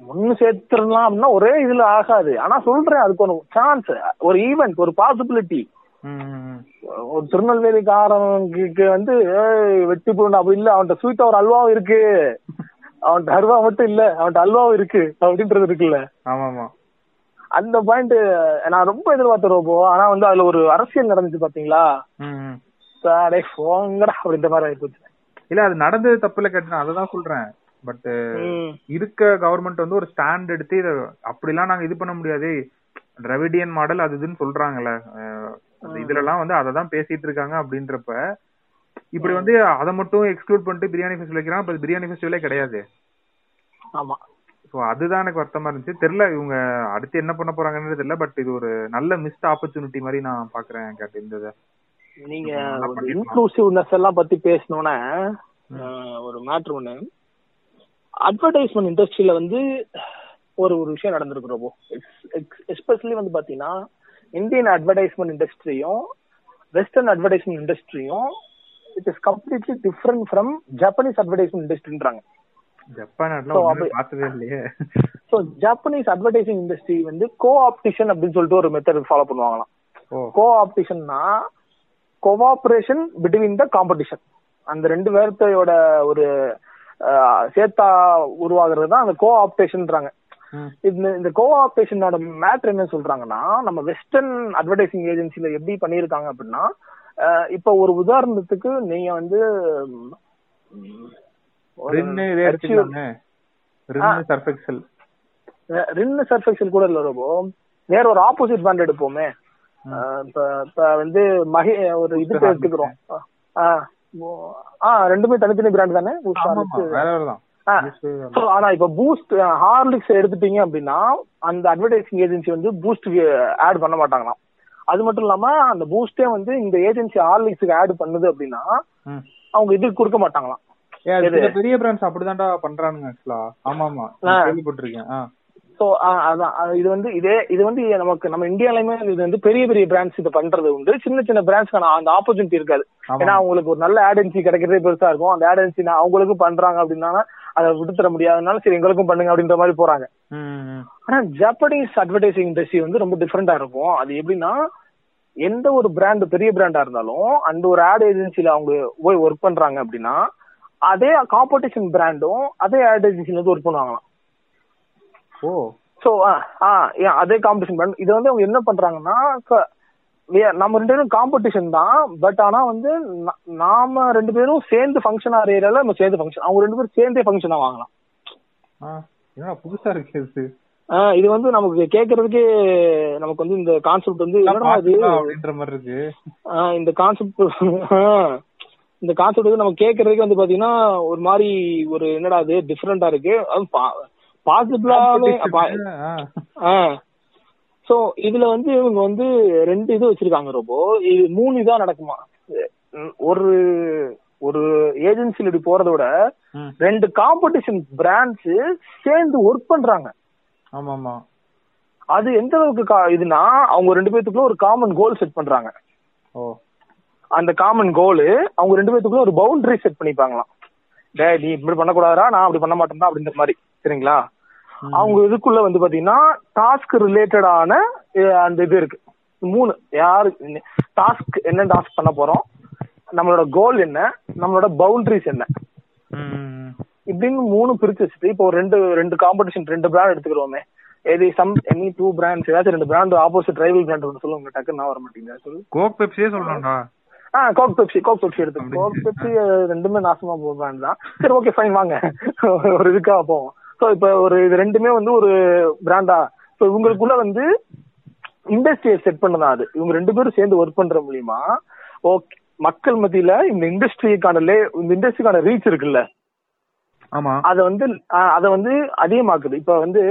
[SPEAKER 3] ஒண்ணு சேர்த்துடலாம் அப்படின்னா ஒரே இதுல ஆகாது. ஆனா சொல்றேன் அதுக்கு ஒரு சான்ஸ் ஒரு ஈவென்ட் ஒரு பாசிபிலிட்டி. ஒரு திருநெல்வேலிக்காரனுக்கு வந்து வெட்டி போடணும் அப்படி இல்ல. அவன்கிட்ட ஸ்வீட்டா ஒரு அல்வாவும் இருக்கு. அவன்கிட்ட அல்வா மட்டும் இல்ல. அவன்கிட்ட அல்வாவும் இருக்கு. அப்படின்றது இருக்குல்ல.
[SPEAKER 4] ஆமா
[SPEAKER 3] அந்த பாயிண்ட் நான் ரொம்ப எதிர்பார்த்த ரோபோ. ஆனா வந்து அதுல ஒரு அரசியல் நடந்துச்சு பாத்தீங்களா. அடே போங்கடா அப்படின்ற மாதிரி ஆயிப்போச்சு.
[SPEAKER 4] இல்ல அது நடந்தது தப்புல கேட்டு அததான் சொல்றேன். பட்
[SPEAKER 3] ம்.
[SPEAKER 4] இருக்க கவர்மெண்ட் வந்து ஒரு ஸ்டாண்ட் எடுத்து இத அப்படிலாம் நாங்க இது பண்ண முடியாது. டிராவிடியன் மாடல் அது இதுன்னு சொல்றாங்கல்ல. இதுல எல்லாம் வந்து அதை தான் பேசிட்டு இருக்காங்க அப்படின்றப்ப இப்படி வந்து அதை மட்டும் எக்ஸ்க்ளூட் பண்ணிட்டு பிரியாணி ஃபெஸ்டிவல் வைக்கிறாங்க அப்ப பிரியாணி ஃபெஸ்டிவலே கிடையாது.
[SPEAKER 3] ஆமா.
[SPEAKER 4] ஸோ அதுதான் எனக்கு வருத்தமா இருந்துச்சு. தெரியல இவங்க அடுத்து என்ன பண்ண போறாங்கன்னு தெரியல பட் இது ஒரு நல்ல மிஸ்ட் ஆப்பர்ச்சுனிட்டி மாதிரி நான் பாக்குறேன் கேட்டு இந்த இதை.
[SPEAKER 3] நீங்க. இன்க்ளூசிவ்னஸ் எல்லாம் பத்தி பேசணும்னா ஒரு மேட்ரு ஒண்ணு. அட்வர்டைஸ்மெண்ட் இண்டஸ்ட்ரியில வந்து ஒரு ஒரு விஷயம் நடந்திருக்கு ரொம்ப எஸ்பெஷலி வந்து பாத்தீங்கன்னா இந்தியன் அட்வர்டைஸ்மெண்ட் இண்டஸ்ட்ரியும் western advertisement இண்டஸ்ட்ரியும் it is completely different from Japanese advertisement இண்டஸ்ட்ரின்றாங்க Japanese advertising industry வந்து கோ ஆப்டிஷன் அப்படின்னு சொல்லிட்டு ஒரு மெத்தட் ஃபாலோ பண்ணுவாங்களாம். கோ ஆப்டிஷன்னா கோஆபரேஷன் பிட்வீன் த காம்படிஷன் அந்த ரெண்டு பேர்த்தையோட ஒரு சேர்த்தா உருவாகிறது தான் அந்த கோ ஆப்டேஷன்ன்றாங்க
[SPEAKER 4] ம்.
[SPEAKER 3] இந்த இந்த கோ ஆப்டேஷனோட மேட்ரு என்ன சொல்றாங்கன்னா நம்ம வெஸ்டர்ன் அட்வர்டைசிங் ஏஜென்சில எப்படி பண்ணியிருக்காங்க அப்படின்னா இப்போ ஒரு உதாரணத்துக்கு நீங்க வந்து
[SPEAKER 4] ரின்னு சர்ஃபெக்சல்
[SPEAKER 3] கூட இல்ல ரொம்ப வேற ஒரு ஆப்போசிட் பிராண்ட் எடுப்போமே. இப்ப வந்து மகி ஒரு இது
[SPEAKER 4] Booster
[SPEAKER 3] எடுத்துக்கிறோம். ரெண்டுமே தனித்தனி பிராண்ட் தானே? ஆனா இப்ப பூஸ்ட் ஹார்லிக்ஸ் எடுத்துட்டீங்க அப்படின்னா அந்த அட்வர்டைசிங் ஏஜென்சி வந்து பூஸ்ட் ஆட் பண்ண மாட்டாங்களாம். அது மட்டும் இல்லாம அந்த பூஸ்டே வந்து இந்த ஏஜென்சி ஹார்லிக்ஸுக்கு ஆட் பண்ணுது அப்படின்னா. அவங்க இதுக்கு கொடுக்க மாட்டாங்களாம்.
[SPEAKER 4] பெரிய பிராண்ட்ஸ் அப்படிதான்டா பண்றானுங்க ஆக்சுவலா ஆமா ஆமா. கேள்விப்பட்டிருக்கேன்.
[SPEAKER 3] சோ அதான். அது இது வந்து இதே இது வந்து நமக்கு நம்ம இந்தியாலயுமே இது வந்து பெரிய பெரிய பிராண்ட்ஸ் இது பண்றது உண்டு. சின்ன சின்ன பிராண்ட்ஸ்க்கான அந்த ஆப்பர்ச்சுனிட்டி இருக்காது. ஏன்னா அவங்களுக்கு ஒரு நல்ல ஏஜென்சி கிடைக்கிறதே பெருசா இருக்கும். அந்த ஏஜென்சி அவங்களுக்கும் பண்றாங்க அப்படின்னா அதை விட்டு தர முடியாதனால சரி எங்களுக்கும் பண்ணுங்க அப்படின்ற மாதிரி போறாங்க. ஆனா ஜப்பனீஸ் அட்வர்டைசிங் இண்டஸ்ட்ரி வந்து ரொம்ப டிஃப்ரெண்டா இருக்கும். அது எப்படின்னா எந்த ஒரு பிராண்ட் பெரிய பிராண்டா இருந்தாலும் அந்த ஒரு ஆட் ஏஜென்சில அவங்க போய் ஒர்க் பண்றாங்க அப்படின்னா அதே காம்படிஷன் பிராண்டும் அதே ஆட் ஏஜென்சில வந்து ஒர்க் பண்ணுவாங்களாம்.
[SPEAKER 4] ஓ.
[SPEAKER 3] சோ அதே காம்படிஷன் இது வந்து அவங்க என்ன பண்றாங்கன்னா நம்ம ரெண்டு பேரும் காம்படிஷன் தான் பட் ஆனா வந்து நாம ரெண்டு பேரும் சேர்ந்து ஃபங்க்ஷன் ஆகிற ஏரியால நம்ம சேர்ந்து ஃபங்க்ஷன் அவங்க ரெண்டு பேரும் சேர்ந்தே ஃபங்க்ஷன் வாங்கலாம்.
[SPEAKER 4] ஆ, என்னடா புதுசா இருக்கு இது?
[SPEAKER 3] வந்து நமக்கு கேக்குறதுக்கே நமக்கு வந்து இந்த கான்செப்ட் வந்து
[SPEAKER 4] அப்படின்ற மாதிரி இருக்கு.
[SPEAKER 3] இந்த கான்செப்ட் இந்த கான்செப்ட் வந்து நம்ம கேக்குறதுக்கு வந்து பாத்தீங்கன்னா ஒரு மாதிரி ஒரு என்னடா இது டிஃப்ரெண்டா இருக்கு. அது பாசிபிளாவே. சோ இதுல வந்து இவங்க வந்து ரெண்டு இது வச்சிருக்காங்க ரொம்ப இது மூணு இதா நடக்குமா? ஒரு ஒரு ஏஜென்சில இப்படி போறத விட. ரெண்டு காம்படிஷன் பிராண்ட்ஸ் சேர்ந்து ஒர்க் பண்றாங்க.
[SPEAKER 4] ஆமா ஆமா
[SPEAKER 3] அது எந்த அளவுக்கு இதுனா அவங்க ரெண்டு பேத்துக்குள்ள ஒரு காமன் கோல் செட் பண்றாங்க.
[SPEAKER 4] ஓ.
[SPEAKER 3] அந்த காமன் கோல் அவங்க ரெண்டு பேத்துக்குள்ள ஒரு பவுண்டரி செட் பண்ணிப்பாங்களாம். டேய் நீ இப்படி பண்ணக்கூடாதா நான் அப்படி பண்ண மாட்டேன் அப்படின்ற மாதிரி. சரிங்களா? அவங்க இதுக்குள்ள வந்து பாத்தீங்கன்னா டாஸ்க் ரிலேட்டடான அந்த இது இருக்கு. மூணு யாரு டாஸ்க் என்ன டாஸ்க் பண்ண போறோம்? நம்மளோட கோல் என்ன? நம்மளோட பவுண்டரிஸ் என்ன. இப்படின்னு மூணு பிரிச்சு வச்சுட்டு இப்போ ஒரு ரெண்டு ரெண்டு காம்படிஷன் ரெண்டு பிராண்ட் எடுத்துக்கிறோமே. எது சம் எனி டூ பிராண்ட்ஸ் ஏதாச்சும் ரெண்டு பிராண்ட் ஆப்போசிட் ரைவல் பிராண்ட் ஒன்று சொல்லுங்க டக்குன்னு நான் வர மாட்டேங்குது. சொல்லு.
[SPEAKER 4] கோக் பெப்சியே சொல்றேன்டா
[SPEAKER 3] ஆ கோக் பெப்சி கோக் பெப்சி எடுத்து கோக் பெப்சி ரெண்டுமே நாசமா போக பிராண்ட் தான். சரி ஓகே ஃபைன் வாங்க. ஒரு இதுக்காக போவோம். ஸோ இப்போ ஒரு இது ரெண்டுமே வந்து ஒரு பிராண்டா ஸோ இவங்களுக்குள்ள வந்து இண்டஸ்ட்ரியை செட் பண்ணதான் அது. இவங்க ரெண்டு பேரும் சேர்ந்து ஒர்க் பண்ற மூலியமா ஓகே மக்கள் மத்தியில இந்த இண்டஸ்ட்ரிக்கான லே இந்த இண்டஸ்ட்ரிக்கான ரீச் இருக்குல்ல?
[SPEAKER 4] ஆமா.
[SPEAKER 3] அதை வந்து அதை வந்து அதிகமாக்குது. இப்ப வந்து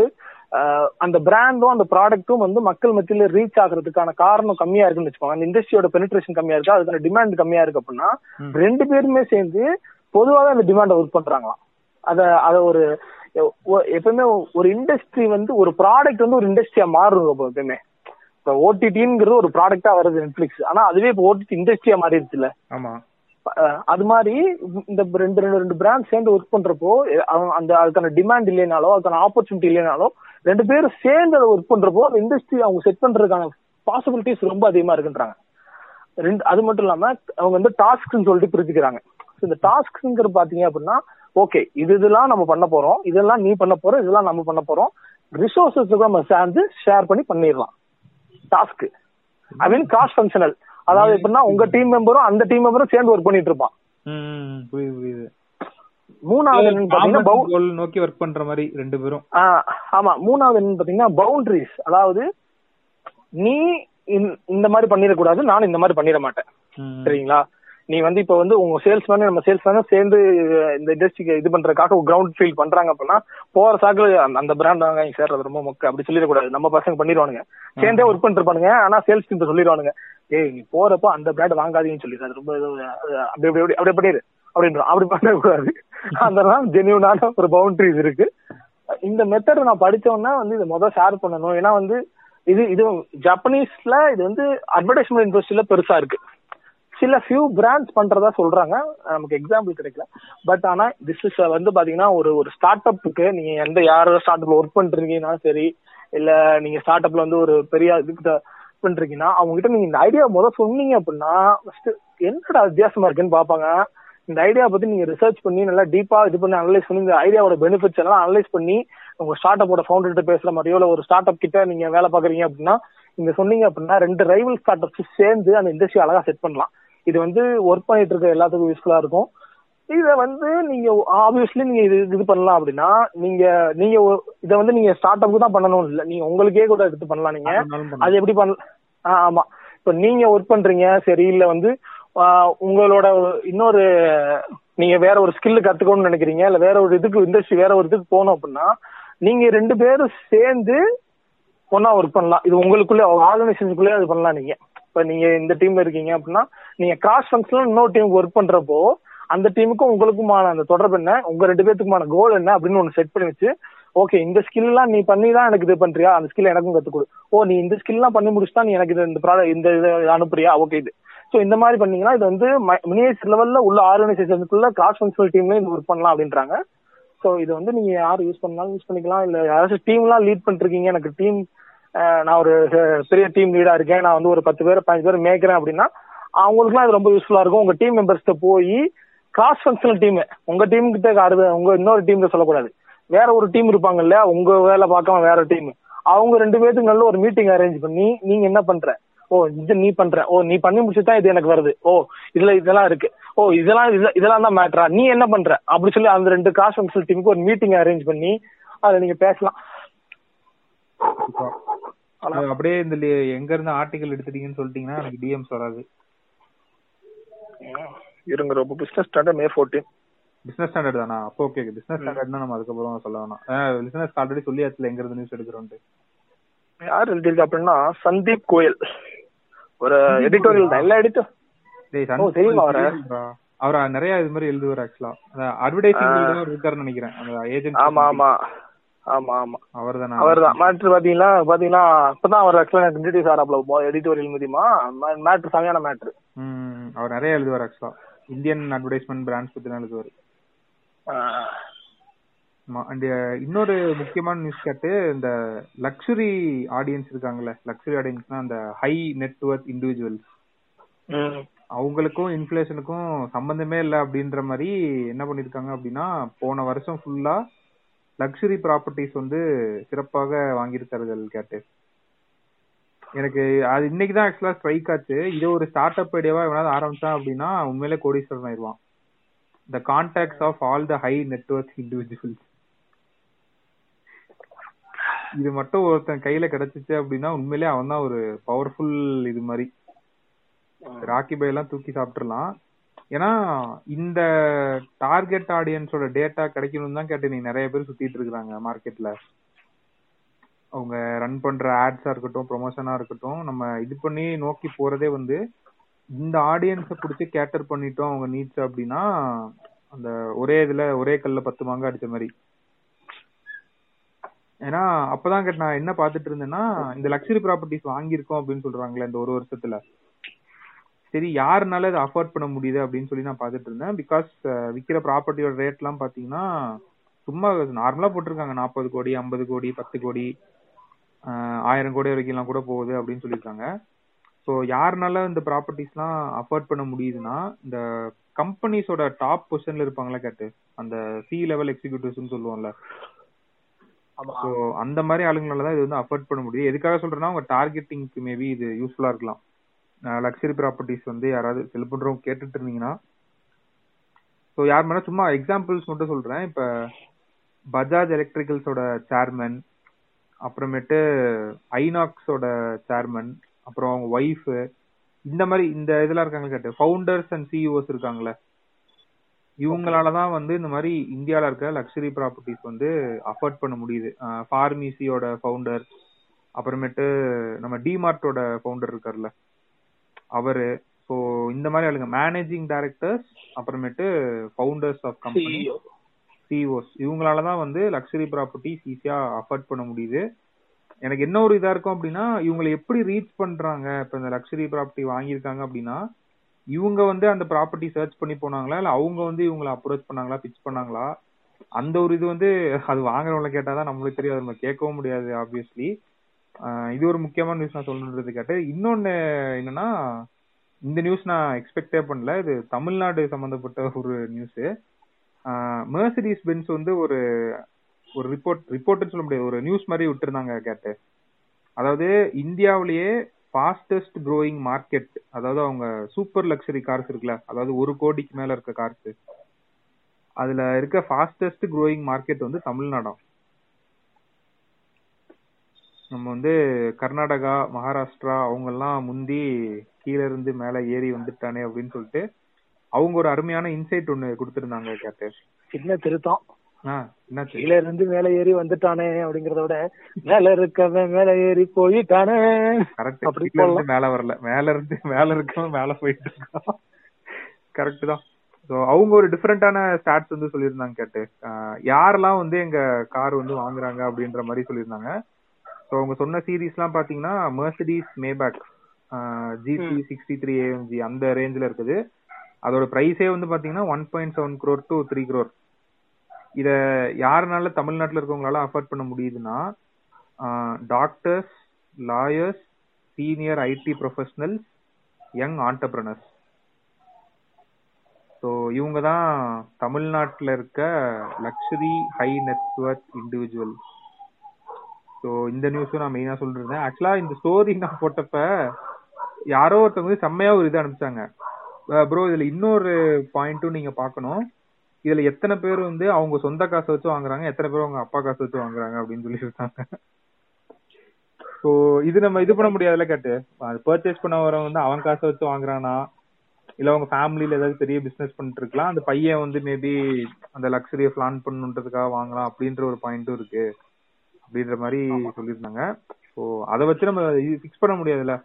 [SPEAKER 3] அந்த பிராண்டும் அந்த ப்ராடக்ட்டும் வந்து மக்கள் மத்தியில ரீச் ஆகுறதுக்கான காரணம் கம்மியா இருக்குன்னு வச்சுக்கோங்க. அந்த இண்டஸ்ட்ரியோட பெனிட்ரேஷன் கம்மியா இருக்கு? அதுக்கான டிமாண்ட் கம்மியா இருக்கு அப்படின்னா. ரெண்டு பேருமே சேர்ந்து பொதுவாக அந்த டிமாண்டை ஒர்க் பண்றாங்களாம். அத அத ஒரு எப்பவுமே ஒரு இண்டஸ்ட்ரி வந்து ஒரு ப்ராடக்ட் வந்து ஒரு இண்டஸ்ட்ரியா மாறும் ரொம்ப எப்பவுமே. இப்ப ஓடிடிங்கிறது ஒரு ப்ராடக்டா வருது நெட்ஃபிளிக்ஸ் ஆனா அதுவே இப்போ ஓடிடி இண்டஸ்ட்ரியா மாறிடுச்சுல
[SPEAKER 4] ஆமா.
[SPEAKER 3] அஹ் அது மாதிரி இந்த ரெண்டு ரெண்டு ரெண்டு பிராண்ட் சேர்ந்து ஒர்க் பண்றப்போ அந்த அதுக்கான டிமாண்ட் இல்லைனாலோ அதுக்கான ஆப்பர்ச்சுனிட்டி இல்லைனாலோ ரெண்டு பேரும் சேர்ந்து அதை ஒர்க் பண்றப்போ அந்த இண்டஸ்ட்ரி அவங்க செட் பண்றதுக்கான பாசிபிலிட்டிஸ் ரொம்ப அதிகமா இருக்குன்றாங்க. ரெண்டு அது மட்டும் இல்லாம அவங்க வந்து டாஸ்க்னு சொல்லிட்டு பிரிச்சுக்கிறாங்க. இந்த டாஸ்க்ங்கிறது பாத்தீங்க அப்படின்னா ஓகே இது இதெல்லாம் நம்ம பண்ண போறோம். இதெல்லாம் நீ பண்ண போறோம் இதெல்லாம் நம்ம பண்ண போறோம். ரிசோர்சஸ் நம்ம சேர்ந்து ஷேர் பண்ணி பண்ணிடலாம். Task I mean cross functional அதாவது எப்படின்னா உங்க டீம் மெம்பரும் அந்த டீம் மெம்பரும் சேர்ந்து ஒர்க் பண்ணிட்டு இருப்பான். மூணாவது பாத்தீங்கன்னா
[SPEAKER 4] நோக்கி ஒர்க் பண்ற மாதிரி ரெண்டு பேரும்.
[SPEAKER 3] ஆமா. மூணாவது பாத்தீங்கன்னா பவுண்டரிஸ் அதாவது நீ இந்த- மாதிரி பண்ணிடக்கூடாது நானும் இந்த மாதிரி பண்ணிட மாட்டேன். சரிங்களா? நீ வந்து இப்ப வந்து உங்க சேல்ஸ்மேன் நம்ம சேல்ஸ்மேனும் சேர்ந்து இந்த இண்டஸ்ட்ரிக்கு இது பண்றதுக்காக கிரவுண்ட் ஃபீல் பண்றாங்க அப்படின்னா போற சாக்குல அந்த- பிராண்ட் வாங்க சார் அது ரொம்ப மொக்க. அப்படி சொல்லிடக்கூடாது. நம்ம பசங்க பண்ணிடுவானுங்க. சேர்ந்தே ஒர்க் பண்ணிருப்பானுங்க ஆனா சேல்ஸ் டீம் சொல்லிடுவானுங்க. ஏய் நீ போறப்போ அந்த பிராண்ட் வாங்காதீங்கன்னு சொல்லி. அது ரொம்ப அப்படி அப்படி அப்படி அப்படி பண்ணிடு. அப்படின்றோம் அப்படி பண்ணக்கூடாது. அதெல்லாம் ஜெனியூனான ஒரு பவுண்டரிஸ் இருக்கு. இந்த மெத்தட் நான் படிச்சோன்னா வந்து இதை முதல் ஷேர் பண்ணணும். ஏன்னா வந்து இது இது ஜப்பனீஸ்ல இது வந்து அட்வர்டைஸ்மெண்ட் இண்டஸ்ட்ரியில பெருசா இருக்கு. சில ஃபியூ பிராண்ட்ஸ் பண்றதா சொல்றாங்க. நமக்கு எக்ஸாம்பிள் கிடைக்கல. பட் ஆனா திஸ் இஸ் வந்து பாத்தீங்கன்னா ஒரு ஒரு ஸ்டார்ட் அப்புக்கு நீங்க எந்த யாரோ ஸ்டார்ட் அப்ல ஒர்க் பண்றீங்கன்னாலும் சரி இல்ல நீங்க ஸ்டார்ட் அப்ல வந்து ஒரு பெரிய இதுக்கு பண்றீங்கன்னா அவங்க கிட்ட நீங்க இந்த ஐடியா முதல் சொன்னீங்க அப்படின்னா ஃபர்ஸ்ட் என்னடா வித்தியாசமா இருக்குன்னு பாப்பாங்க இந்த ஐடியா பத்தி நீங்க ரிசர்ச் பண்ணி நல்லா டீப்பா இது பண்ணி அனலைஸ் பண்ணி இந்த ஐடியாவோட பெனிஃபிட்ஸ் எல்லாம் அனலைஸ் பண்ணி உங்க ஸ்டார்ட் அப்போட ஃபவுண்டர் கிட்ட பேசுற மாதிரியோ இல்ல ஒரு ஸ்டார்ட் அப் கிட்ட நீங்க வேலை பாக்குறீங்க அப்படின்னா நீங்க சொன்னீங்க அப்படின்னா ரெண்டு ரைவல் ஸ்டார்ட் அப்ஸ் சேர்ந்து அந்த இண்டஸ்ட்ரி அழகா செட் பண்ணலாம். இது வந்து ஒர்க் பண்ணிட்டு இருக்க எல்லாத்துக்கும் யூஸ்ஃபுல்லா இருக்கும். இத வந்து நீங்க ஆப்வியஸ்லி நீங்க இது இது பண்ணலாம் அப்படின்னா நீங்க நீங்க இத வந்து நீங்க ஸ்டார்ட் அப்புக்கு தான் பண்ணணும் இல்ல. நீங்க உங்களுக்கே கூட எடுத்து பண்ணலாம் நீங்க. அது எப்படி பண்ண ஆமா. இப்ப நீங்க ஒர்க் பண்றீங்க சரி இல்ல வந்து உங்களோட இன்னொரு நீங்க வேற ஒரு ஸ்கில் கத்துக்கணும்னு நினைக்கிறீங்க இல்ல வேற ஒரு இதுக்கு இண்டஸ்ட்ரி வேற ஒரு இதுக்கு போகணும் அப்படின்னா நீங்க ரெண்டு பேரும் சேர்ந்து ஒன்னா ஒர்க் பண்ணலாம். இது உங்களுக்குள்ளே ஆர்கனைசேஷனுக்குள்ளே அது பண்ணலாம் நீங்க. இப்ப நீங்க இந்த டீம்ல இருக்கீங்க அப்படின்னா நீங்க கிராஸ் ஃபங்க்ஷனல் இன்னொரு டீமுக்கு ஒர்க் பண்றப்போ அந்த டீமுக்கும் உங்களுக்குமான அந்த தொடர்பு என்ன? உங்க ரெண்டு பேத்துக்குமான கோல் என்ன? அப்படின்னு ஒன்று செட் பண்ணி வச்சு ஓகே இந்த ஸ்கில்லாம் நீ பண்ணி தான் எனக்கு இது பண்றியா? அந்த ஸ்கில் எனக்கும் கத்துக்கொடு ஓ நீ இந்த ஸ்கில்லாம் பண்ணி முடிச்சுட்டா நீ எனக்கு இது இந்த ப்ராடக்ட் இந்த இதை அனுப்புறியா? ஓகே இது. சோ இந்த மாதிரி பண்ணீங்கன்னா இது வந்து மினியேச்சர் லெவல்ல உள்ள ஆர்கனைசேஷனுக்குள்ள கிராஸ் ஃபங்க்ஷனல் டீம்ல இது ஒர்க் பண்ணலாம் அப்படின்றாங்க. சோ இது வந்து நீங்க யார் யூஸ் பண்ணாலும் யூஸ் பண்ணிக்கலாம். இல்ல யாராச்சும் டீம்லாம் லீட் பண்ணிருக்கீங்க எனக்கு டீம் நான் ஒரு பெரிய டீம் லீடா இருக்கேன். நான் வந்து ஒரு பத்து பேர் பதினஞ்சு பேர் மேய்க்கிறேன் அப்படின்னா அவங்களுக்குலாம் இது ரொம்ப யூஸ்ஃபுல்லா இருக்கும். உங்க டீம் மெம்பர்ஸ்ட்ட போய் கிராஸ் ஃபங்க்ஷனல் டீம் உங்க டீம் கிட்ட அறுது உங்க இன்னொரு டீம்ல சொல்லக்கூடாது. வேற ஒரு டீம் இருப்பாங்க இல்லையா? உங்க வேலை பார்க்காம வேற டீம் அவங்க ரெண்டு பேருக்கு நல்ல ஒரு மீட்டிங் அரேஞ்ச் பண்ணி நீங்க என்ன பண்ற? ஓ இது நீ பண்ற. ஓ நீ பண்ணி முடிச்சுதான் இது எனக்கு வருது. ஓ இதுல இதெல்லாம் இருக்கு. ஓ இதெல்லாம் இதெல்லாம் தான் மேட்டரா நீ என்ன பண்ற? அப்படி சொல்லி அந்த ரெண்டு கிராஸ் ஃபங்க்ஷனல் டீமுக்கு ஒரு மீட்டிங் அரேஞ்ச் பண்ணி அதுல நீங்க பேசலாம்.
[SPEAKER 4] அப்படியே இந்த எங்க இருந்து ஆர்டிகல் எடுத்துட்டீங்கன்னு சொல்லிட்டீங்கன்னா எனக்கு டிஎம்ஸ் வராது.
[SPEAKER 3] இருங்க ரொம்ப business standard May fourteen
[SPEAKER 4] business standard தானா? அப்போ ஓகே பிசினஸ் ஸ்டாண்டர்ட்னா நம்ம அதுக்கப்புறம் சொல்ல வேணாம். பிசினஸ் ஆல்ரெடி சொல்லியாச்சுல எங்க இருந்து நியூஸ் எடுக்கிறோம்ட்டு
[SPEAKER 3] யார் எழுதியிருக்கா அப்படின்னா சந்தீப் கோயல். ஒரு எடிட்டோரியல் தான். எல்லா எடிட்டர் அவரை?
[SPEAKER 4] அவர் நிறைய இது மாதிரி எழுதுவார் ஆக்சுவலா அட்வர்டைசிங் இருக்காருன்னு நினைக்கிறேன்.
[SPEAKER 3] ஆமா ஆமா. ஆமா ஆமா.
[SPEAKER 4] அவர் தானே
[SPEAKER 3] அவர்தான். மேட்ரு பாத்தீங்களா? பாத்தீங்கன்னா இப்பதான் அவர் ஆக்சுவலா இன்ட்ரடியூஸ் ஆறாப்ல எடிட்டோரியல் மூலியமா. மேட்ரு சரியான மேட்ரு
[SPEAKER 4] அவர் நிறைய எழுதுவார் ஆக்சுவலா இந்தியன் அட்வர்டைஸ்மெண்ட் பிராண்ட்ஸ் பத்தி தான் எழுதுவார். இன்னொரு முக்கியமான நியூஸ் கேட்டு இந்த லக்ஸுரி ஆடியன்ஸ் இருக்காங்கல்ல. லக்ஸுரி ஆடியன்ஸ்னா அந்த ஹை நெட்வொர்க் இண்டிவிஜுவல்ஸ் அவங்களுக்கும் இன்ஃபிளேஷனுக்கும் சம்பந்தமே இல்லை அப்படின்ற மாதிரி என்ன பண்ணிருக்காங்க அப்படின்னா போன வருஷம் ஃபுல்லா லக்ஸுரி ப்ராப்பர்ட்டிஸ் வந்து சிறப்பாக வாங்கியிருக்கார்கள் கேட்டு எனக்கு அது இன்னைக்கு தான் ஆக்சுவலா ஸ்ட்ரைக் ஆச்சு. இது ஒரு ஸ்டார்ட் அப் ஐடியாவா எவனாவது ஆரம்பிச்சான் அப்படின்னா உண்மையிலே கோடீஸ்வரன் ஆயிடுவான். The contacts of all the high network individuals இது மட்டும் ஒருத்தன் கையில கிடைச்சிச்சு அப்படின்னா உண்மையிலே அவன் தான் ஒரு பவர்ஃபுல் இது மாதிரி. ராக்கி பை எல்லாம் தூக்கி சாப்பிட்டுறலாம் ஏன்னா இந்த டார்கெட் ஆடியன்ஸோட டேட்டா கிடைக்கணும்னு தான் கேட்டு நீ நிறைய பேர் சுத்திட்டு இருக்கிறாங்க மார்க்கெட்ல அவங்க ரன் பண்ற ஆட்ஸா இருக்கட்டும் ப்ரொமோஷனா இருக்கட்டும் நம்ம இது பண்ணி நோக்கி போறதே வந்து இந்த ஆடியன்ஸை பிடிச்சி கேட்டர் பண்ணிட்டோம் அவங்க நீட்ஸ் அப்படின்னா அந்த ஒரே இதுல ஒரே கல்ல பத்து மாங்க அடிச்ச மாதிரி. ஏன்னா அப்பதான் கேட்ட நான் என்ன பாத்துட்டு இருந்தேன்னா இந்த லக்ஸரி ப்ராப்பர்ட்டிஸ் வாங்கியிருக்கோம் அப்படின்னு சொல்றாங்களே இந்த ஒரு வருஷத்துல. சரி யாருனால இதை அஃபோர்ட் பண்ண முடியுது அப்படின்னு சொல்லி நான் பாத்துட்டு இருந்தேன். பிகாஸ் விக்கிற ப்ராப்பர்ட்டியோட ரேட் எல்லாம் பாத்தீங்கன்னா சும்மா நார்மலா போட்டிருக்காங்க. நாற்பது கோடி ஐம்பது கோடி பத்து கோடி ஆயிரம் கோடி வரைக்கும் எல்லாம் கூட போகுது அப்படின்னு சொல்லியிருக்காங்க. ஸோ யாருனால இந்த ப்ராப்பர்ட்டிஸ்லாம் அஃபோர்ட் பண்ண முடியுதுன்னா இந்த கம்பெனிஸோட டாப் பொசிஷன்ல இருப்பாங்களா கேட்டு. அந்த சி லெவல் எக்ஸிக்யூட்டிவ்ஸ்னு சொல்லுவோம்ல. ஸோ அந்த மாதிரி ஆளுங்களால தான் இது வந்து அஃபோர்ட் பண்ண முடியும் எதுக்காக சொல்றேன்னா உங்க டார்கெட்டிங்க்கு மேபி இது யூஸ்ஃபுல்லா இருக்கலாம். லக்ஸரி ப்ராப்பர்ட்டிஸ் வந்து யாராவது செல் பண்றவங்க கேட்டுட்டு இருந்தீங்கன்னா ஸோ யார் மேலே சும்மா எக்ஸாம்பிள்ஸ் மட்டும் சொல்றேன். இப்ப பஜாஜ் எலக்ட்ரிக்கல்ஸோட சேர்மன் அப்புறமேட்டு ஐநாக்ஸோட சேர்மன் அப்புறம் அவங்க ஒய்ஃப் இந்த மாதிரி இந்த இதெல்லாம் இருக்காங்க கேட்டு ஃபவுண்டர்ஸ் அண்ட் சிஇஓஸ் இருக்காங்களே இவங்களால தான் வந்து இந்த மாதிரி இந்தியாவில் இருக்க லக்ஸரி ப்ராப்பர்ட்டிஸ் வந்து அஃபோர்ட் பண்ண முடியுது. ஃபார்மீசியோட ஃபவுண்டர் அப்புறமேட்டு நம்ம டிமார்ட்டோட ஃபவுண்டர் இருக்கார்ல அவரு ஸோ இந்த மாதிரி ஆளுங்க. மேனேஜிங் டைரக்டர்ஸ் அப்புறமேட்டு ஃபவுண்டர்ஸ் ஆஃப் கம்பெனி. சிஓஸ் இவங்களால தான் வந்து லக்ஸரி ப்ராப்பர்ட்டிஸ் ஈஸியா அஃபோர்ட் பண்ண முடியுது. எனக்கு என்ன ஒரு இதா இருக்கும் அப்படின்னா இவங்களை எப்படி ரீச் பண்றாங்க? இப்ப இந்த லக்ஸரி ப்ராப்பர்ட்டி வாங்கியிருக்காங்க அப்படின்னா இவங்க வந்து அந்த ப்ராப்பர்ட்டி சர்ச் பண்ணி போனாங்களா? இல்ல அவங்க வந்து இவங்களை அப்ரோச் பண்ணாங்களா? பிச் பண்ணாங்களா? அந்த ஒரு இது வந்து அது வாங்குறவங்கள கேட்டாதான் நம்மளுக்கு தெரியாது நம்ம கேட்கவும் முடியாது ஆப்வியஸ்லி இது ஒரு முக்கியமான நியூஸ் நான் சொல்லணுன்றது கேட்டு இன்னொன்னு என்னன்னா இந்த நியூஸ் நான் எக்ஸ்பெக்டே பண்ணல. இது தமிழ்நாடு சம்பந்தப்பட்ட ஒரு நியூஸ் மெர்சடிஸ் பென்ஸ் வந்து ஒரு ஒரு ரிப்போர்ட் ரிப்போர்ட்னு சொல்ல முடியாது. ஒரு நியூஸ் மாதிரி விட்டுருந்தாங்க கேட்டு. அதாவது இந்தியாவிலேயே ஃபாஸ்டஸ்ட் க்ரோயிங் மார்க்கெட் அதாவது அவங்க சூப்பர் லக்ஸரி கார்ஸ் இருக்குல்ல அதாவது ஒரு கோடிக்கு மேல இருக்க கார்ஸ் அதுல இருக்க ஃபாஸ்டஸ்ட் க்ரோயிங் மார்க்கெட் வந்து தமிழ்நாடாம். நம்ம வந்து கர்நாடகா மகாராஷ்டிரா அவங்க எல்லாம் முந்தி கீழ இருந்து மேல ஏறி வந்துட்டானே அப்படின்னு சொல்லிட்டு அவங்க ஒரு அருமையான இன்சைட் ஒண்ணு கொடுத்திருந்தாங்க கேட்டு
[SPEAKER 3] சின்ன திருத்தம். கீழ இருந்து மேல ஏறி வந்துட்டானே அப்படிங்கறத விட மேல இருக்கவன் மேல ஏறி போயிட்டானே.
[SPEAKER 4] கரெக்ட்
[SPEAKER 3] அப்படி
[SPEAKER 4] மேல வரல. மேல இருந்து மேல இருக்கவன் மேல போயிட்டு இருக்கான் கரெக்ட் தான். ஸோ அவங்க ஒரு டிஃப்ரெண்டான ஸ்டாட்ஸ் வந்து சொல்லியிருந்தாங்க கேட்டு. யாரெல்லாம் வந்து எங்க கார் வந்து வாங்குறாங்க அப்படின்ற மாதிரி சொல்லியிருந்தாங்க. ஸோ அவங்க சொன்ன சீரீஸ்லாம் பாத்தீங்கன்னா Mercedes Maybach GC sixty three AMG அந்த ரேஞ்சில் இருக்குது. அதோட ப்ரைஸே வந்து பாத்தீங்கன்னா one point seven crore to three crore இத யாருனால தமிழ்நாட்டுல இருக்கவங்களால அஃபோர்ட் பண்ண முடியுதுன்னா doctors lawyers senior IT professionals young entrepreneurs so இவங்க தான் தமிழ்நாட்டில் இருக்க luxury high network individual so இந்த நியூஸும் நான் மெயினாக சொல்லிருந்தேன் ஆக்சுவலாக இந்த ஸ்டோரி நான் போட்டப்ப யாரோ ஒருத்தவங்க வந்து செம்மையா ஒரு இது அனுப்பிச்சாங்க. ப்ரோ இதுல இன்னொரு பாயிண்ட்டும் நீங்க பார்க்கணும். இதுல எத்தனை பேர் வந்து அவங்க சொந்த காசை வச்சு வாங்குறாங்க எத்தனை பேர் அவங்க அப்பா காசை வச்சு வாங்குறாங்க அப்படின்னு சொல்லி இருக்காங்க. ஸோ இது நம்ம இது பண்ண முடியாதுல கேட்டு. பர்ச்சேஸ் பண்ண வரவங்க வந்து அவன் காசை வச்சு வாங்குறானா? இல்ல அவங்க ஃபேமிலியில ஏதாவது பெரிய பிசினஸ் பண்ணிட்டு இருக்கலாம். அந்த பையன் வந்து மேபி அந்த லக்ஸரிய பிளான் பண்ணுன்றதுக்காக வாங்கலாம் அப்படின்ற ஒரு பாயிண்ட்டும் இருக்கு. அப்படின்ற மாதிரி சொல்லியிருந்தாங்க. ஸோ அதை வச்சு நம்ம ஃபிக்ஸ் பண்ண முடியாதுல்ல.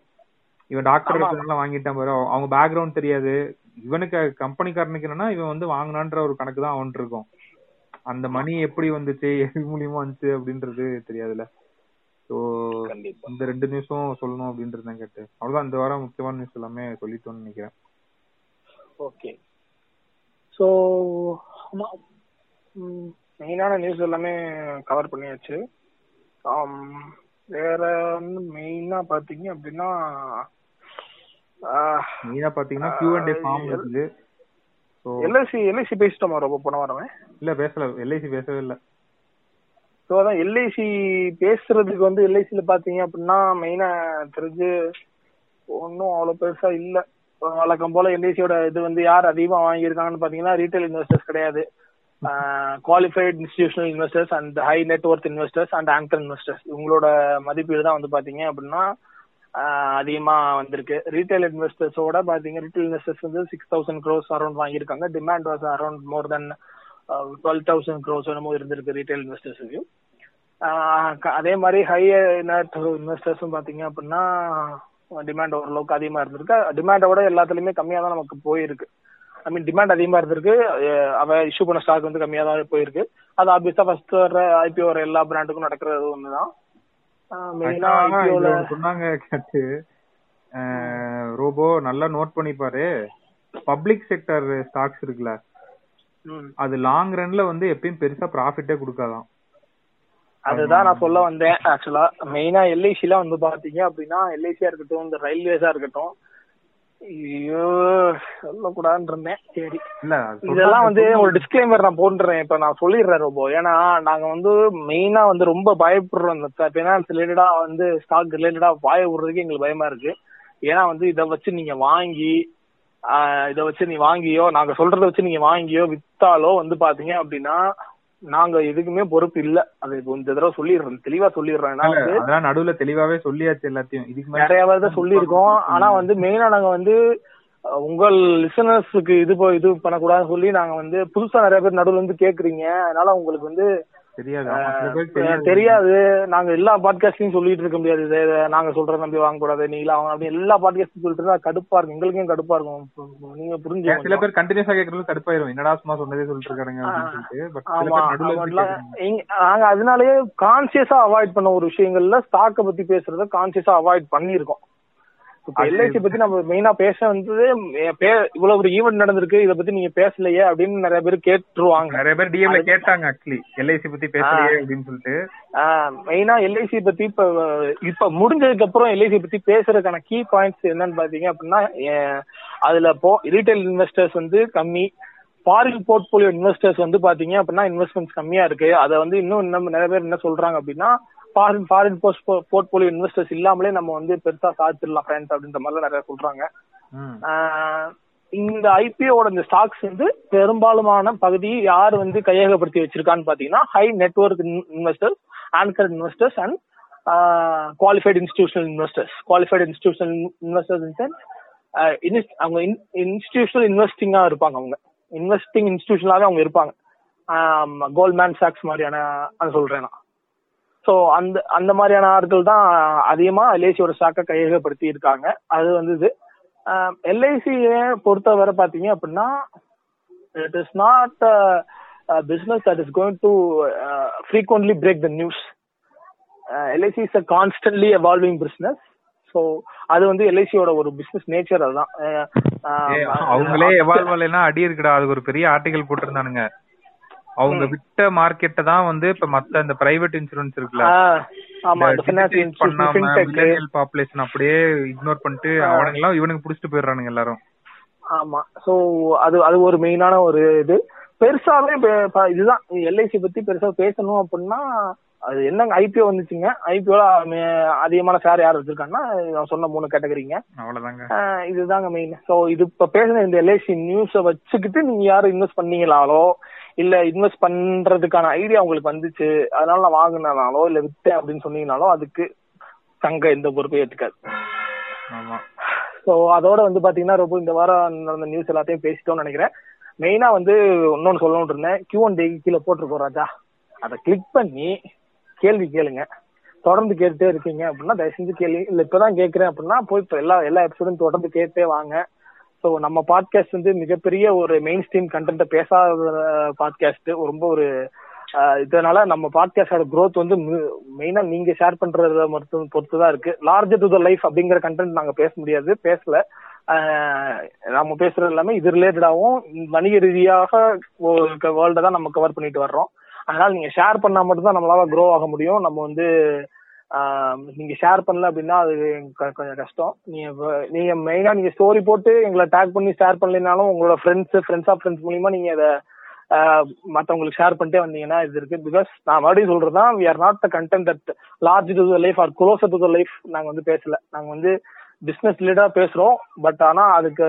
[SPEAKER 4] இவன் டாக்டர் வாங்கிட்டான் பாரு. அவ- அவங்க பேக்ரவுண்ட் தெரியாது. இவனுக்கு கம்பெனிக்காரனுக்கு என்னன்னா இவன் வந்து வாங்கினான்ற ஒரு கணக்கு தான் அவன் இருக்கும். அந்த மணி எப்படி வந்துச்சு எது மூலியமா வந்துச்சு அப்படின்றது தெரியாதுல்ல. ஸோ இந்த ரெண்டு நியூஸும் சொல்லணும் அப்படின்றது தான் கேட்டு அவ்வளவுதான். இந்த வாரம் முக்கியமான நியூஸ் எல்லாமே சொல்லிட்டோம்னு நினைக்கிறேன்.
[SPEAKER 3] ஓகே. ஸோ மெயினான நியூஸ் எல்லாமே கவர் பண்ணியாச்சு. வேற வந்து மெயினா பாத்தீங்க அப்படின்னா
[SPEAKER 4] மெயினா பாத்தீங்கன்னா கியூ ஃபார்ம் இருக்குது.
[SPEAKER 3] எல்ஐசி எல்ஐசி பேசிட்டோமா ரொம்ப போன வரவன்
[SPEAKER 4] இல்ல பேசல. எல்ஐசி பேசவே இல்ல.
[SPEAKER 3] ஸோ அதான் எல்ஐசி பேசுறதுக்கு வந்து எல்ஐசில பாத்தீங்க அப்படின்னா மெயினா தெரிஞ்சு ஒன்றும் அவ்வளோ பெருசா இல்ல. வழக்கம் போல எல்ஐசியோட இது வந்து யார் அதிகமா வாங்கியிருக்காங்கன்னு பாத்தீங்கன்னா ரீட்டைல் இன்வெஸ்டர்ஸ் கிடையாது. Qualified institutional investors and high net worth investors and anchor investors இவங்களோட மதிப்பீடு தான் வந்து பாத்தீங்க அப்படின்னா அதிகமா வந்திருக்கு. ரீட்டைல் இன்வெஸ்டர்ஸோட பாத்தீங்க ரீட்டைல் இன்வெஸ்டர்ஸ் வந்து சிக்ஸ் தௌசண்ட் க்ரோஸ் அரௌண்ட் வாங்கியிருக்காங்க. Demand was around more then twelve thousand crores என்னமோ இருந்திருக்கு ரீட்டைல் இன்வெஸ்டர்ஸுக்கு அதே மாதிரி ஹை நெட் இன்வெஸ்டர்ஸும் பாத்தீங்க அப்படின்னா டிமாண்ட் ஓரளவுக்கு அதிகமா இருந்திருக்கு. டிமாண்டை விட எல்லாத்துலயுமே கம்மியா தான் நமக்கு போயிருக்கு. ஐ மீன் டிமாண்ட் அதிகமா இருந்திருக்கு. அவ இஷ்யூ பண்ண ஸ்டாக் வந்து கம்மியா தான் போயிருக்கு. அது ஆப்வியஸா ஃபர்ஸ்ட் வர ஐபிஓ வர எல்லா பிராண்டுக்கும் நடக்கிறது ஒண்ணுதான் மெயினா ஐபிஓல
[SPEAKER 4] சொன்னாங்க கேட்டு. ரோபோ நல்லா நோட் பண்ணிப்பாரு. பப்ளிக் செக்டர் ஸ்டாக்ஸ் இருக்குல்ல அது லாங் ரன்ல வந்து எப்பயும் பெருசா ப்ராஃபிட்டே கொடுக்காதான்.
[SPEAKER 3] அதுதான் நான் சொல்ல வந்தேன் ஆக்சுவலா மெயினா எல்ஐசில வந்து பாத்தீங்க அப்படின்னா எல்ஐசியா இருக்கட்டும் இந்த ரயில்வேஸா இருக்கட்டும் ஐயோ சொல்லக்கூடாதுன்னு இருந்தேன் சரி இதெல்லாம் வந்து. ஒரு டிஸ்க்ளைமர் நான் போட்டுறேன். இப்ப நான் சொல்லிடுறேன் ரொம்ப ஏன்னா நாங்க வந்து மெயினா வந்து ரொம்ப பயப்படுறோம். இந்த பினான்ஸ் ரிலேட்டடா வந்து ஸ்டாக் ரிலேட்டடா வாய விடுறதுக்கு எங்களுக்கு பயமா இருக்கு. ஏன்னா வந்து இதை வச்சு நீங்க வாங்கி ஆஹ் இத வச்சு நீ வாங்கியோ நாங்க சொல்றத வச்சு நீங்க வாங்கியோ வித்தாலோ வந்து பாத்தீங்க அப்படின்னா நாங்க எதுக்குமே பொறுப்பு இல்ல. அது இந்த தடவை சொல்லிடுறேன். தெளிவா சொல்லிடுறேன். ஏன்னா
[SPEAKER 4] நடுவுல தெளிவாவே சொல்லியாச்சு எல்லாத்தையும். இதுக்கு
[SPEAKER 3] நிறைய பேர் தான் சொல்லியிருக்கோம். ஆனா வந்து மெயினா நாங்க வந்து உங்கள் லிசனர்ஸுக்கு இது இது பண்ணக்கூடாதுன்னு சொல்லி நாங்க வந்து புதுசா நிறைய பேர் நடுவுல இருந்து கேக்குறீங்க. அதனால உங்களுக்கு வந்து
[SPEAKER 4] தெரியாது.
[SPEAKER 3] நாங்க எல்லா பாட்காஸ்டையும் சொல்லிட்டு இருக்க முடியாது. இதை நாங்க சொல்றத நம்பி வாங்க கூடாது நீங்களா வாங்க அப்படி எல்லா பாட்காஸ்டும் சொல்லிட்டு இருந்தா கடுப்பா இருக்கும். எங்களுக்கும் கடுப்பா இருக்கும். நீங்க
[SPEAKER 4] ஏன் சில
[SPEAKER 3] புரிஞ்சு
[SPEAKER 4] பேர் கண்டினியூஸா கேக்குறது கடுப்பாயிரும். என்னடா சும்மா சொன்னதே சொல்லிட்டு.
[SPEAKER 3] இங்க- நாங்க அதனாலயே கான்சியஸா அவாய்ட் பண்ண ஒரு விஷயங்கள்ல ஸ்டாக்க பத்தி பேசுறத கான்சியஸா அவாய்ட் பண்ணிருக்கோம் இப்ப எல்ஐசி பத்தி நம்ம மெயினா பேச வந்தது பே- இவ்வளவு ஒரு ஈவெண்ட் நடந்திருக்கு இத பத்தி நீங்க பேசலையே அப்படின்னு நிறைய பேர் கேட்டுருவாங்க.
[SPEAKER 4] நிறைய பேர் டிஎம்ல கேட்டாங்க ஆக்சுவலி எல்ஐசி பத்தி பேசலையே அப்படின்னு சொல்லிட்டு.
[SPEAKER 3] மெயினா எல்ஐசி பத்தி இப்ப இப்ப முடிஞ்சதுக்கு அப்புறம் எல்ஐசி பத்தி பேசுறதுக்கான கீ பாயிண்ட்ஸ் என்னன்னு பாத்தீங்க அப்படின்னா அதுல போ ரீட்டைல் இன்வெஸ்டர்ஸ் வந்து கம்மி. ஃபாரின் போர்ட்போலியோ இன்வெஸ்டர்ஸ் வந்து பாத்தீங்க அப்படின்னா இன்வெஸ்ட்மெண்ட்ஸ் கம்மியா இருக்கு. அதை வந்து இன்னும் இன்னும் நிறைய பேர் என்ன சொல்றாங்க அப்படின்னா ஃபாரின் ஃபாரின் போர்ட்போலியோ இன்வெஸ்டர்ஸ் இல்லாமலே நம்ம வந்து பெருசா சாதிச்சிடலாம் ஃப்ரெண்ட்ஸ் அப்படின்ற மாதிரி நிறைய சொல்றாங்க. இந்த ஐபிஓட இந்த ஸ்டாக்ஸ் வந்து பெரும்பாலுமான பகுதி யார் வந்து கையகப்படுத்தி வச்சிருக்கான்னு பாத்தீங்கன்னா high network investors anchor investors and qualified institutional investors qualified institutional investors அவங்க இன்ஸ்டிடியூஷனல் இன்வெஸ்டிங்கா இருப்பாங்க அவங்க. இன்வெஸ்டிங் இன்ஸ்டிடியூஷனாவே அவங்க இருப்பாங்க. கோல்ட்மேன் சாக்ஸ் மாதிரியான அது சொல்றேன் நான். ஸோ அந்த அந்த மாதிரியான ஆட்கள் தான் அதிகமா எல்ஐசியோட ஸ்டாக்கை கையகப்படுத்தி இருக்காங்க. அது வந்து இது எல்ஐசியை பொறுத்தவரை பாத்தீங்க அப்படின்னா it is not business that is going to frequently break the news LIC is a constantly evolving business so அது வந்து எல்ஐசியோட ஒரு பிசினஸ் நேச்சர் அதுதான். அஹ்,
[SPEAKER 4] அவங்களே எவால்வ் அடி இருக்குடா. அதுக்கு ஒரு பெரிய ஆர்டிகல் போட்டிருந்தானுங்க. அவங்க விட்ட மார்க்கெட்டை தான் வந்து இப்ப மத்த இந்த பிரைவேட் இன்சூரன்ஸ் இருக்குல்ல பண்ணாம பாப்புலேஷன் அப்படியே இக்னோர் பண்ணிட்டு அவனுங்க எல்லாம் இவனுக்கு புடிச்சிட்டு போயிடுறானுங்க எல்லாரும்.
[SPEAKER 3] ஆமா. சோ அது அது ஒரு மெயினான ஒரு இது. பெருசாவே இதுதான். எல்ஐசி பத்தி பெருசா பேசணும் அப்படின்னா அது என்னங்க ஐபிஓ வந்துச்சுங்க. ஐபிஓல அதிகமான ஷேர் யார் வச்சிருக்காங்கன்னா நான் சொன்ன மூணு கேட்டகரிங்க
[SPEAKER 4] அவ்வளவுதாங்க.
[SPEAKER 3] இதுதாங்க மெயின் சோ இது இப்ப பேசுன இந்த எல்ஐசி நியூஸ வச்சுக்கிட்டு நீங்க யாரும் இன்வெஸ்ட் பண்ணீங்களாலோ இல்ல இன்வெஸ்ட் பண்றதுக்கான ஐடியா உங்களுக்கு வந்துச்சு அதனால நான் வாங்கினாலோ இல்ல வித்தேன் அப்படின்னு சொன்னீங்கனாலோ அதுக்கு சங்க எந்த பொறுப்பையும்
[SPEAKER 4] ஆமா.
[SPEAKER 3] சோ அதோட வந்து பாத்தீங்கன்னா ரொம்ப இந்த வாரம் நடந்த நியூஸ் எல்லாத்தையும் பேசிட்டோம்னு நினைக்கிறேன். மெயினா வந்து இன்னொன்னு சொல்லணும்னு இருந்தேன். கியூ ஒன் டே கீழே போட்டிருக்கோம் ராஜா. அதை கிளிக் பண்ணி கேள்வி கேளுங்க. தொடர்ந்து கேட்டுட்டே இருக்கீங்க அப்படின்னா தயவு செஞ்சு கேள்வி இல்ல இப்பதான் கேட்கறேன் அப்படின்னா போய் இப்ப எல்லா எல்லா எபிசோடும் தொடர்ந்து கேட்டே வாங்க. ஸோ நம்ம பாட்காஸ்ட் வந்து மிகப்பெரிய ஒரு மெயின் ஸ்ட்ரீம் கண்டென்ட்டை பேசாத பாட்காஸ்ட் ரொம்ப ஒரு இதனால நம்ம பாட்காஸ்டோட க்ரோத் வந்து மெயினா நீங்க ஷேர் பண்றத மட்டும் பொறுத்து தான் இருக்கு. லார்ஜர் டு த லைஃப் அப்படிங்கிற கண்டென்ட் நாங்க பேச முடியாது பேசல. நம்ம பேசுறது எல்லாமே இது ரிலேட்டடாகவும் வணிக ரீதியாக வேர்ல்ட தான் நம்ம கவர் பண்ணிட்டு வர்றோம். அதனால நீங்க ஷேர் பண்ணா மட்டும் தான் நம்மளால க்ரோ ஆக முடியும். நம்ம வந்து நீங்க ஷேர் பண்ணல அப்படின்னா அது கொஞ்சம் கஷ்டம். நீங்க நீங்க மெயினா நீங்க ஸ்டோரி போட்டு எங்களை டேக் பண்ணி ஷேர் பண்ணலைனாலும் உங்களோட ஃப்ரெண்ட்ஸ் ஃப்ரெண்ட்ஸ் ஆஃப் ஃப்ரெண்ட்ஸ் மூலியமா நீங்க அதை மத்தவங்களுக்கு ஷேர் பண்ணிட்டே வந்தீங்கன்னா இது இருக்கு. பிகாஸ் நான் மறுபடியும் சொல்றதுதான் we are not the content that large to the life or closer to the life நாங்க வந்து பேசல. நாங்க வந்து பிசினஸ் ரிலேட்டடா பேசுறோம். பட் ஆனா அதுக்கு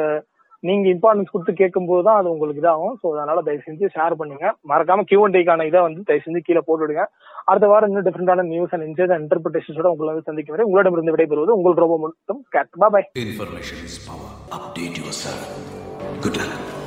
[SPEAKER 3] நீங்க இம்பார்ட்டன்ஸ் கொடுத்து கேட்கும்போது தான் அது உங்களுக்கு இதாகும் ஸோ அதனால தயவு செஞ்சு ஷேர் பண்ணுங்க மறக்காம கியூஎன்டைக்கான இதை வந்து தயவு செஞ்சு கீழே போட்டு விடுங்க அடுத்த வாரம் இன்னும் டிஃபரெண்டான நியூஸ் அண்ட் இன்சைட் அண்ட் இன்டர்பிரேஷன்ஸோட உங்களை வந்து சந்திக்கும் வரை உங்களிடமிருந்து விடைபெறுவது உங்கள் ரொம்ப மட்டும் கேட் பாய்
[SPEAKER 5] Information is power. Update yourself. Good luck.